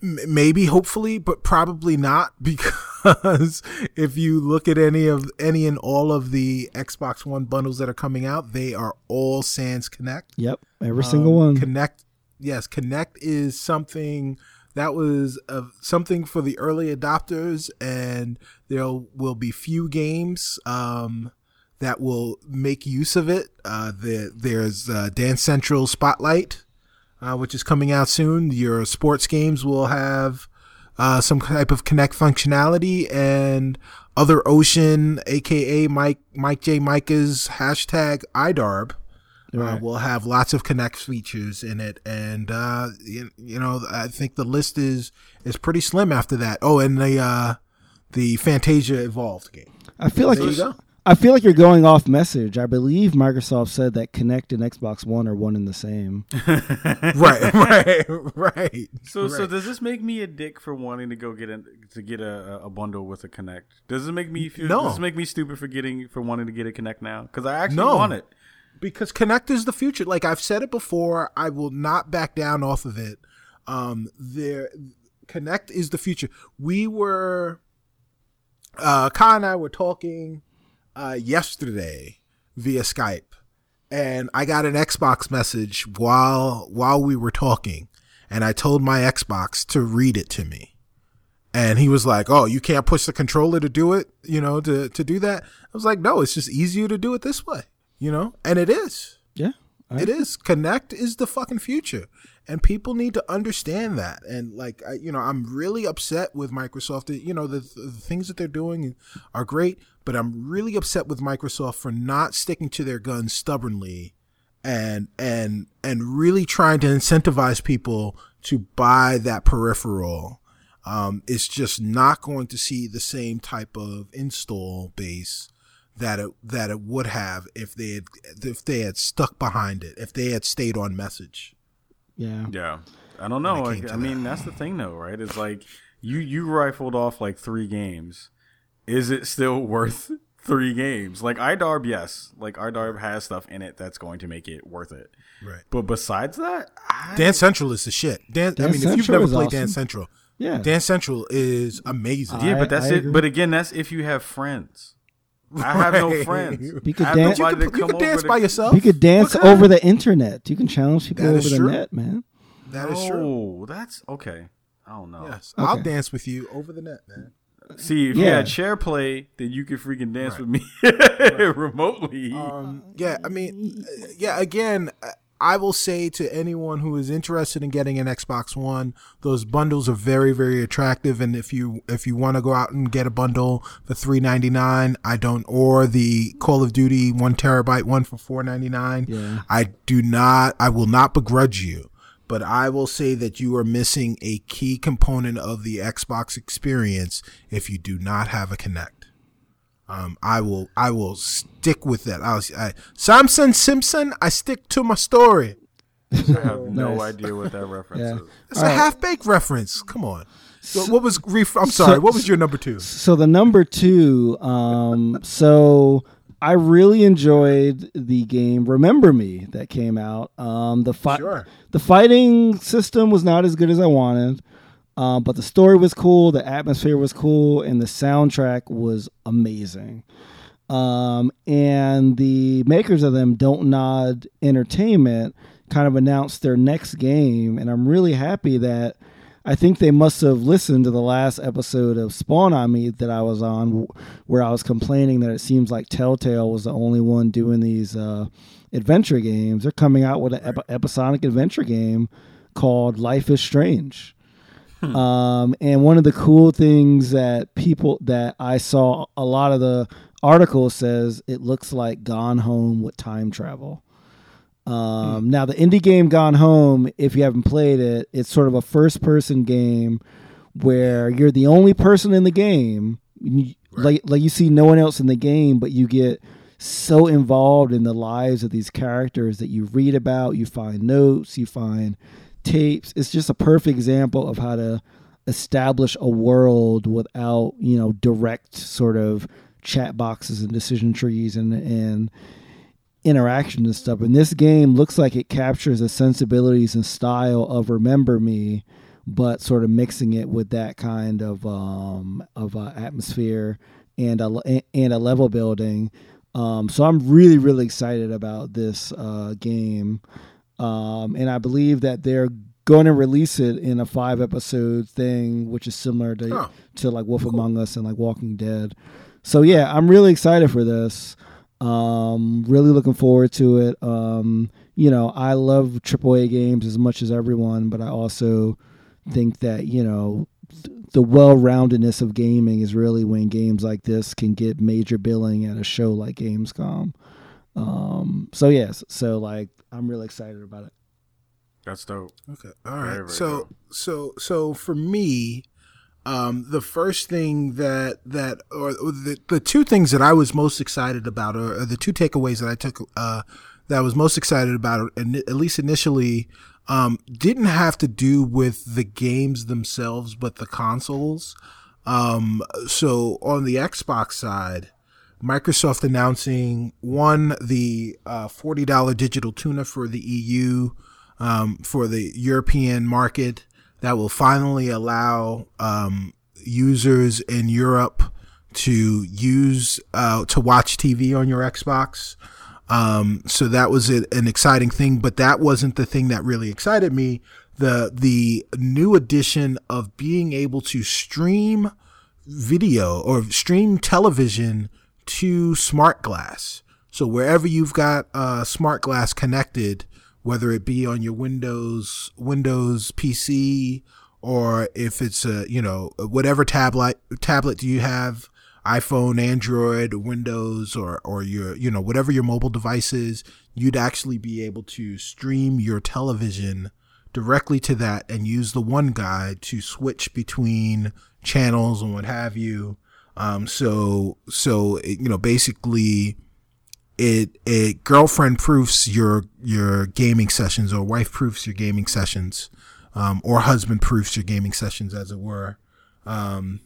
maybe, hopefully, but probably not because if you look at any of any and all of the Xbox One bundles that are coming out, they are all Sans Kinect. Yep, every single Um, one. Kinect, yes, Kinect is something that was uh, something for the early adopters, and there will be few games um, that will make use of it. Uh, the, there's uh, Dance Central Spotlight, uh, which is coming out soon. Your sports games will have uh, some type of Kinect functionality, and Other Ocean, aka Mike Mike J Mika's hashtag IDARB uh, Right. will have lots of Kinect features in it and uh you, you know i think the list is is pretty slim after that oh and the uh the fantasia evolved game I feel like There you go. I feel like you're going off message. I believe Microsoft said that Kinect and Xbox One are one and the same. right, right, right. So, so does this make me a dick for wanting to go get a to get a, a bundle with a Kinect? Does it make me feel? No. Does this make me stupid for getting for wanting to get a Kinect now? Because I actually No. want it. because Kinect is the future. Like I've said it before, I will not back down off of it. Um, there, Kinect is the future. We were, uh, Kai and I were talking uh, yesterday via Skype, and I got an Xbox message while while we were talking, and I told my Xbox to read it to me. And he was like, "Oh, you can't push the controller to do it, you know, to to do that." I was like, "No, it's just easier to do it this way." You know? And it is. Yeah. I- It is. Kinect is the fucking future. And people need to understand that. And like, I, you know, I'm really upset with Microsoft. You know, the, the things that they're doing are great, but I'm really upset with Microsoft for not sticking to their guns stubbornly and and and really trying to incentivize people to buy that peripheral. Um, it's just not going to see the same type of install base that it that it would have if they had if they had stuck behind it, if they had stayed on message. Yeah. Yeah, I don't know. When it Like, came to I mean, that's the thing, though, right? It's like you you rifled off like three games. Is it still worth three games? Like iDarb, yes. Like iDarb has stuff in it that's going to make it worth it. Right. But besides that, I, Dance Central is the shit. Dan, I Dance mean, if you've never played awesome. Dance Central, Yeah. Dance Central is amazing. yeah, but that's I it. agree. But again, that's if you have friends. I have no friends. You could I have dance- you nobody can, you come dance by to- yourself. You could dance What over the internet. You can challenge people over is the net, man. That is true. Oh, that's okay. I don't know. Yes, I'll dance with you over the net, man. See, if you had SharePlay, then you could freaking dance Right. with me remotely. Um, yeah, I mean, uh, yeah. Again, uh, I will say to anyone who is interested in getting an Xbox One, those bundles are very, very attractive. And if you if you want to go out and get a bundle for three ninety nine, I don't, or the Call of Duty one terabyte one for four ninety nine, Yeah. I do not. I will not begrudge you. But I will say that you are missing a key component of the Xbox experience if you do not have a Kinect. Um, I will I will stick with that. I'll, I, Samson Simpson, I stick to my story. I have no Nice. idea what that reference Yeah. is. It's a half baked reference. Come on. So what was ref- I'm so- sorry. what was your number two? So the number two, um, so I really enjoyed the game Remember Me that came out. Um, the fight, Sure. the fighting system was not as good as I wanted, um, but the story was cool, the atmosphere was cool, and the soundtrack was amazing. Um, and the makers of them, Don't Nod Entertainment, kind of announced their next game, and I'm really happy that. I think they must have listened to the last episode of Spawn on Me that I was on, where I was complaining that it seems like Telltale was the only one doing these uh, adventure games. They're coming out with an ep- episodic adventure game called Life is Strange. Um, and one of the cool things that people that I saw a lot of the articles says it looks like Gone Home with time travel. Um, Now, the indie game Gone Home, if you haven't played it, it's sort of a first person game where you're the only person in the game. You- Like, like you see no one else in the game, but you get so involved in the lives of these characters that you read about, you find notes, you find tapes. It's just a perfect example of how to establish a world without, you know, direct sort of chat boxes and decision trees and and interaction and stuff. And this game looks like it captures the sensibilities and style of Remember Me, but sort of mixing it with that kind of um, of uh, atmosphere and a and a level building. Um, so I'm really really excited about this uh, game, um, and I believe that they're going to release it in a five episode thing, which is similar to Oh. to like Wolf Among Us and like Walking Dead. So yeah, I'm really excited for this. Um, really looking forward to it. Um, you know, I love AAA games as much as everyone, but I also think that you know th- the well-roundedness of gaming is really when games like this can get major billing at a show like Gamescom. Um, so yes, so like I'm really excited about it. That's dope. Okay. All right. Very, very so dope. so so for me, Um, the first thing that that or the the two things that I was most excited about, or, or the two takeaways that I took uh, that I was most excited about, and at least initially, um, didn't have to do with the games themselves, but the consoles. Um, so on the Xbox side, Microsoft announcing one the uh, forty dollar digital tuner for the EU um, for the European market that will finally allow um, users in Europe to use uh, to watch TV on your Xbox. Um, so that was a, an exciting thing, but that wasn't the thing that really excited me. The the new addition of being able to stream video or stream television to smart glass. So wherever you've got a smart glass connected, whether it be on your Windows Windows PC or if it's a you know whatever tablet tablet do you have iphone android windows or or your you know whatever your mobile device is you'd actually be able to stream your television directly to that and use the one guide to switch between channels and what have you. Um so so it, you know basically it it girlfriend proofs your your gaming sessions or wife proofs your gaming sessions um, or husband proofs your gaming sessions, as it were, um,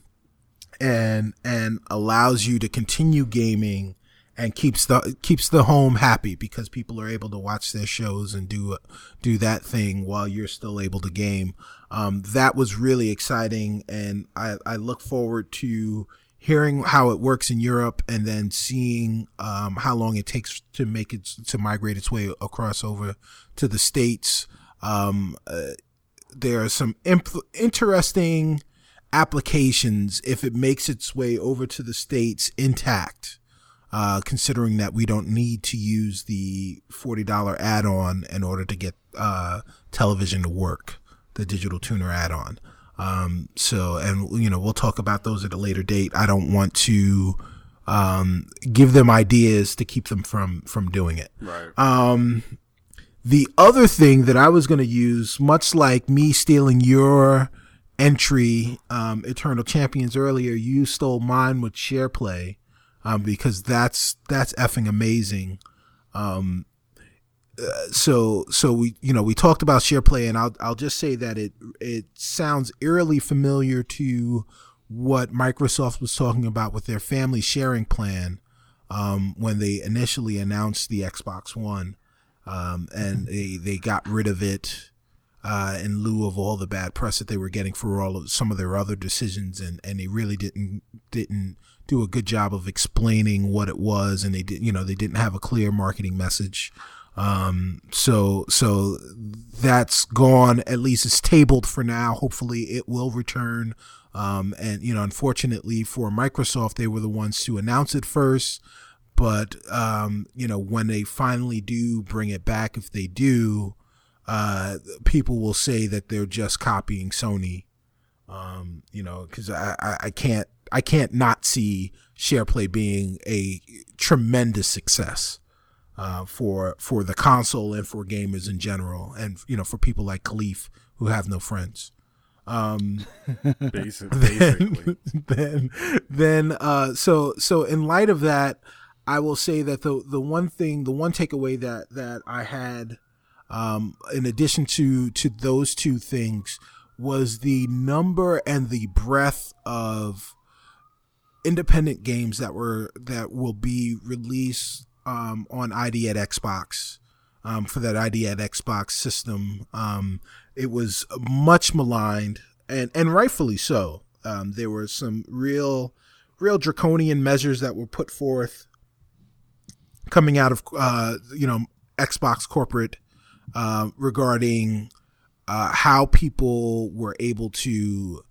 and and allows you to continue gaming and keeps the keeps the home happy because people are able to watch their shows and do do that thing while you're still able to game. Um, that was really exciting, and I, I look forward to hearing how it works in Europe and then seeing um, how long it takes to make it to migrate its way across over to the states. Um, uh, there are some interesting applications if it makes its way over to the states intact. Uh, considering that we don't need to use the forty dollar add-on in order to get uh, television to work, the digital tuner add-on. Um, so, and you know, we'll talk about those at a later date. I don't want to um, give them ideas to keep them from from doing it. Right. Um, the other thing that I was going to use, much like me stealing your entry, um, Eternal Champions earlier, you stole mine with SharePlay, um, because that's that's effing amazing. Um, so so we you know we talked about SharePlay, and I'll I'll just say that it it sounds eerily familiar to what Microsoft was talking about with their family sharing plan um, when they initially announced the Xbox One um, and they they got rid of it uh, in lieu of all the bad press that they were getting for all of some of their other decisions, and, and they really didn't didn't do a good job of explaining what it was, and they did you know they didn't have a clear marketing message. Um, so so that's gone. At least it's tabled for now. Hopefully, it will return. Um, and you know, unfortunately for Microsoft, they were the ones to announce it first but um, you know when they finally do bring it back if they do uh, people will say that they're just copying sony um, you know because I, I, I can't i can't not see shareplay being a tremendous success uh, for for the console and for gamers in general and you know for people like Kahlief who have no friends. Um Basic, then then then uh so so in light of that I will say that the the one thing, the one takeaway that that I had, um, in addition to to those two things, was the number and the breadth of independent games that were that will be released um, on ID at Xbox um, for that ID at Xbox system. Um, it was much maligned and and rightfully so. Um, there were some real real draconian measures that were put forth coming out of uh, you know Xbox corporate uh, regarding uh, how people were able to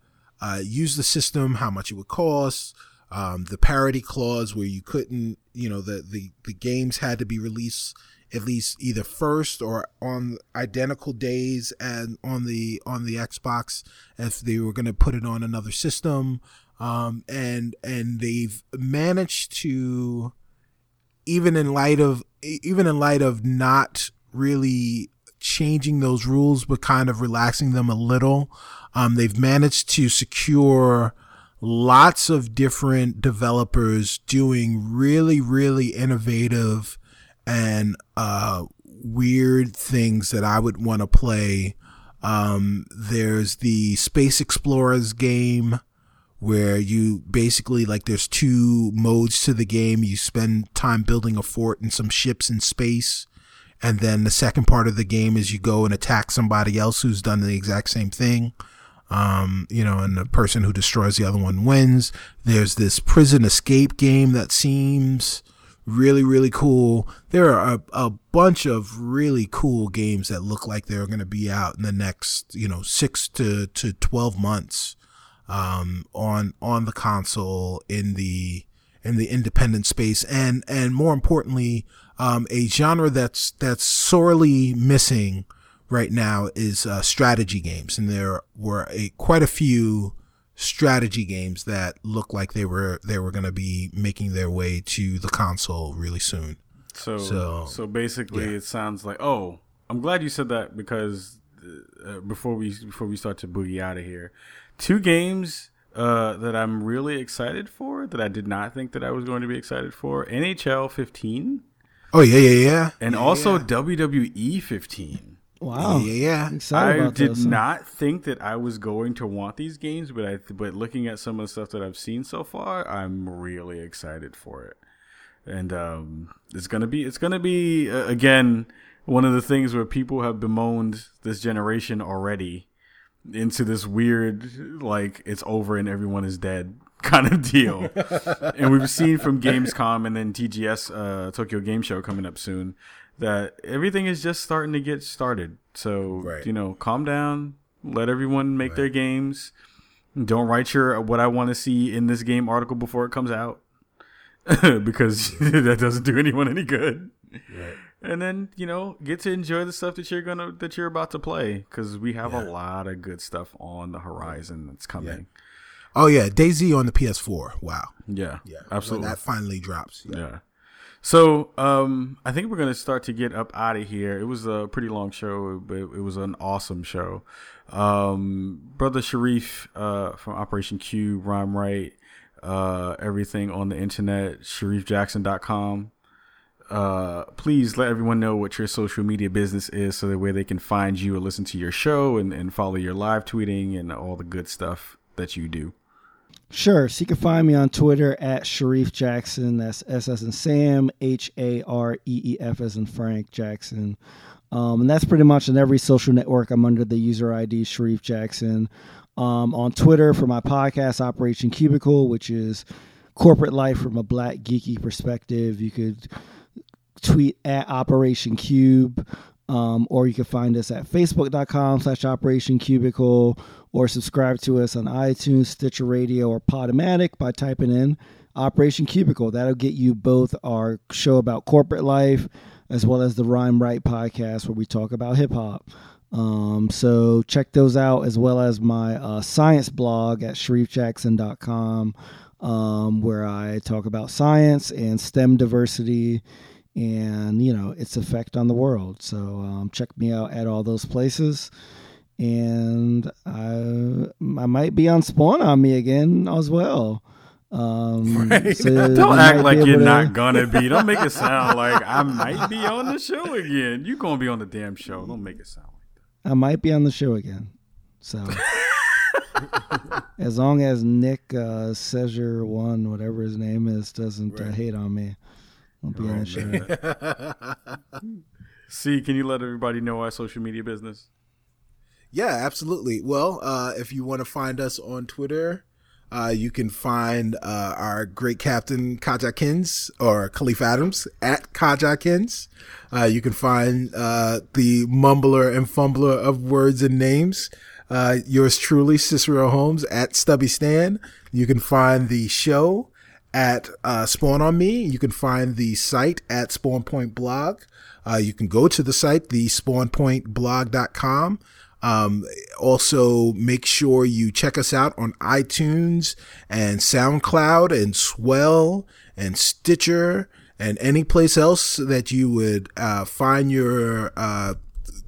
uh, use the system, how much it would cost, um, the parity clause where you couldn't, you know, the, the the games had to be released at least either first or on identical days and on the on the Xbox if they were going to put it on another system. Um, and and they've managed to even in light of even in light of not really changing those rules, but kind of relaxing them a little. Um, they've managed to secure lots of different developers doing really, really innovative and uh, weird things that I would want to play. Um, there's the Space Explorers game where you basically like there's two modes to the game. You spend time building a fort and some ships in space. And then the second part of the game is you go and attack somebody else who's done the exact same thing. Um, you know, and the person who destroys the other one wins. There's this prison escape game that seems really, really cool. There are a, a bunch of really cool games that look like they're going to be out in the next, you know, six to, to 12 months, um, on, on the console in the, in the independent space. And, and more importantly, um, a genre that's, that's sorely missing right now is, uh, strategy games. And there were a, quite a few, strategy games that looked like they were they were going to be making their way to the console really soon. So so, so basically, yeah. it sounds like oh, I'm glad you said that because uh, before we before we start to boogie out of here, two games uh, that I'm really excited for that I did not think that I was going to be excited for NHL 15. Oh yeah yeah yeah, and yeah, also yeah. WWE 15. Wow. Yeah, yeah. I did this, not think that I was going to want these games, but I but looking at some of the stuff that I've seen so far, I'm really excited for it. And um, it's gonna be it's gonna be uh, again one of the things where people have bemoaned this generation already into this weird like it's over and everyone is dead kind of deal. and we've seen from Gamescom and then TGS uh, Tokyo Game Show coming up soon that everything is just starting to get started. So right. you know, calm down, let everyone make right. their games. Don't write your what I want to see in this game article before it comes out, because that doesn't do anyone any good. Right. And then you know, get to enjoy the stuff that you're gonna that you're about to play, because we have yeah. a lot of good stuff on the horizon that's coming. Yeah. Oh yeah, DayZ on the PS4. Wow. Yeah. Yeah. Absolutely. When that finally drops. yeah. yeah. So um, I think we're gonna start to get up out of here. It was a pretty long show, but it was an awesome show. Um, Brother Shareef uh, from Operation Q, Rhyme Right, uh, everything on the internet, ShareefJackson.com. Uh, please let everyone know what your social media business is so that way they can find you and listen to your show and, and follow your live tweeting and all the good stuff that you do. Sure. So you can find me on Twitter at Shareef Jackson. That's S as in Sam, H A R E E F as in Frank Jackson. Um, and that's pretty much on every social network. I'm under the user ID Shareef Jackson. Um, on Twitter for my podcast, Operation Cubicle, which is corporate life from a black geeky perspective. You could tweet at Operation Cube. Um, or you can find us at facebook.com slash operation cubicle or subscribe to us on iTunes, Stitcher Radio, or Podomatic by typing in Operation Cubicle. That'll get you both our show about corporate life as well as the Rhyme Right podcast where we talk about hip hop. Um, so check those out as well as my uh, science blog at shareefjackson.com um, where I talk about science and STEM diversity and you know its effect on the world. So um, check me out at all those places, and I I might be on Spawn on me again as well. Um, right. so Don't act like you're to... not gonna be. Don't make it sound like I might be on the show again. You're gonna be on the damn show. Don't make it sound like that. I might be on the show again. So. as long as Nick uh, Setzer one, whatever his name is, doesn't uh, right. uh, hate on me, I'll be on the show. See, can you let everybody know our social media business? Yeah, absolutely. Well, uh, if you want to find us on Twitter, uh, you can find uh, our great captain Kajakins or Kahlief Adams at Kajakins. Uh, you can find uh, the mumbler and fumbler of words and names. Uh, yours truly, Cicero Holmes at Stubby Stan. You can find the show at uh, Spawn on Me. You can find the site at Spawn Point Blog. You can go to the site, the spawnpointblog.com. Um, also make sure you check us out on iTunes and SoundCloud and Swell and Stitcher and any place else that you would, uh, find your, uh,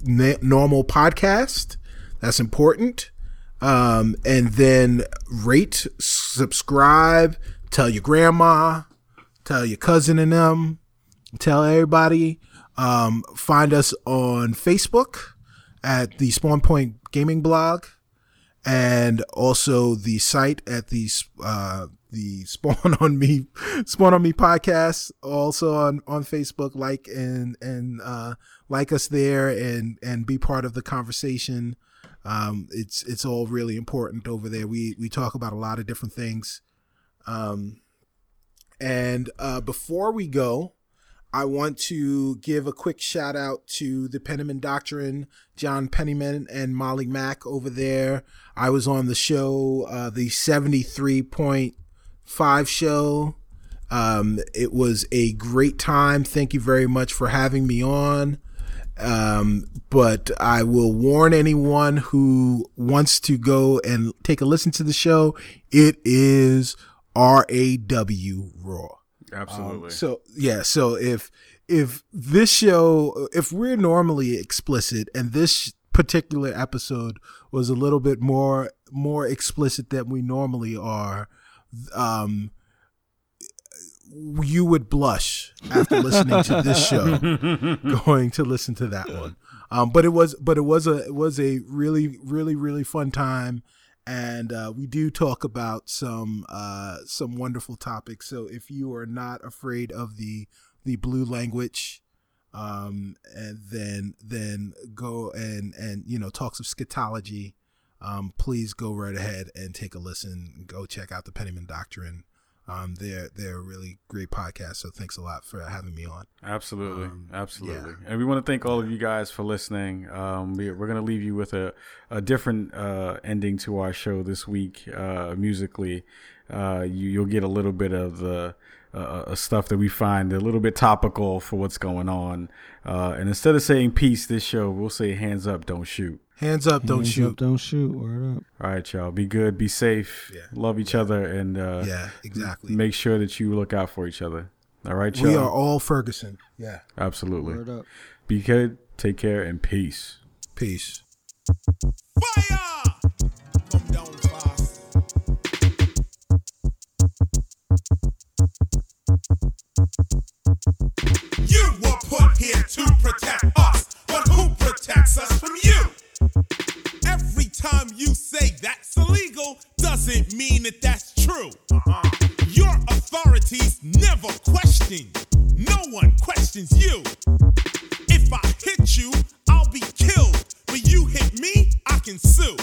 normal podcast. That's important. Um, and then rate, subscribe, tell your grandma, tell your cousin and them, tell everybody. Um, find us on Facebook at the Spawn Point Gaming Blog and also the site at the uh, the Spawn on Me Spawn on Me podcast also on on Facebook. Like and and uh, like us there and and be part of the conversation. Um, it's it's all really important over there. We we talk about a lot of different things. Um, and uh, before we go I want to give a quick shout out to the Penniman Doctrine, John Penniman and Molly Mack over there. I was on the show, uh, the 73.5 show. Um, it was a great time. Thank you very much for having me on. Um, but I will warn anyone who wants to go and take a listen to the show. It is RAW Raw. Absolutely. Um, so yeah, so if if this show, if we're normally explicit, and this particular episode was a little bit more more explicit than we normally are, um, you would blush after listening to this show, going to listen to that one. Um, but it was, but it was a, it was a really, really, really fun time and uh, we do talk about some uh, some wonderful topics. So if you are not afraid of the the blue language, um, and then then go and and you know talks of scatology, um, please go right ahead and take a listen. Go check out the Penniman Doctrine. Um, they're they're a really great podcast. So thanks a lot for having me on. Absolutely, Um, absolutely. yeah. And we want to thank all of you guys for listening. Um, we, we're going to leave you with a, a different uh, ending to our show this week uh, musically. Uh, you, you'll get a little bit of the uh, uh, stuff that we find a little bit topical for what's going on. Uh, and instead of saying peace this show, we'll say hands up, don't shoot. Hands up, don't Hands shoot. Up, don't shoot. Word up. All right, y'all. Be good, be safe, Yeah. love each other, and uh, Yeah, exactly. make sure that you look out for each other. All right, y'all. We are all Ferguson. Yeah. Absolutely. Word up. Be good, take care, and peace. Peace. Fire! Come down fast. You were put here to protect us, but who protects us from you? Time you say that's illegal, doesn't mean that that's true. Uh-huh. Your authorities never question. No one questions you. If I hit you, I'll be killed. But you hit me, I can sue.